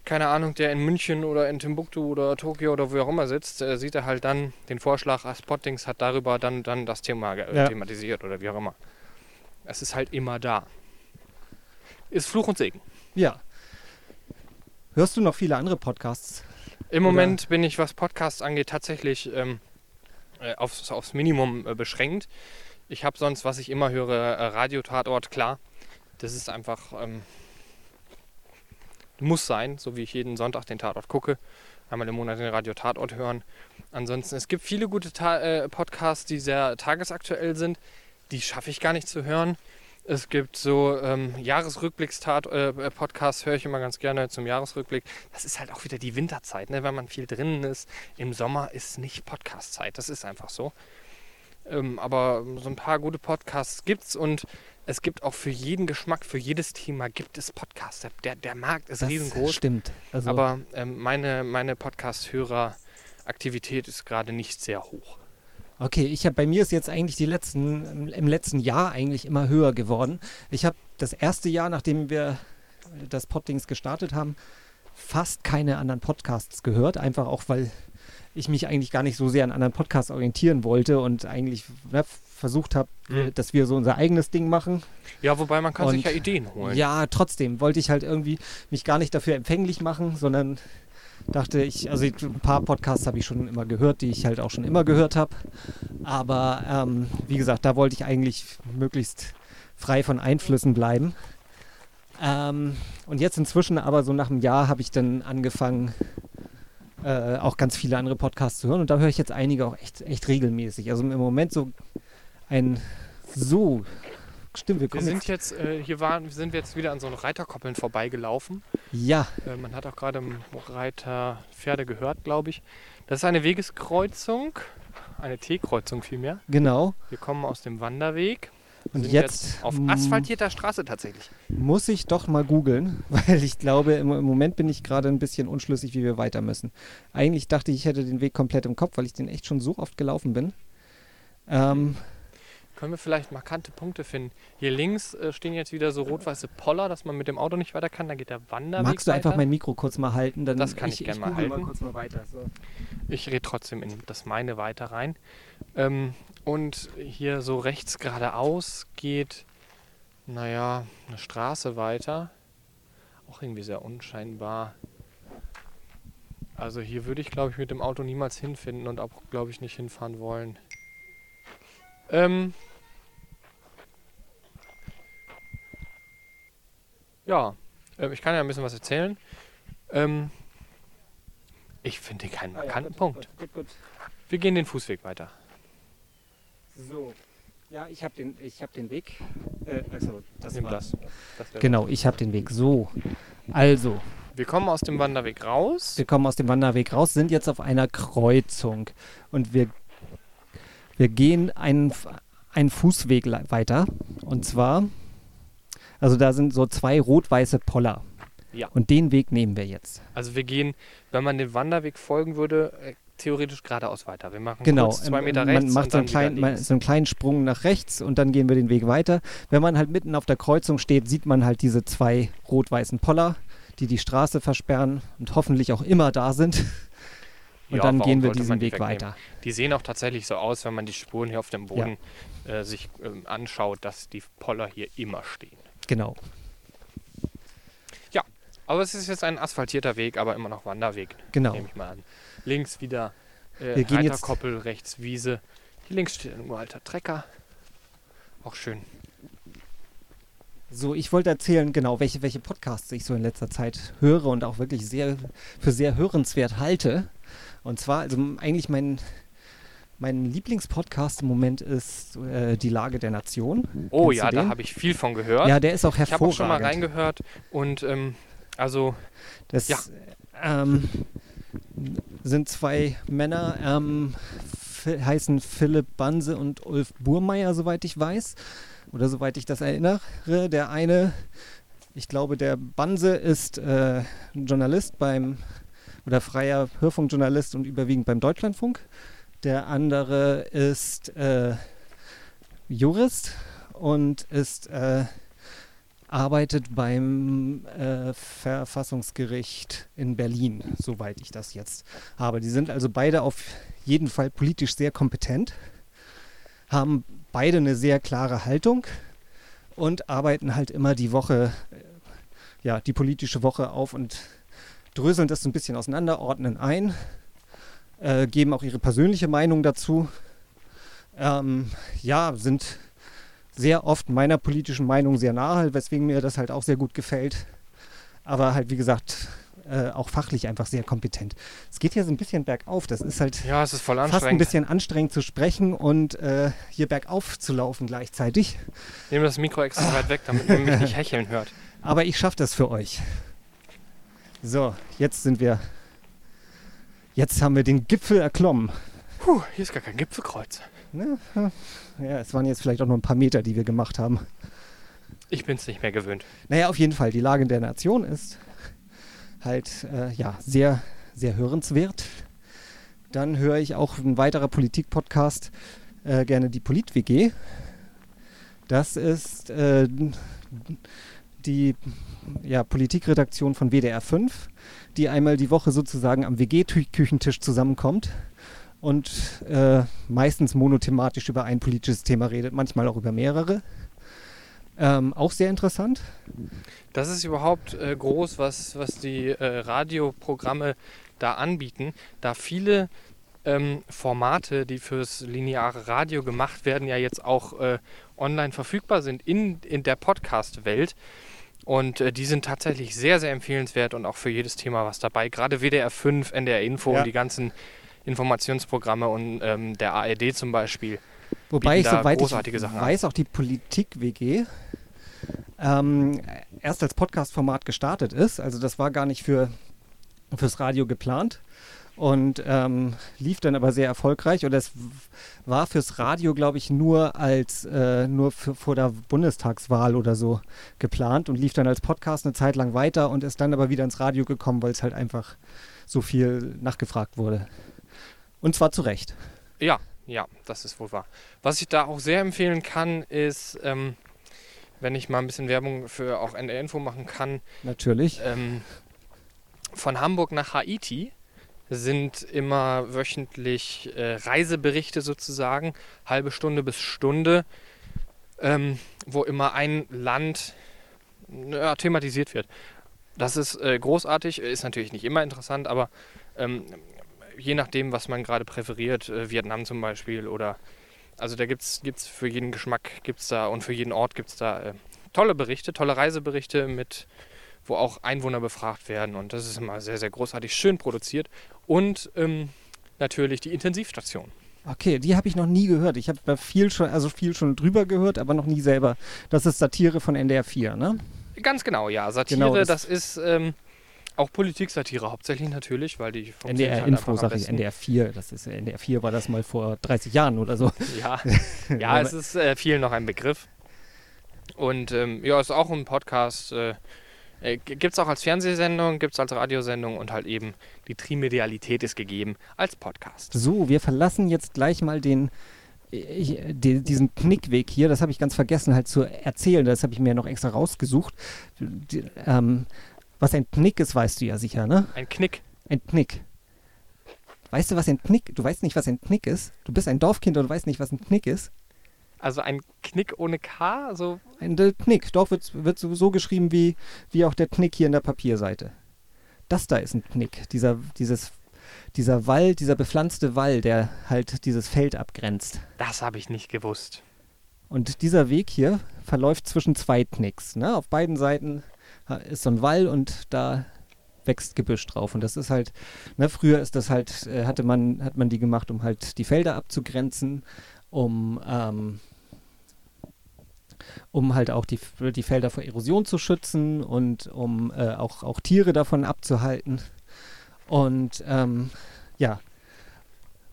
keine Ahnung, der in München oder in Timbuktu oder Tokio oder wo auch immer sitzt, äh, sieht er halt dann den Vorschlag, ah, Spottings hat darüber dann, dann das Thema Ja. thematisiert oder wie auch immer. Es ist halt immer da. Ist Fluch und Segen. ja. Hörst du noch viele andere Podcasts? Im Oder- Moment bin ich, was Podcasts angeht, tatsächlich ähm, äh, aufs, aufs Minimum äh, beschränkt. Ich habe sonst, was ich immer höre, äh, Radio-Tatort, klar. Das ist einfach, ähm, muss sein, so wie ich jeden Sonntag den Tatort gucke. Einmal im Monat den Radio-Tatort hören. Ansonsten, es gibt viele gute Ta äh, Podcasts, die sehr tagesaktuell sind. Die schaffe ich gar nicht zu hören. Es gibt so ähm, Jahresrückblicks-Podcasts, höre ich immer ganz gerne zum Jahresrückblick. Das ist halt auch wieder die Winterzeit, ne? wenn man viel drinnen ist. Im Sommer ist nicht Podcast-Zeit, das ist einfach so. Ähm, aber so ein paar gute Podcasts gibt's und es gibt auch für jeden Geschmack, für jedes Thema gibt es Podcasts. Der, der Markt ist Das riesengroß. stimmt. Also, Aber ähm, meine, meine Podcast-Hörer-Aktivität ist gerade nicht sehr hoch. Okay, ich habe bei mir ist jetzt eigentlich die letzten im letzten Jahr eigentlich immer höher geworden. Ich habe das erste Jahr, nachdem wir das Poddings gestartet haben, fast keine anderen Podcasts gehört, einfach auch weil ich mich eigentlich gar nicht so sehr an anderen Podcasts orientieren wollte und eigentlich ne, versucht habe, Mhm. dass wir so unser eigenes Ding machen. Ja, wobei man kann sich Und- ja Ideen holen. Ja, trotzdem wollte ich halt irgendwie mich gar nicht dafür empfänglich machen, sondern dachte ich, also ein paar Podcasts habe ich schon immer gehört, die ich halt auch schon immer gehört habe. Aber ähm, wie gesagt, da wollte ich eigentlich möglichst frei von Einflüssen bleiben. Ähm, und jetzt inzwischen, aber so nach einem Jahr, habe ich dann angefangen, äh, auch ganz viele andere Podcasts zu hören. Und da höre ich jetzt einige auch echt, echt regelmäßig. Also im Moment so ein so. Stimmt, wir Wir kommen sind jetzt. jetzt, äh, hier waren, sind wir jetzt wieder an so einen Reiterkoppeln vorbeigelaufen. Ja, Äh, man hat auch gerade im Reiter Pferde gehört, glaube ich. Das ist eine Wegeskreuzung, eine T-Kreuzung vielmehr. genau. Wir kommen aus dem Wanderweg. Und sind jetzt, auf mm, asphaltierter Straße tatsächlich. muss ich doch mal googeln, weil ich glaube, im, im Moment bin ich gerade ein bisschen unschlüssig, wie wir weiter müssen. Eigentlich dachte ich, ich hätte den Weg komplett im Kopf, weil ich den echt schon so oft gelaufen bin. Ähm, Können wir vielleicht markante Punkte finden? Hier links äh, stehen jetzt wieder so rot-weiße Poller, dass man mit dem Auto nicht weiter kann. Da geht der Wanderweg magst du einfach weiter. mein Mikro kurz mal halten? Dann Das kann ich gern mal google halten. kurz mal weiter. So. Ich rede trotzdem in das meine weiter rein. Ähm, und hier so rechts geradeaus geht, naja, eine Straße weiter. Auch irgendwie sehr unscheinbar. Also hier würde ich, glaube ich, mit dem Auto niemals hinfinden und auch, glaube ich, nicht hinfahren wollen. Ähm, ja, ähm, ich kann ja ein bisschen was erzählen. Ähm, ich finde keinen markanten Punkt. Gut, gut. Wir gehen den Fußweg weiter. So. Ja, ich habe den, ich hab den Weg. Äh, also, das Nimm war- das. das Genau, ich habe den Weg. So. Also, Wir kommen aus dem Wanderweg raus. wir kommen aus dem Wanderweg raus, sind jetzt auf einer Kreuzung und wir, wir gehen einen, einen Fußweg weiter. Und zwar, also da sind so zwei rot-weiße Poller. Ja. Und den Weg nehmen wir jetzt. Also wir gehen, wenn man dem Wanderweg folgen würde, äh, theoretisch geradeaus weiter. Wir machen Genau, kurz zwei ähm, Meter man rechts macht und so einen, kleinen, man, so einen kleinen Sprung nach rechts und dann gehen wir den Weg weiter. Wenn man halt mitten auf der Kreuzung steht, sieht man halt diese zwei rot-weißen Poller, die die Straße versperren und hoffentlich auch immer da sind. Und Ja, dann gehen wir diesen man die Weg wegnehmen? weiter. Die sehen auch tatsächlich so aus, wenn man die Spuren hier auf dem Boden äh, sich ähm, anschaut, dass die Poller hier immer stehen. Genau. Aber es ist jetzt ein asphaltierter Weg, aber immer noch Wanderweg, Genau. nehme ich mal an. Links wieder äh, Wir gehen jetzt- Reiterkoppel, rechts Wiese. Hier links steht ein uralter Trecker. Auch schön. So, ich wollte erzählen, genau, welche, welche Podcasts ich so in letzter Zeit höre und auch wirklich sehr für sehr hörenswert halte. Und zwar, also eigentlich mein, mein Lieblingspodcast im Moment ist äh, Die Lage der Nation. Oh Kennst ja, da habe ich viel von gehört. Ja, der ist auch ich habe hervorragend. auch schon mal reingehört und ähm, also Das Ja. ähm, sind zwei Männer, ähm, heißen Philipp Banse und Ulf Burmeier, soweit ich weiß. Oder soweit ich das erinnere. Der eine, ich glaube, der Banse ist äh, Journalist beim, oder freier Hörfunkjournalist und überwiegend beim Deutschlandfunk. Der andere ist äh, Jurist und ist äh, arbeitet beim äh, Verfassungsgericht in Berlin, soweit ich das jetzt habe. Die sind also beide auf jeden Fall politisch sehr kompetent, haben beide eine sehr klare Haltung und arbeiten halt immer die Woche, äh, ja, die politische Woche auf und dröseln das so ein bisschen auseinander, ordnen ein, äh, geben auch ihre persönliche Meinung dazu. Ähm, ja, sind sehr oft meiner politischen Meinung sehr nahe, weswegen mir das halt auch sehr gut gefällt. Aber halt, wie gesagt, äh, auch fachlich einfach sehr kompetent. Es geht hier so ein bisschen bergauf. Das ist halt ja, es ist voll fast ein anstrengend. bisschen anstrengend zu sprechen und äh, hier bergauf zu laufen gleichzeitig. Ich nehme das Mikro extra weit weg, damit man mich nicht hecheln hört. Aber ich schaffe das für euch. So, jetzt sind wir. Jetzt haben wir den Gipfel erklommen. Puh, hier ist gar kein Gipfelkreuz. Ne? Ja, es waren jetzt vielleicht auch nur ein paar Meter, die wir gemacht haben. Ich bin es nicht mehr gewöhnt. Naja, auf jeden Fall, die Lage der Nation ist halt äh, ja, sehr, sehr hörenswert. Dann höre ich auch ein weiterer Politik-Podcast, äh, gerne die Polit-WG. Das ist äh, die ja, Politikredaktion von WDR 5, die einmal die Woche sozusagen am WG-Küchentisch zusammenkommt und äh, meistens monothematisch über ein politisches Thema redet, manchmal auch über mehrere. Ähm, auch sehr interessant. Das ist überhaupt äh, groß, was, was die äh, Radioprogramme da anbieten, da viele ähm, Formate, die fürs lineare Radio gemacht werden, ja jetzt auch äh, online verfügbar sind in, in der Podcast-Welt. Und äh, die sind tatsächlich sehr, sehr empfehlenswert und auch für jedes Thema was dabei. Gerade WDR 5, NDR Info Ja. und die ganzen Informationsprogramme und ähm, der ARD zum Beispiel. Wobei ich, soweit ich an. weiß, auch die Politik-WG ähm, erst als Podcast-Format gestartet ist. Also das war gar nicht für, fürs Radio geplant und ähm, lief dann aber sehr erfolgreich. Und es war fürs Radio, glaube ich, nur als äh, nur für, vor der Bundestagswahl oder so geplant und lief dann als Podcast eine Zeit lang weiter und ist dann aber wieder ins Radio gekommen, weil es halt einfach so viel nachgefragt wurde. Und zwar zu Recht. Ja, ja, das ist wohl wahr. Was ich da auch sehr empfehlen kann, ist, ähm, wenn ich mal ein bisschen Werbung für auch NDR Info machen kann, Natürlich. ähm, von Hamburg nach Haiti sind immer wöchentlich äh, Reiseberichte sozusagen, halbe Stunde bis Stunde, ähm, wo immer ein Land ja, thematisiert wird. Das ist äh, großartig, ist natürlich nicht immer interessant, aber ähm, je nachdem, was man gerade präferiert, äh, Vietnam zum Beispiel oder also da gibt es für jeden Geschmack gibt's da und für jeden Ort gibt es da äh, tolle Berichte, tolle Reiseberichte mit wo auch Einwohner befragt werden. Und das ist immer sehr, sehr großartig schön produziert. Und ähm, natürlich die Intensivstation. Okay, die habe ich noch nie gehört. Ich habe viel schon, also viel schon drüber gehört, aber noch nie selber. Das ist Satire von NDR 4, ne? Ganz genau, ja. Satire, Genau, das- das, ist ähm, auch Politiksatire hauptsächlich natürlich, weil die NDR halt Info, sage ich. NDR 4. Das ist NDR 4 war das mal vor 30 Jahren oder so. Ja, ja es ist äh, vielen noch ein Begriff. Und ähm, ja, ist auch ein Podcast. Äh, äh, gibt es auch als Fernsehsendung, gibt es als Radiosendung und halt eben die Trimedialität ist gegeben als Podcast. So, wir verlassen jetzt gleich mal den, ich, die, diesen Knickweg hier. Das habe ich ganz vergessen halt zu erzählen. Das habe ich mir noch extra rausgesucht. Die, ähm, was ein Knick ist, weißt du ja sicher, ne? Ein Knick. Ein Knick. Weißt du, was ein Knick? Du weißt nicht, was ein Knick ist? Du bist ein Dorfkind und du weißt nicht, was ein Knick ist? Also ein Knick ohne K, also Ein der Knick. Doch, wird, wird so, so geschrieben wie, wie auch der Knick hier in der Papierseite. Das da ist ein Knick. Dieser, dieses, dieser Wall, dieser bepflanzte Wall, der halt dieses Feld abgrenzt. das habe ich nicht gewusst. Und dieser Weg hier verläuft zwischen zwei Knicks. Ne? Auf beiden Seiten ist so ein Wall und da wächst Gebüsch drauf. Und das ist halt, ne, früher ist das halt, äh, hatte man, hat man die gemacht, um halt die Felder abzugrenzen, um, ähm, um halt auch die, die Felder vor Erosion zu schützen und um äh, auch, auch Tiere davon abzuhalten. Und ähm, ja.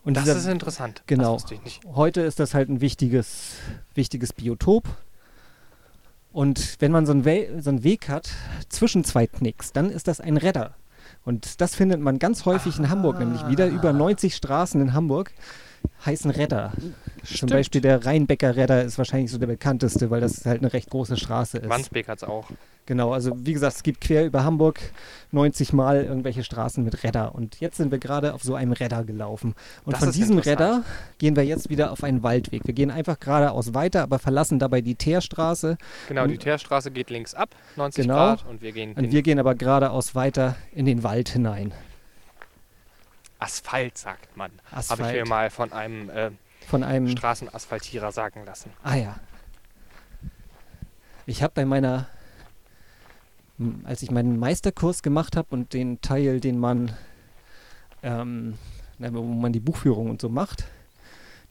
Und Das dieser- ist interessant. Genau. Heute ist das halt ein wichtiges, wichtiges Biotop. Und wenn man so einen, We so einen Weg hat zwischen zwei Knicks, dann ist das ein Redder. Und das findet man ganz häufig in Hamburg, nämlich wieder über 90 Straßen in Hamburg heißen. Zum Stimmt. Beispiel der Rheinbecker Redder ist wahrscheinlich so der bekannteste, weil das halt eine recht große Straße ist. Wandsbek hat es auch. Genau, also wie gesagt, es gibt quer über Hamburg 90 Mal irgendwelche Straßen mit Redder. Und jetzt sind wir gerade auf so einem Redder gelaufen. Und Das von diesem. Redder gehen wir jetzt wieder auf einen Waldweg. Wir gehen einfach geradeaus weiter, aber verlassen dabei die Teerstraße. Genau, die Teerstraße geht links ab, 90 Genau. Grad, und wir gehen Und wir gehen aber geradeaus weiter in den Wald hinein. Asphalt, sagt man. Habe ich mir mal von einem äh, Von einem. Straßenasphaltierer sagen lassen. Ah ja. Ich habe bei meiner, als ich meinen Meisterkurs gemacht habe und den Teil, den man, ähm, wo man die Buchführung und so macht,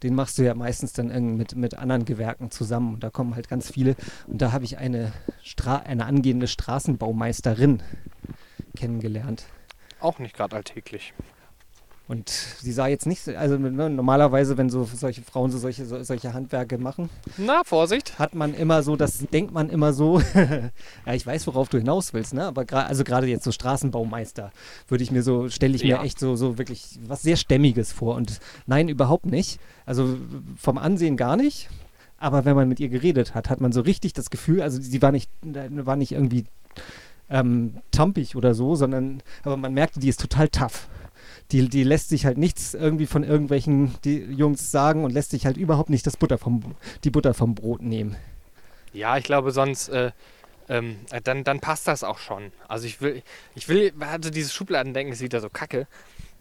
den machst du ja meistens dann mit, mit anderen Gewerken zusammen und da kommen halt ganz viele. Und da habe ich eine, Stra eine angehende Straßenbaumeisterin kennengelernt. Auch nicht gerade alltäglich. Und sie sah jetzt nicht, so- also ne, normalerweise, wenn so solche Frauen so solche, so, solche Handwerke machen, Na, Vorsicht. hat man immer so, das denkt man immer so, ja, ich weiß, worauf du hinaus willst, ne? Aber gra- also gerade jetzt so Straßenbaumeister, würde ich mir so, stelle ich mir Ja. echt so, so wirklich was sehr Stämmiges vor. Und nein, überhaupt nicht. Also vom Ansehen gar nicht. Aber wenn man mit ihr geredet hat, hat man so richtig das Gefühl, also sie war nicht, war nicht irgendwie ähm, tampig oder so, sondern, aber man merkte, die ist total tough. Die, die lässt sich halt nichts irgendwie von irgendwelchen die Jungs sagen und lässt sich halt überhaupt nicht das Butter vom, die Butter vom Brot nehmen. Ja, ich glaube, sonst äh, ähm, äh, dann, dann passt das auch schon. Also ich will, ich will, also dieses Schubladendenken ist wieder so kacke,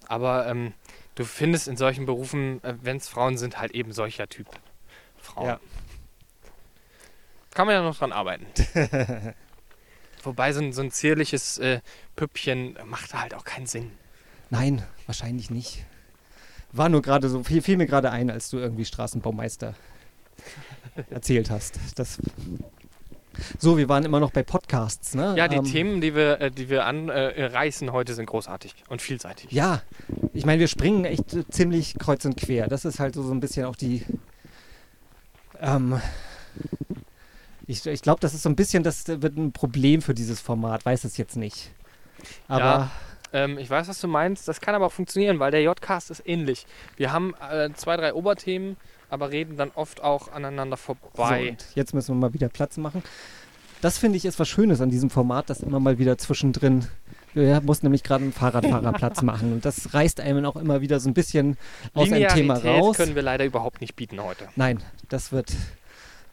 aber ähm, du findest in solchen Berufen, äh, wenn es Frauen sind, halt eben solcher Typ Frauen. Ja. Kann man ja noch dran arbeiten. Wobei so ein, so ein zierliches äh, Püppchen macht halt auch keinen Sinn. Nein, wahrscheinlich nicht. War nur gerade so, fiel, fiel mir gerade ein, als du irgendwie Straßenbaumeister erzählt hast. Das so, wir waren immer noch bei Podcasts, ne? Ja, die Ähm, Themen, die wir, äh, die wir anreißen heute, sind großartig und vielseitig. Ja, ich meine, wir springen echt äh, ziemlich kreuz und quer. Das ist halt so, so ein bisschen auch die. Ähm, ich ich glaube, das ist so ein bisschen, das wird ein Problem für dieses Format, weiß es jetzt nicht. Aber Ja. Ähm, ich weiß, was du meinst. Das kann aber auch funktionieren, weil der J-Cast ist ähnlich. Wir haben äh, zwei, drei Oberthemen, aber reden dann oft auch aneinander so, vorbei. und jetzt müssen wir mal wieder Platz machen. Das finde ich ist was Schönes an diesem Format, dass immer mal wieder zwischendrin. Wir mussten nämlich gerade einen Fahrradfahrer Platz machen und das reißt einem auch immer wieder so ein bisschen aus einem Thema raus. können wir leider überhaupt nicht bieten heute. Nein, das wird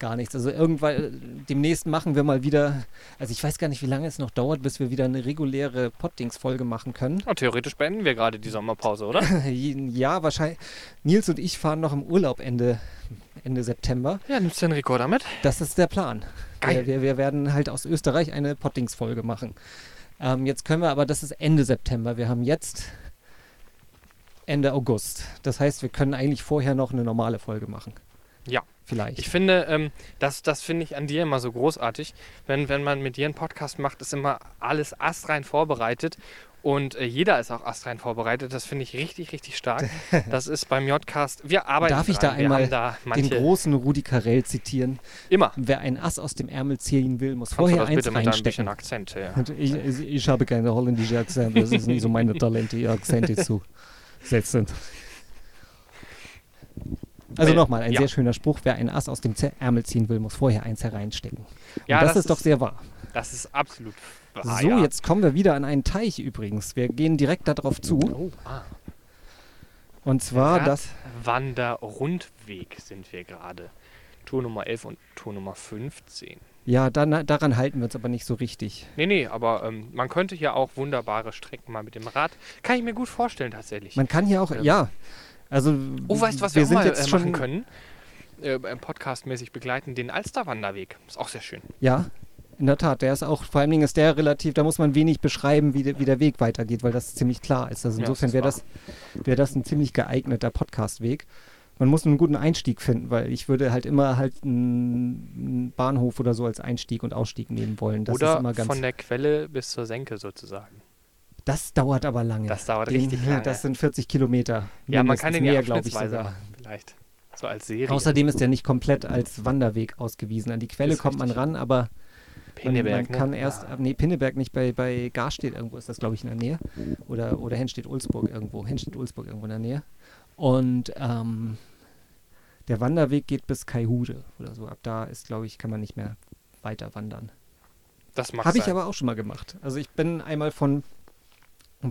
gar nichts. Also irgendwann, äh, demnächst machen wir mal wieder, also ich weiß gar nicht, wie lange es noch dauert, bis wir wieder eine reguläre Poddings-Folge machen können. Und theoretisch beenden wir gerade die Sommerpause, oder? ja, wahrscheinlich. Nils und ich fahren noch im Urlaub Ende, Ende September. Ja, nimmst du den Rekorder mit? Das ist der Plan. Geil. Wir, wir, wir werden halt aus Österreich eine Poddings-Folge machen. Ähm, jetzt können wir aber, das ist Ende September. Wir haben jetzt Ende August. Das heißt, wir können eigentlich vorher noch eine normale Folge machen. Ja. Vielleicht. Ich finde, ähm, das, das finde ich an dir immer so großartig. Wenn, wenn man mit dir einen Podcast macht, ist immer alles astrein vorbereitet. Und äh, jeder ist auch astrein vorbereitet. Das finde ich richtig, richtig stark. Das ist beim J-Cast. Wir arbeiten Darf ich dran. da einmal da den großen Rudi Carell zitieren. Immer. Wer ein Ass aus dem Ärmel ziehen will, muss Kannst vorher eins bitte mit reinstecken. Akzent? Ja. Ich, ich, ich habe keine holländische Akzent, das ist nicht so meine Talente, die Akzente zu setzen. Also nochmal, ein ja. sehr schöner Spruch, wer ein Ass aus dem Ärmel ziehen will, muss vorher eins hereinstecken. Und Ja, das, das ist doch sehr wahr. Das ist absolut wahr. so, ja. jetzt kommen wir wieder an einen Teich übrigens. Wir gehen direkt darauf zu. Oh, ah. Und zwar das, Wanderrundweg sind wir gerade. Tour Nummer 11 und Tour Nummer 15. ja, dann, daran halten wir uns aber nicht so richtig. Nee, nee, aber ähm, man könnte hier auch wunderbare Strecken mal mit dem Rad. Kann ich mir gut vorstellen, tatsächlich. Man kann hier auch, Ähm. ja, also oh, weißt du, was wir, wir auch mal jetzt äh, schon, machen können? Äh, podcastmäßig begleiten, den Alsterwanderweg. Ist auch sehr schön. Ja, in der Tat. Der ist auch, vor allen Dingen ist der relativ, da muss man wenig beschreiben, wie, de, wie der Weg weitergeht, weil das ziemlich klar ist. Also insofern wäre ist das, wär das ein ziemlich geeigneter Podcastweg. Man muss einen guten Einstieg finden, weil ich würde halt immer halt einen Bahnhof oder so als Einstieg und Ausstieg nehmen wollen. Das ist Oder immer ganz. von der Quelle bis zur Senke sozusagen. Das dauert aber lange. Das dauert Den- richtig lange. Das sind 40 Kilometer. ja, man kann den mehr, ja glaube ich sogar. machen, vielleicht. So als Serie. Außerdem ist der nicht komplett als Wanderweg ausgewiesen. An die Quelle kommt man ran, aber Pinneberg, man, man kann ne? erst, Ja. nee, Pinneberg nicht, bei, bei Garstedt irgendwo ist das, glaube ich, in der Nähe. Oder, oder Henstedt-Ulzburg irgendwo. Henstedt-Ulzburg irgendwo in der Nähe. Und ähm, der Wanderweg geht bis Kaihude oder so. Ab da ist, glaube ich, kann man nicht mehr weiter wandern. Das mag Habe ich aber auch schon mal gemacht. Also ich bin einmal von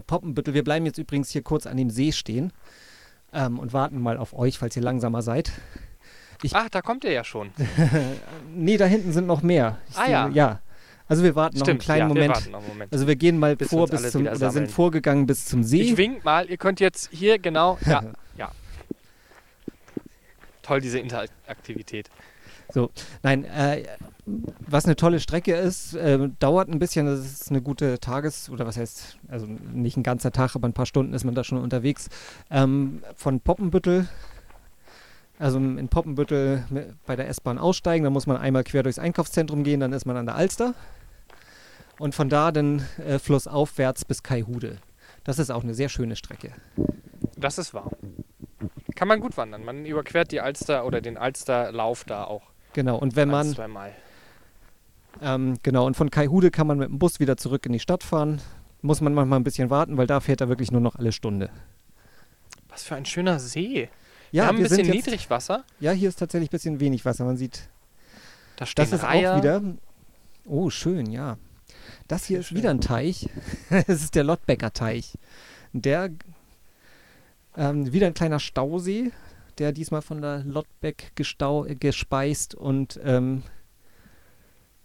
Poppenbüttel, wir bleiben jetzt übrigens hier kurz an dem See stehen ähm, und warten mal auf euch, falls ihr langsamer seid. Ach, da kommt er ja schon. Nee, da hinten sind noch mehr. Ich Ah, sehe- ja. Ja. Also wir warten noch einen Stimmt, kleinen ja, Moment. Einen Moment. Also wir gehen mal Bis vor bis zum oder sind sammeln. vorgegangen bis zum See. Ich wink mal, ihr könnt jetzt hier genau. Ja, ja. Toll, diese Interaktivität. Nein, äh, was eine tolle Strecke ist, äh, dauert ein bisschen. Das ist eine gute Tages- oder was heißt, also nicht ein ganzer Tag, aber ein paar Stunden ist man da schon unterwegs. Ähm, von Poppenbüttel, also in Poppenbüttel bei der S-Bahn aussteigen, dann muss man einmal quer durchs Einkaufszentrum gehen, dann ist man an der Alster. Und von da dann äh, flussaufwärts bis Kaihude. Das ist auch eine sehr schöne Strecke. Das ist wahr. Kann man gut wandern. Man überquert die Alster oder den Alsterlauf da auch. Genau, und wenn man zweimal. Ähm, genau, und von Kaihude kann man mit dem Bus wieder zurück in die Stadt fahren. Muss man manchmal ein bisschen warten, weil da fährt er wirklich nur noch alle Stunde. Was für ein schöner See. Ja, wir haben ein bisschen jetzt, Niedrigwasser. Ja, hier ist tatsächlich ein bisschen wenig Wasser. Man sieht, Da stehen das ist Reiher. auch wieder. Oh, schön, ja. Das hier Sehr ist schön. wieder ein Teich. Es ist der Lottbecker Teich. Der ähm, wieder ein kleiner Stausee, der diesmal von der Lottbeck gestau, äh, gespeist und ähm,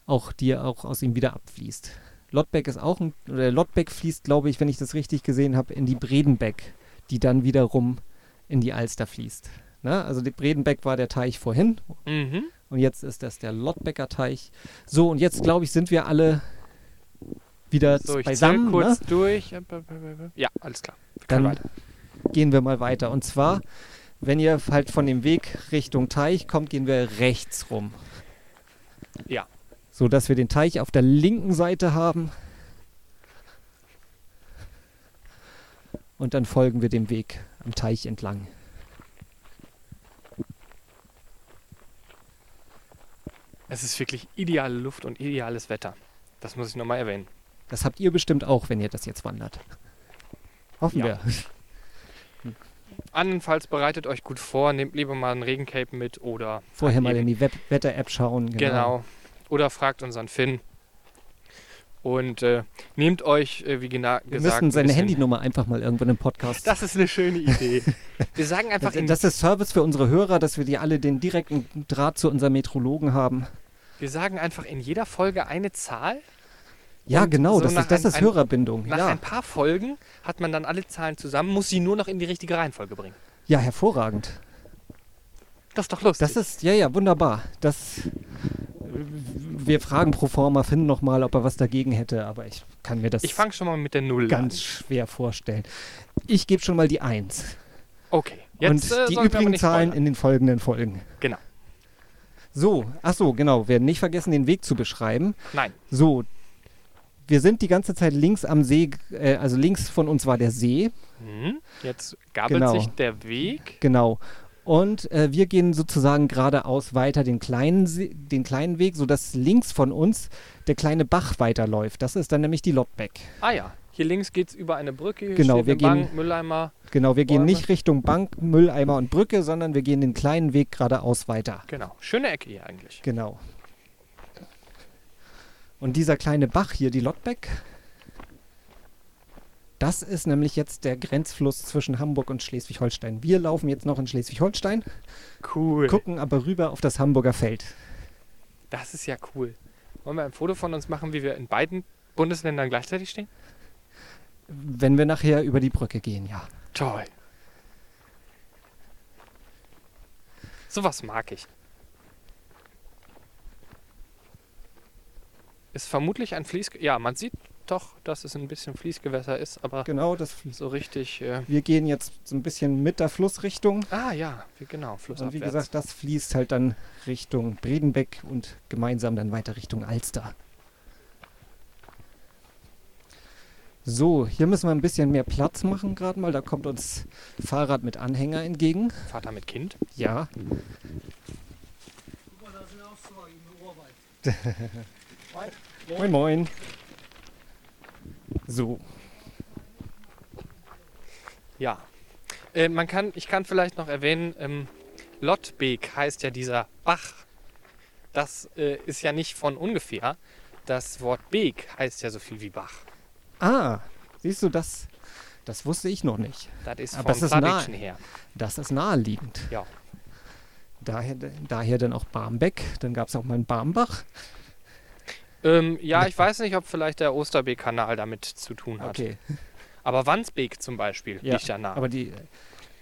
auch die auch aus ihm wieder abfließt. Lottbeck ist auch ein, oder Lottbeck fließt, glaube ich, wenn ich das richtig gesehen habe, in die Bredenbeck, die dann wiederum in die Alster fließt. Ne? Also die Bredenbeck war der Teich vorhin Mhm. und jetzt ist das der Lottbecker Teich. So, und jetzt, glaube ich, sind wir alle wieder So, ich beisammen. kurz Ne? durch. Ja, alles klar. Wir Dann weiter. gehen wir mal weiter. Und zwar, wenn ihr halt von dem Weg Richtung Teich kommt, gehen wir rechts rum. Ja. So dass wir den Teich auf der linken Seite haben. Und dann folgen wir dem Weg am Teich entlang. Es ist wirklich ideale Luft und ideales Wetter. Das muss ich nochmal erwähnen. Das habt ihr bestimmt auch, wenn ihr das jetzt wandert. Hoffen Ja. wir. Andernfalls bereitet euch gut vor, nehmt lieber mal ein Regencape mit oder Vorher halt mal in die Wetter-App schauen. Genau. Oder fragt unseren Finn. Und äh, nehmt euch, äh, wie Wir gesagt, müssten ein seine bisschen- Handynummer einfach mal irgendwann im Podcast. Das ist eine schöne Idee. Wir sagen einfach das, das ist Service für unsere Hörer, dass wir die alle den direkten Draht zu unserem Metrologen haben. wir sagen einfach in jeder Folge eine Zahl. Ja, Und genau, so das, ist, das ein- ist Hörerbindung. Nach Ja. ein paar Folgen hat man dann alle Zahlen zusammen, muss sie nur noch in die richtige Reihenfolge bringen. ja, hervorragend. Das ist doch lustig. Das ist, ja, ja, wunderbar. Das, wir fragen pro forma Finn nochmal, ob er was dagegen hätte, aber ich kann mir das ich fange schon mal mit der Null ganz an. schwer vorstellen. Ich gebe schon mal die 1. Okay. Jetzt, Und äh, die übrigen Zahlen in den folgenden Folgen. Genau. So, ach so, genau. Wir werden nicht vergessen, den Weg zu beschreiben. Nein. So, wir sind die ganze Zeit links am See, äh, also links von uns war der See, Mhm. Jetzt gabelt Genau. sich der Weg. genau. Und äh, wir gehen sozusagen geradeaus weiter den kleinen, See, den kleinen Weg, sodass links von uns der kleine Bach weiterläuft. Das ist dann nämlich die Lottbeck. Ah ja, hier links geht es über eine Brücke. Hier Genau, wir gehen- Bank, Mülleimer. Genau, wir gehen Bäume. nicht Richtung Bank, Mülleimer und Brücke, sondern wir gehen den kleinen Weg geradeaus weiter. Genau. Schöne Ecke hier eigentlich. Genau. Und dieser kleine Bach hier, die Lottbeck, das ist nämlich jetzt der Grenzfluss zwischen Hamburg und Schleswig-Holstein. Wir laufen jetzt noch in Schleswig-Holstein, Cool. gucken aber rüber auf das Hamburger Feld. Das ist ja cool. Wollen wir ein Foto von uns machen, wie wir in beiden Bundesländern gleichzeitig stehen? Wenn wir nachher über die Brücke gehen, ja. Toll. Sowas mag ich. Ist vermutlich ein Fließ... Ja, man sieht doch, dass es ein bisschen Fließgewässer ist, aber Genau, das, so richtig... Äh, wir gehen jetzt so ein bisschen mit der Flussrichtung. ah ja, wie genau, Und flussabwärts. wie gesagt, das fließt halt dann Richtung Bredenbeck und gemeinsam dann weiter Richtung Alster. So, hier müssen wir ein bisschen mehr Platz machen gerade mal. Da kommt uns Fahrrad mit Anhänger entgegen. Vater mit Kind. Ja. moin, moin. So, Ja. Äh, man kann, ich kann vielleicht noch erwähnen, ähm, Lottbeek heißt ja dieser Bach. Das äh, ist ja nicht von ungefähr. Das Wort Beek heißt ja so viel wie Bach. ah, siehst du, das, das wusste ich noch nicht. Das ist Aber vom ist nah. Tradition her. Das ist naheliegend. Ja. Daher, daher dann auch Barmbek. Dann gab es auch mal einen Barmbach. Ähm, ja, ich weiß nicht, ob vielleicht der Osterbeek-Kanal damit zu tun hat. Okay. Aber Wandsbek zum Beispiel Ja, liegt ja nah. Aber die,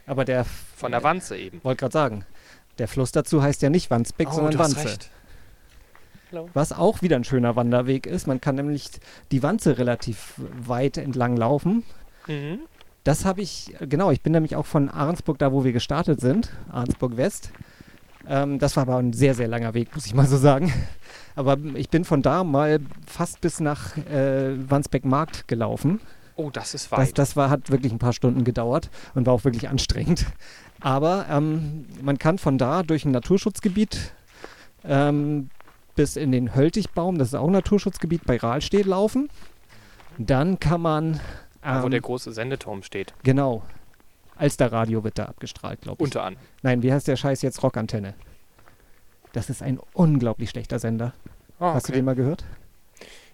aber der Von der Wanze eben. wollte gerade sagen, der Fluss dazu heißt ja nicht Wandsbek, sondern Oh, hast Wanze. Was auch wieder ein schöner Wanderweg ist. Man kann nämlich die Wanze relativ weit entlang laufen. Mhm. Das habe ich, genau, ich bin nämlich auch von Ahrensburg, da wo wir gestartet sind, Ahrensburg West. Ähm, das war aber ein sehr, sehr langer Weg, muss ich mal so sagen. Aber ich bin von da mal fast bis nach äh, Wandsbeck Markt gelaufen. Oh, das ist Das, weit. das war, hat wirklich ein paar Stunden gedauert und war auch wirklich anstrengend. Aber ähm, man kann von da durch ein Naturschutzgebiet ähm, bis in den Höltigbaum, das ist auch ein Naturschutzgebiet bei Rahlstedt, laufen. Dann kann man, Da, wo ähm, der große Sendeturm steht. genau, Alsterradio wird da abgestrahlt, glaube ich. Unter anderem. Nein, wie heißt der Scheiß jetzt? Rockantenne. Das ist ein unglaublich schlechter Sender. Oh, Hast du okay. den mal gehört?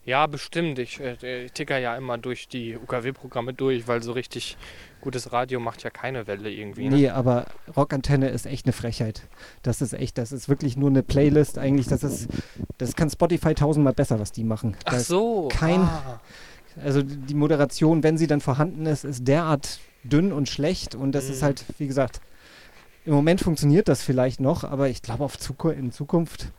Ja, bestimmt. Ich, äh, ich ticker ja immer durch die UKW-Programme durch, weil so richtig gutes Radio macht ja keine Welle irgendwie. Ne? Nee, aber Rockantenne ist echt eine Frechheit. Das ist echt, das ist wirklich nur eine Playlist eigentlich. Das ist, das kann Spotify tausendmal besser, was die machen. Da Ach so. kein- Ah. Also die Moderation, wenn sie dann vorhanden ist, ist derart dünn und schlecht und das ist Mhm. halt, wie gesagt, im Moment funktioniert das vielleicht noch, aber ich glaube auf Zuku in Zukunft,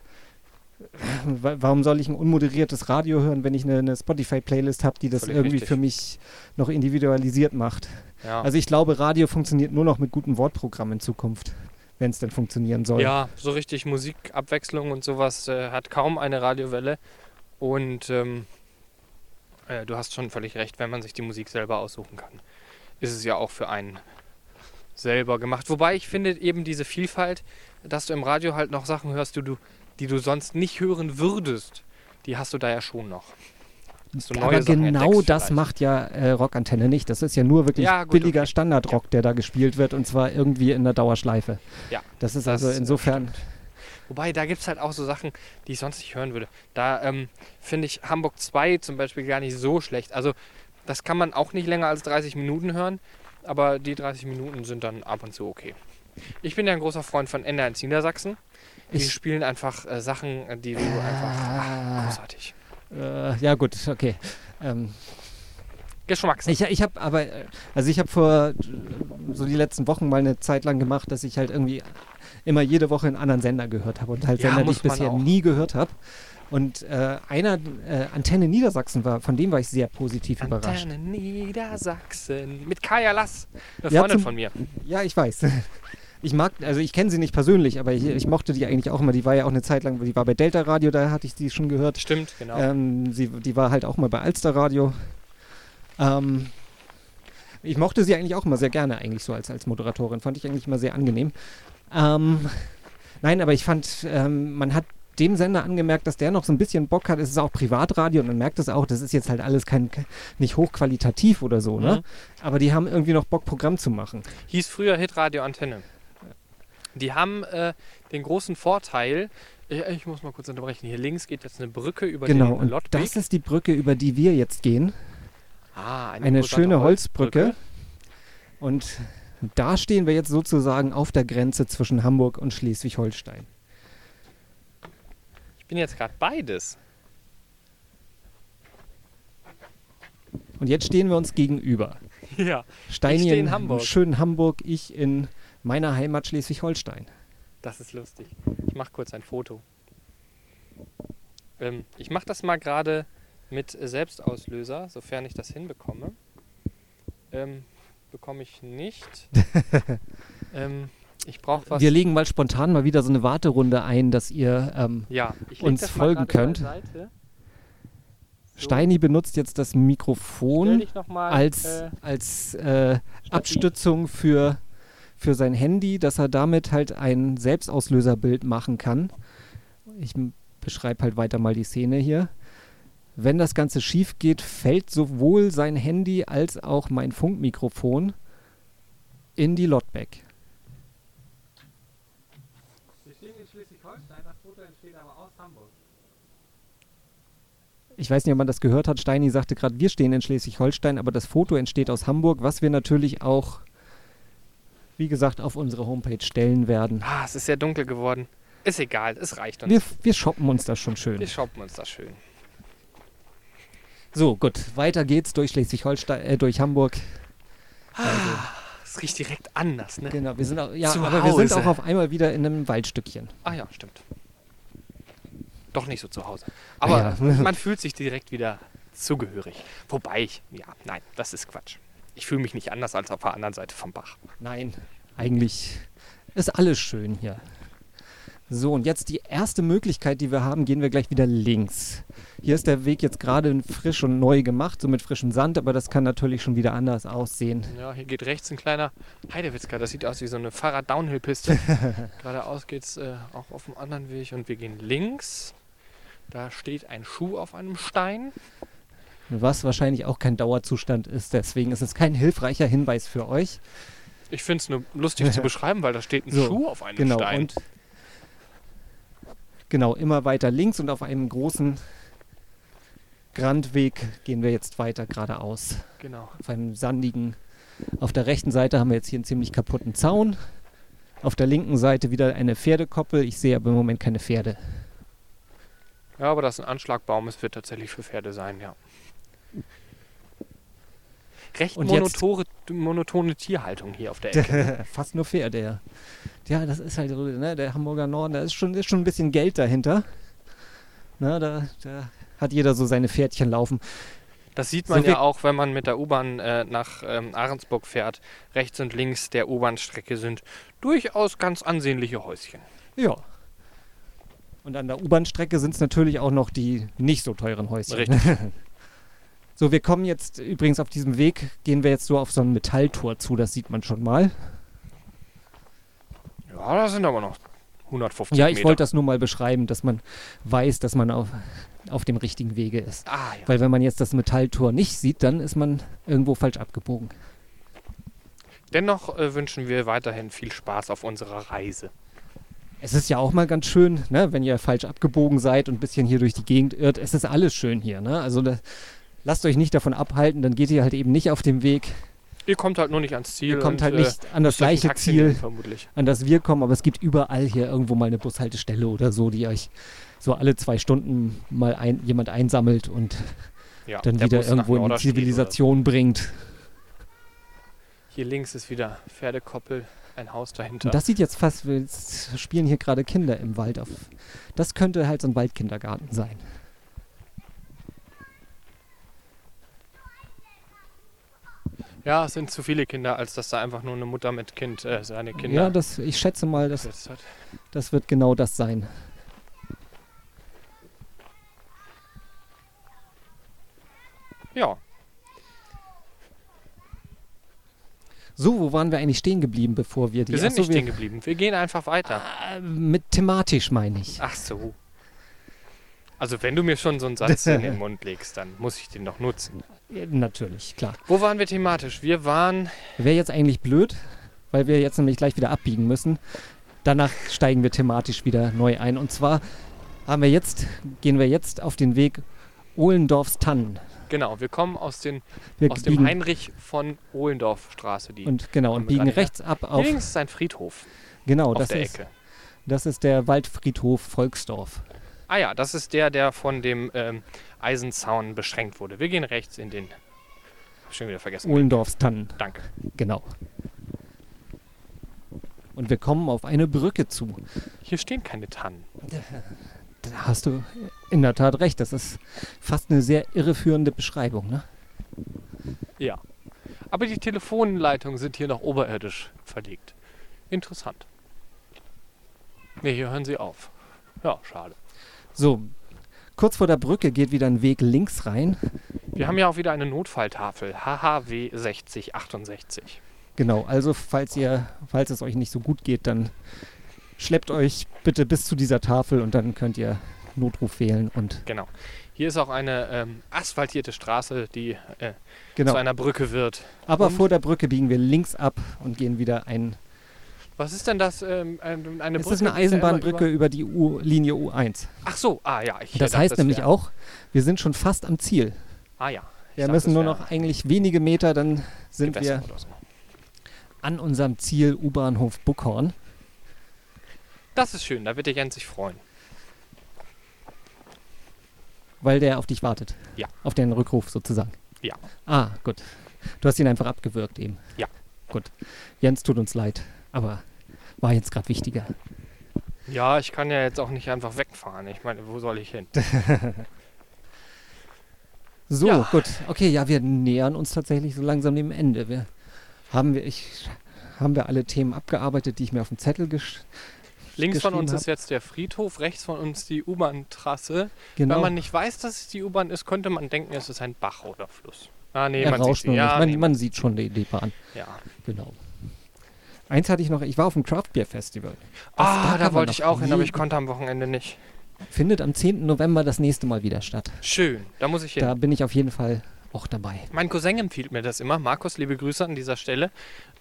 wa- warum soll ich ein unmoderiertes Radio hören, wenn ich eine, eine Spotify-Playlist habe, die das Völlig irgendwie richtig. für mich noch individualisiert macht? Ja. Also ich glaube, Radio funktioniert nur noch mit gutem Wortprogramm in Zukunft, wenn es denn funktionieren soll. Ja, so richtig Musikabwechslung und sowas äh, hat kaum eine Radiowelle. Und ähm, äh, du hast schon völlig recht, wenn man sich die Musik selber aussuchen kann, ist es ja auch für einen selber gemacht. Wobei ich finde eben diese Vielfalt, dass du im Radio halt noch Sachen hörst, die du, die du sonst nicht hören würdest, die hast du da ja schon noch. Aber Sachen genau das vielleicht. macht ja äh, Rockantenne nicht. Das ist ja nur wirklich Ja, gut, billiger okay. Standardrock, der da gespielt wird und zwar irgendwie in der Dauerschleife. Ja, Das ist das, also äh, insofern. Wobei, da gibt es halt auch so Sachen, die ich sonst nicht hören würde. Da ähm, finde ich Hamburg 2 zum Beispiel gar nicht so schlecht. Also, das kann man auch nicht länger als 30 Minuten hören, aber die 30 Minuten sind dann ab und zu okay. Ich bin ja ein großer Freund von NR1 Niedersachsen. Die Ich- spielen einfach äh, Sachen, äh, die du einfach. Ah. Großartig. Äh, ja gut, okay. Ähm, Geschmacks. ich ich habe aber, äh, also ich habe vor äh, so die letzten Wochen mal eine Zeit lang gemacht, dass ich halt irgendwie immer jede Woche einen anderen Sender gehört habe und halt Ja, Sender, die ich bisher auch. nie gehört habe. Und äh, einer, äh, Antenne Niedersachsen war, von dem war ich sehr positiv überrascht. Antenne Niedersachsen. Mit Kaya Lass. Eine Ja, Freundin zum- von mir. Ja, ich weiß. Ich mag, also ich kenne sie nicht persönlich, aber ich, ich mochte die eigentlich auch immer. Die war ja auch eine Zeit lang, die war bei Delta Radio, da hatte ich die schon gehört. Stimmt, genau. Ähm, sie, die war halt auch mal bei Alster Radio. Ähm, ich mochte sie eigentlich auch immer sehr gerne, eigentlich so als, als Moderatorin. Fand ich eigentlich immer sehr angenehm. Ähm, nein, aber ich fand, ähm, man hat dem Sender angemerkt, dass der noch so ein bisschen Bock hat. Es ist auch Privatradio und man merkt es auch, das ist jetzt halt alles kein, nicht hochqualitativ oder so, ne? Mhm. Aber die haben irgendwie noch Bock, Programm zu machen. Hieß früher Hitradio Antenne. Die haben äh, den großen Vorteil, ich, ich muss mal kurz unterbrechen, hier links geht jetzt eine Brücke über genau, den Lottweg. das ist die Brücke, über die wir jetzt gehen. ah, Eine imposante schöne Holzbrücke. Und da stehen wir jetzt sozusagen auf der Grenze zwischen Hamburg und Schleswig-Holstein. Ich bin jetzt gerade beides. Und jetzt stehen wir uns gegenüber. Ja, Steini Ich in Hamburg. schönen Hamburg, ich in meiner Heimat Schleswig-Holstein. das ist lustig. Ich mache kurz ein Foto. Ähm, ich mache das mal gerade mit Selbstauslöser, sofern ich das hinbekomme. Ähm, bekomme ich nicht. ähm, ich brauche was. Wir legen mal spontan mal wieder so eine Warterunde ein, dass ihr. Ähm, ja, uns folgen könnt. So. Steini benutzt jetzt das Mikrofon mal, als, äh, als äh, Abstützung für, für sein Handy, dass er damit halt ein Selbstauslöserbild machen kann. Ich beschreibe halt weiter mal die Szene hier. Wenn das Ganze schief geht, fällt sowohl sein Handy als auch mein Funkmikrofon in die Lotback. Wir stehen in Schleswig-Holstein, das Foto entsteht aber aus Hamburg. Ich weiß nicht, ob man das gehört hat. Steini sagte gerade, wir stehen in Schleswig-Holstein, aber das Foto entsteht aus Hamburg, was wir natürlich auch, wie gesagt, auf unsere Homepage stellen werden. Ah, es ist sehr dunkel geworden. Ist egal, es reicht uns. Wir, wir shoppen uns das schon schön. Wir shoppen uns das schön. So, gut, weiter geht's durch Schleswig-Holstein, äh, durch Hamburg. Also, Es riecht direkt anders, ne? genau, wir sind auch, ja, Zu aber wir sind auch auf einmal wieder in einem Waldstückchen. Ah ja, stimmt. Doch nicht so zu Hause. Aber Ja. man fühlt sich direkt wieder zugehörig. Wobei ich, ja, nein, das ist Quatsch. Ich fühle mich nicht anders als auf der anderen Seite vom Bach. Nein, eigentlich ist alles schön hier. So, und jetzt die erste Möglichkeit, die wir haben, gehen wir gleich wieder links. Hier ist der Weg jetzt gerade frisch und neu gemacht, so mit frischem Sand, aber das kann natürlich schon wieder anders aussehen. Ja, hier geht rechts ein kleiner Heidewitzka. Das sieht aus wie so eine Fahrrad-Downhill-Piste. Geradeaus geht es äh, auch auf dem anderen Weg und wir gehen links. Da steht ein Schuh auf einem Stein. Was wahrscheinlich auch kein Dauerzustand ist, deswegen ist es kein hilfreicher Hinweis für euch. Ich finde es nur lustig zu beschreiben, weil da steht ein So, Schuh auf einem Genau, Stein. und genau, immer weiter links und auf einem großen Grandweg gehen wir jetzt weiter geradeaus. Genau. Auf einem sandigen. Auf der rechten Seite haben wir jetzt hier einen ziemlich kaputten Zaun. Auf der linken Seite wieder eine Pferdekoppel. Ich sehe aber im Moment keine Pferde. Ja, aber das ist ein Anschlagbaum. Es wird tatsächlich für Pferde sein, ja. Recht jetzt- monotone, Tierhaltung hier auf der Ecke. Fast nur Pferde, ja. Ja, das ist halt so, ne, der Hamburger Norden, da ist schon, ist schon ein bisschen Geld dahinter. Na, da, da hat jeder so seine Pferdchen laufen. Das sieht So man wir- ja auch, wenn man mit der U-Bahn äh, nach ähm, Ahrensburg fährt. Rechts und links der U-Bahn-Strecke sind durchaus ganz ansehnliche Häuschen. Ja. Und an der U-Bahn-Strecke sind es natürlich auch noch die nicht so teuren Häuschen. Richtig. So, wir kommen jetzt übrigens auf diesem Weg, gehen wir jetzt so auf so ein Metalltor zu, das sieht man schon mal. Ja, da sind aber noch 150 Ja, ich wollte das nur mal beschreiben, dass man weiß, dass man auf, auf dem richtigen Wege ist. Ah, ja. Weil wenn man jetzt das Metalltor nicht sieht, dann ist man irgendwo falsch abgebogen. Dennoch äh, wünschen wir weiterhin viel Spaß auf unserer Reise. Es ist ja auch mal ganz schön, ne, wenn ihr falsch abgebogen seid und ein bisschen hier durch die Gegend irrt. Es ist alles schön hier. Ne? Also da, lasst euch nicht davon abhalten, dann geht ihr halt eben nicht auf dem Weg. Ihr kommt halt nur nicht ans Ziel. Ihr kommt halt äh, nicht an das gleiche Ziel, an das wir kommen, aber es gibt überall hier irgendwo mal eine Bushaltestelle oder so, die euch so alle zwei Stunden mal ein, jemand einsammelt und Ja, dann der wieder Bus irgendwo in die Zivilisation bringt. Hier links ist wieder Pferdekoppel, ein Haus dahinter. Und das sieht jetzt fast, wir spielen hier gerade Kinder im Wald auf. Das könnte halt so ein Waldkindergarten sein. ja, es sind zu viele Kinder, als dass da einfach nur eine Mutter mit Kind äh, seine Kinder Ja, das, ich schätze mal, das, das wird genau das sein. Ja, So, wo waren wir eigentlich stehen geblieben, bevor wir die wir sind Achso, nicht stehen geblieben. Wir gehen einfach weiter. äh, Mit thematisch meine ich. Ach so. Also wenn du mir schon so einen Satz in den Mund legst, dann muss ich den doch nutzen. Ja, natürlich, klar. Wo waren wir thematisch? Wir waren Wäre jetzt eigentlich blöd, weil wir jetzt nämlich gleich wieder abbiegen müssen. Danach steigen wir thematisch wieder neu ein. Und zwar haben wir jetzt, gehen wir jetzt auf den Weg Ohlendorfs Tannen. Genau, wir kommen aus, den, Wir aus dem Heinrich von Ohlendorf Straße. Die und genau und biegen rechts ab auf links ist ein Friedhof genau auf das der ist Ecke. das ist der Waldfriedhof Volksdorf. Ah ja, das ist der, der von dem ähm, Eisenzaun beschränkt wurde. Wir gehen rechts in den... Hab schon wieder vergessen. Ohlendorfs Tannen, Danke. genau. Und wir kommen auf eine Brücke zu. Hier stehen keine Tannen. Da hast du in der Tat recht. Das ist fast eine sehr irreführende Beschreibung. Ne? Ja. Aber die Telefonleitungen sind hier noch oberirdisch verlegt. Interessant. Ne, hier hören sie auf. Ja, schade. So, kurz vor der Brücke geht wieder ein Weg links rein. Wir haben ja auch wieder eine Notfalltafel. HHW 6068. Genau, also falls ihr, falls es euch nicht so gut geht, dann schleppt euch bitte bis zu dieser Tafel und dann könnt ihr Notruf wählen und Genau. Hier ist auch eine ähm, asphaltierte Straße, die äh, genau. zu einer Brücke wird. Aber und- vor der Brücke biegen wir links ab und gehen wieder ein. Was ist denn das? Ähm, ein- eine Es Brücke? ist eine die ist immer Eisenbahnbrücke über die U Linie U1. Über Ach so, ah ja. Ich Das heißt nämlich wär- auch, wir sind schon fast am Ziel. Ah ja. Ich Wir dachte, müssen das nur noch eigentlich wenige Meter, dann sind wir so. an unserem Ziel U-Bahnhof Buckhorn. Das ist schön, da wird der Jens sich freuen. Weil der auf dich wartet. Ja. Auf den Rückruf sozusagen. Ja. Ah, gut. Du hast ihn einfach abgewürgt eben. Ja. Gut. Jens, tut uns leid. Aber war jetzt gerade wichtiger. Ja, ich kann ja jetzt auch nicht einfach wegfahren. Ich meine, wo soll ich hin? So, Ja. gut. Okay, ja, wir nähern uns tatsächlich so langsam dem Ende. Wir haben wir, ich, haben wir alle Themen abgearbeitet, die ich mir auf den Zettel gesch Links von uns hab. ist jetzt der Friedhof, rechts von uns die U-Bahn-Trasse. Genau. Wenn man nicht weiß, dass es die U-Bahn ist, könnte man denken, es ist ein Bach oder Fluss. Ah, nee, er man sieht rauscht sie. nur Ja, nicht. Man, nee, man sieht schon die, die Bahn. ja. Genau. Eins hatte ich noch, ich war auf dem Craft Beer Festival. Ah, kann da wollte ich auch hin, aber ich konnte am Wochenende nicht. Findet am 10. November das nächste Mal wieder statt. Schön, da muss ich hin. Da bin ich auf jeden Fall auch dabei. Mein Cousin empfiehlt mir das immer. Markus, liebe Grüße an dieser Stelle.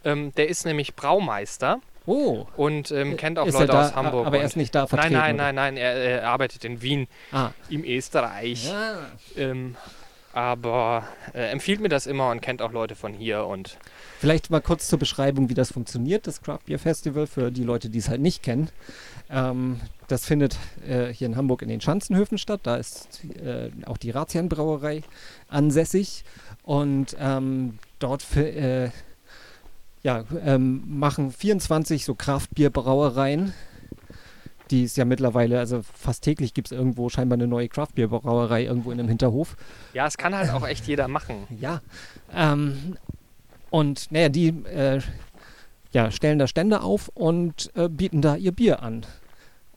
Ähm, der ist nämlich Braumeister Oh. und ähm, kennt auch ist Leute da, aus Hamburg. Aber er ist nicht da Nein, vertreten. nein, oder? nein, nein, er, er arbeitet in Wien, Ah. im Österreich. Ja. Ähm, aber äh, empfiehlt mir das immer und kennt auch Leute von hier und Vielleicht mal kurz zur Beschreibung, wie das funktioniert, das Craft Beer Festival, für die Leute, die es halt nicht kennen. Ähm, das findet äh, hier in Hamburg in den Schanzenhöfen statt. Da ist äh, auch die Razian Brauerei ansässig. Und ähm, dort äh, ja, ähm, machen 24 so Kraftbierbrauereien, die es ja mittlerweile, also fast täglich gibt es irgendwo scheinbar eine neue Kraftbierbrauerei irgendwo in einem Hinterhof. ja, es kann halt auch echt jeder machen. Ja. Ähm, und naja, die äh, ja, stellen da Stände auf und äh, bieten da ihr Bier an.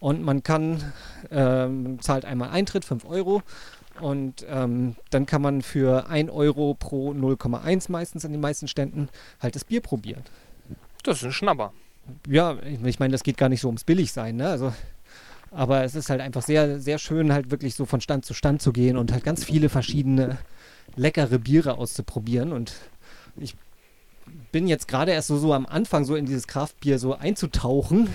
Und man kann, ähm, zahlt einmal Eintritt, 5 Euro. Und ähm, dann kann man für 1 Euro pro 0,1 meistens an den meisten Ständen halt das Bier probieren. Das ist ein Schnapper. Ja, ich, ich meine, das geht gar nicht so ums Billigsein, ne? Also, aber es ist halt einfach sehr, sehr schön, halt wirklich so von Stand zu Stand zu gehen und halt ganz viele verschiedene leckere Biere auszuprobieren. Und ich bin jetzt gerade erst so, so am Anfang so in dieses Kraftbier so einzutauchen,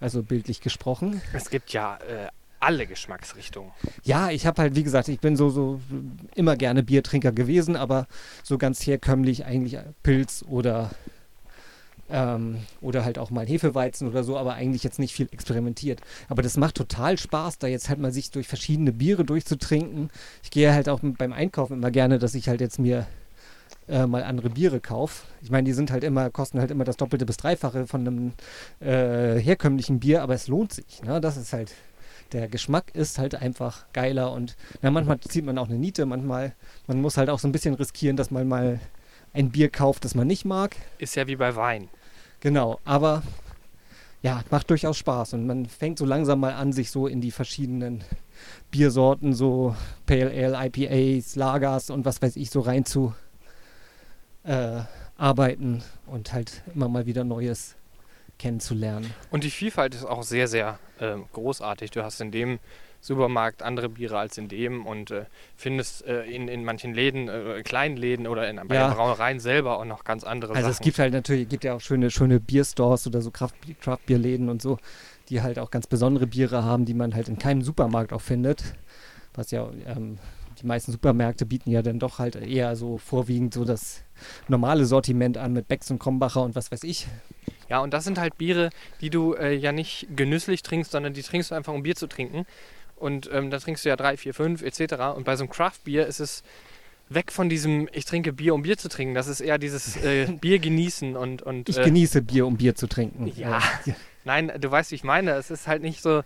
also bildlich gesprochen. Es gibt ja äh, alle Geschmacksrichtungen. Ja, ich habe halt, wie gesagt, ich bin so, so immer gerne Biertrinker gewesen, aber so ganz herkömmlich eigentlich Pilz oder, ähm, oder halt auch mal Hefeweizen oder so, aber eigentlich jetzt nicht viel experimentiert. Aber das macht total Spaß, da jetzt halt mal sich durch verschiedene Biere durchzutrinken. Ich gehe halt auch beim Einkaufen immer gerne, dass ich halt jetzt mir äh, mal andere Biere kaufe. Ich meine, die sind halt immer, kosten halt immer das Doppelte bis Dreifache von einem äh, herkömmlichen Bier, aber es lohnt sich. Ne? Das ist halt der Geschmack ist halt einfach geiler und na, manchmal zieht man auch eine Niete, manchmal, man muss halt auch so ein bisschen riskieren, dass man mal ein Bier kauft, das man nicht mag. Ist ja wie bei Wein. Genau, aber ja, macht durchaus Spaß und man fängt so langsam mal an, sich so in die verschiedenen Biersorten, so Pale Ale, IPAs, Lagers und was weiß ich, so rein zu äh, arbeiten und halt immer mal wieder Neues kennenzulernen. Und die Vielfalt ist auch sehr, sehr ähm, großartig. Du hast in dem Supermarkt andere Biere als in dem und äh, findest äh, in, in manchen Läden, äh, kleinen Läden oder in, bei Ja. den Brauereien selber auch noch ganz andere Also es Sachen. gibt halt natürlich, gibt ja auch schöne, schöne Bierstores oder so Kraft, Craftbierläden und so, die halt auch ganz besondere Biere haben, die man halt in keinem Supermarkt auch findet. Was ja, ähm, die meisten Supermärkte bieten ja dann doch halt eher so vorwiegend so das normale Sortiment an mit Becks und Krombacher und was weiß ich. Ja, und das sind halt Biere, die du äh, ja nicht genüsslich trinkst, sondern die trinkst du einfach, um Bier zu trinken. Und ähm, da trinkst du ja drei, vier, fünf etc. Und bei so einem Craft-Bier ist es weg von diesem, ich trinke Bier, um Bier zu trinken. Das ist eher dieses äh, Bier genießen und. und Ich äh, genieße Bier, um Bier zu trinken. Ja. Nein, du weißt, wie ich meine. Es ist halt nicht so.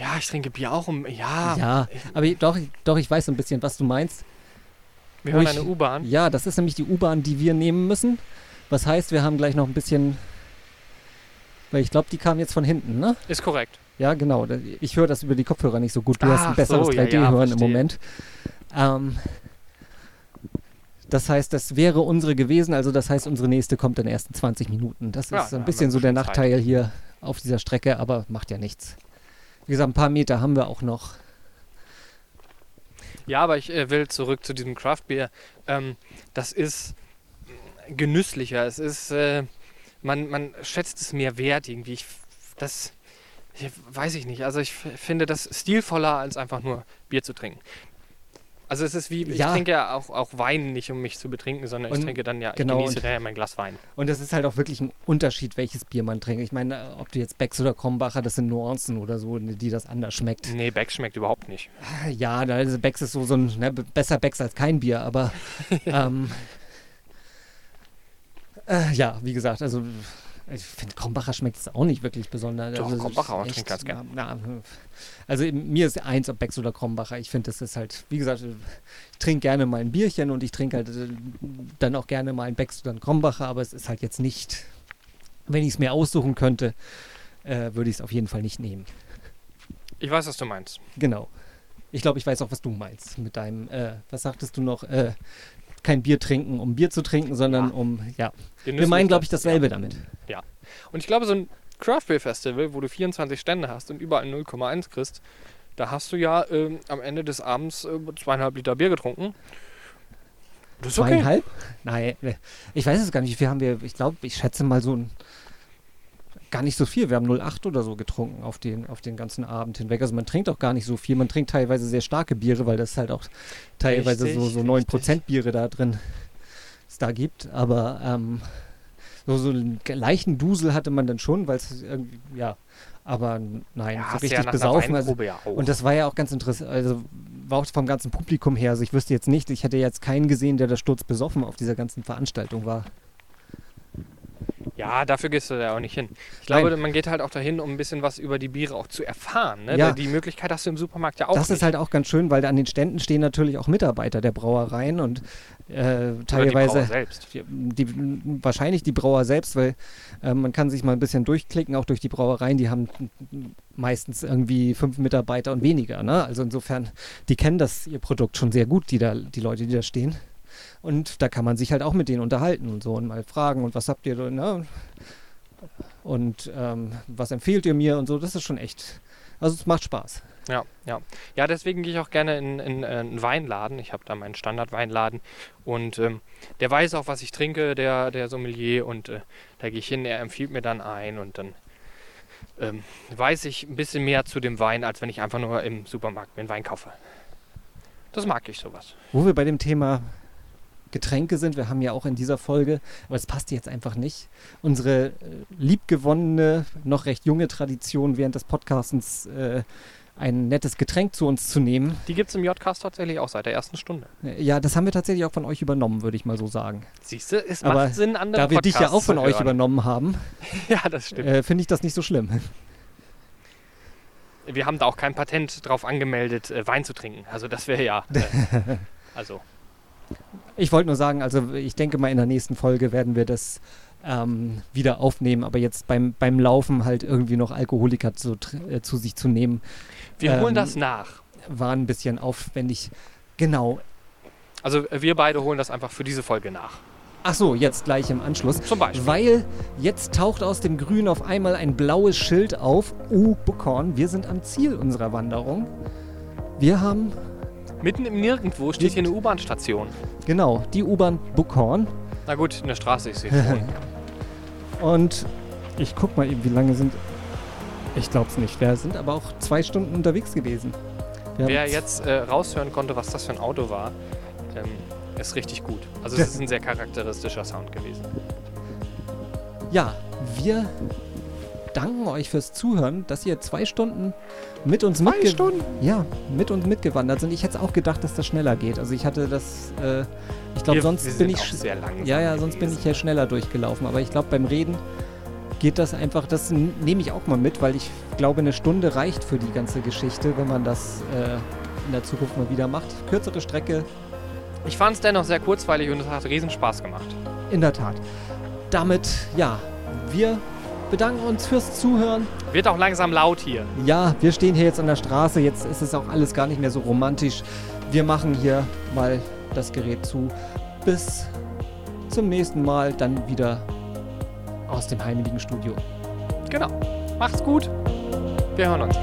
Ja, ich trinke Bier auch um. Ja, Ja, aber ich- doch, doch, ich weiß so ein bisschen, was du meinst. wir hören ich- eine U-Bahn. Ja, das ist nämlich die U-Bahn, die wir nehmen müssen. Was heißt, wir haben gleich noch ein bisschen, weil ich glaube, die kam jetzt von hinten, ne? Ist korrekt. Ja, genau. Ich höre das über die Kopfhörer nicht so gut. Du hast Ach ein besseres so, ja, ja, 3D-Hören im. Moment. Ähm, das heißt, das wäre unsere gewesen. Also das heißt, unsere nächste kommt in den ersten 20 Minuten. Das Ja, ist ein haben bisschen so der schon Zeit. Nachteil hier auf dieser Strecke, aber macht ja nichts. Wie gesagt, ein paar Meter haben wir auch noch. Ja, aber ich äh, will zurück zu diesem Craft-Bier. Ähm, das ist genüsslicher. Es ist, äh, man, man schätzt es mehr wert irgendwie. Ich, das ich, weiß ich nicht. Also ich finde das stilvoller, als einfach nur Bier zu trinken. Also es ist wie, ich Ja. trinke ja auch, auch Wein nicht, um mich zu betrinken, sondern ich Und- trinke dann ja, genau, ich genieße und- dann ja mein Glas Wein. Und das ist halt auch wirklich ein Unterschied, welches Bier man trinkt. Ich meine, ob du jetzt Becks oder Krombacher, das sind Nuancen oder so, die das anders schmeckt. Nee, Beck schmeckt überhaupt nicht. Ja, da ist Becks ist so, so ein, ne, besser Becks als kein Bier, aber ähm, äh, ja, wie gesagt, also ich finde, Krombacher schmeckt es auch nicht wirklich besonders. Doch, also, Krombacher, man trinkt ganz gern. Na, also mir ist eins, ob Becks oder Krombacher. Ich finde, das ist halt, wie gesagt, ich trinke gerne mal ein Bierchen und ich trinke halt äh, dann auch gerne mal ein Becks oder ein Krombacher, aber es ist halt jetzt nicht, wenn ich es mir aussuchen könnte, äh, würde ich es auf jeden Fall nicht nehmen. Ich weiß, was du meinst. Genau. Ich glaube, ich weiß auch, was du meinst mit deinem, äh, was sagtest du noch, äh, kein Bier trinken, um Bier zu trinken, sondern Ja. um, ja. Wir Genüsslich meinen, glaube ich, das- dasselbe ja. damit. Und ich glaube, so ein Craft Beer Festival, wo du 24 Stände hast und überall 0,1 kriegst, da hast du ja ähm, am Ende des Abends äh, zweieinhalb Liter Bier getrunken. Das ist okay. Zweieinhalb? Nein, ich weiß es gar nicht. Wie viel haben wir? Ich glaube, ich schätze mal so ein gar nicht so viel. Wir haben 0,8 oder so getrunken auf den, auf den ganzen Abend hinweg. Also man trinkt auch gar nicht so viel. Man trinkt teilweise sehr starke Biere, weil das halt auch teilweise Richtig, so, so 9% Biere da drin es da gibt. Aber ähm, so, so einen leichten Dusel hatte man dann schon, weil es irgendwie, ja, aber nein, Ja, so richtig ja besaufen. Also, ja und das war ja auch ganz interessant, also war auch vom ganzen Publikum her. Also ich wüsste jetzt nicht, ich hätte jetzt keinen gesehen, der da sturzbesoffen auf dieser ganzen Veranstaltung war. Ja, dafür gehst du da auch nicht hin. Ich Nein. glaube, man geht halt auch dahin, um ein bisschen was über die Biere auch zu erfahren. Ne? Ja. Die Möglichkeit hast du im Supermarkt ja auch das nicht. ist halt auch ganz schön, weil an den Ständen stehen natürlich auch Mitarbeiter der Brauereien und äh, Oder die teilweise Brauer selbst. die, die, wahrscheinlich die Brauer selbst, weil äh, man kann sich mal ein bisschen durchklicken, auch durch die Brauereien, die haben meistens irgendwie fünf Mitarbeiter und weniger. Ne? Also insofern, die kennen das ihr Produkt schon sehr gut, die da, die Leute, die da stehen. Und da kann man sich halt auch mit denen unterhalten und so und mal fragen und was habt ihr da, ne? Und ähm, was empfehlt ihr mir und so, das ist schon echt. Also es macht Spaß. Ja, ja. Ja, deswegen gehe ich auch gerne in, in, äh, einen Weinladen. Ich habe da meinen Standardweinladen und ähm, der weiß auch, was ich trinke, der, der Sommelier. Und äh, da gehe ich hin, er empfiehlt mir dann ein und dann ähm, weiß ich ein bisschen mehr zu dem Wein, als wenn ich einfach nur im Supermarkt mir einen Wein kaufe. Das mag ich sowas. Wo wir bei dem Thema Getränke sind, wir haben ja auch in dieser Folge, aber es passt jetzt einfach nicht, unsere äh, liebgewonnene, noch recht junge Tradition während des Podcastens äh, ein nettes Getränk zu uns zu nehmen. Die gibt es im J-Cast tatsächlich auch seit der ersten Stunde. Äh, Ja, das haben wir tatsächlich auch von euch übernommen, würde ich mal so sagen. Siehst du, es Aber macht Sinn, andere da wir dich ja Podcasts auch von euch hören. übernommen haben, Ja, das stimmt. äh, finde ich das nicht so schlimm. Wir haben da auch kein Patent drauf angemeldet, äh, Wein zu trinken. Also das wäre ja. Äh, also, Ich wollte nur sagen, also ich denke mal in der nächsten Folge werden wir das ähm, wieder aufnehmen, aber jetzt beim, beim Laufen halt irgendwie noch Alkoholiker zu, äh, zu sich zu nehmen, wir holen Ähm, das nach. war ein bisschen aufwendig. Genau. Also äh, wir beide holen das einfach für diese Folge nach. Ach so, jetzt gleich im Anschluss. Zum Beispiel. Weil jetzt taucht aus dem Grün auf einmal ein blaues Schild auf. U Buckhorn, wir sind am Ziel unserer Wanderung. Wir haben, Mitten im Nirgendwo steht hier eine U-Bahn-Station. genau, die U-Bahn Buckhorn. Na gut, in der Straße, ich sehe schon. Und ich guck mal eben, wie lange sind. Ich glaub's nicht. Wir sind aber auch zwei Stunden unterwegs gewesen. Wir Wer jetzt äh, raushören konnte, was das für ein Auto war, ähm, ist richtig gut. Also es ist ein sehr charakteristischer Sound gewesen. Ja, wir danken euch fürs Zuhören, dass ihr zwei Stunden mit uns mitge Stunden? Ja, mit uns mitgewandert sind. Ich hätte auch gedacht, dass das schneller geht. Also ich hatte das, äh, ich glaube, sonst bin ich, sehr langsam ja, ja, sonst bin ich ja schneller durchgelaufen. Aber ich glaube, beim Reden geht das einfach, das nehme ich auch mal mit, weil ich glaube, eine Stunde reicht für die ganze Geschichte, wenn man das äh, in der Zukunft mal wieder macht. Kürzere Strecke, Ich fand es dennoch sehr kurzweilig und es hat riesen Spaß gemacht. in der Tat. Damit, ja, wir bedanken uns fürs Zuhören. Wird auch langsam laut hier. Ja, wir stehen hier jetzt an der Straße. Jetzt ist es auch alles gar nicht mehr so romantisch. Wir machen hier mal das Gerät zu. Bis zum nächsten Mal, dann wieder aus dem heimeligen Studio. Genau. Macht's gut. Wir hören uns.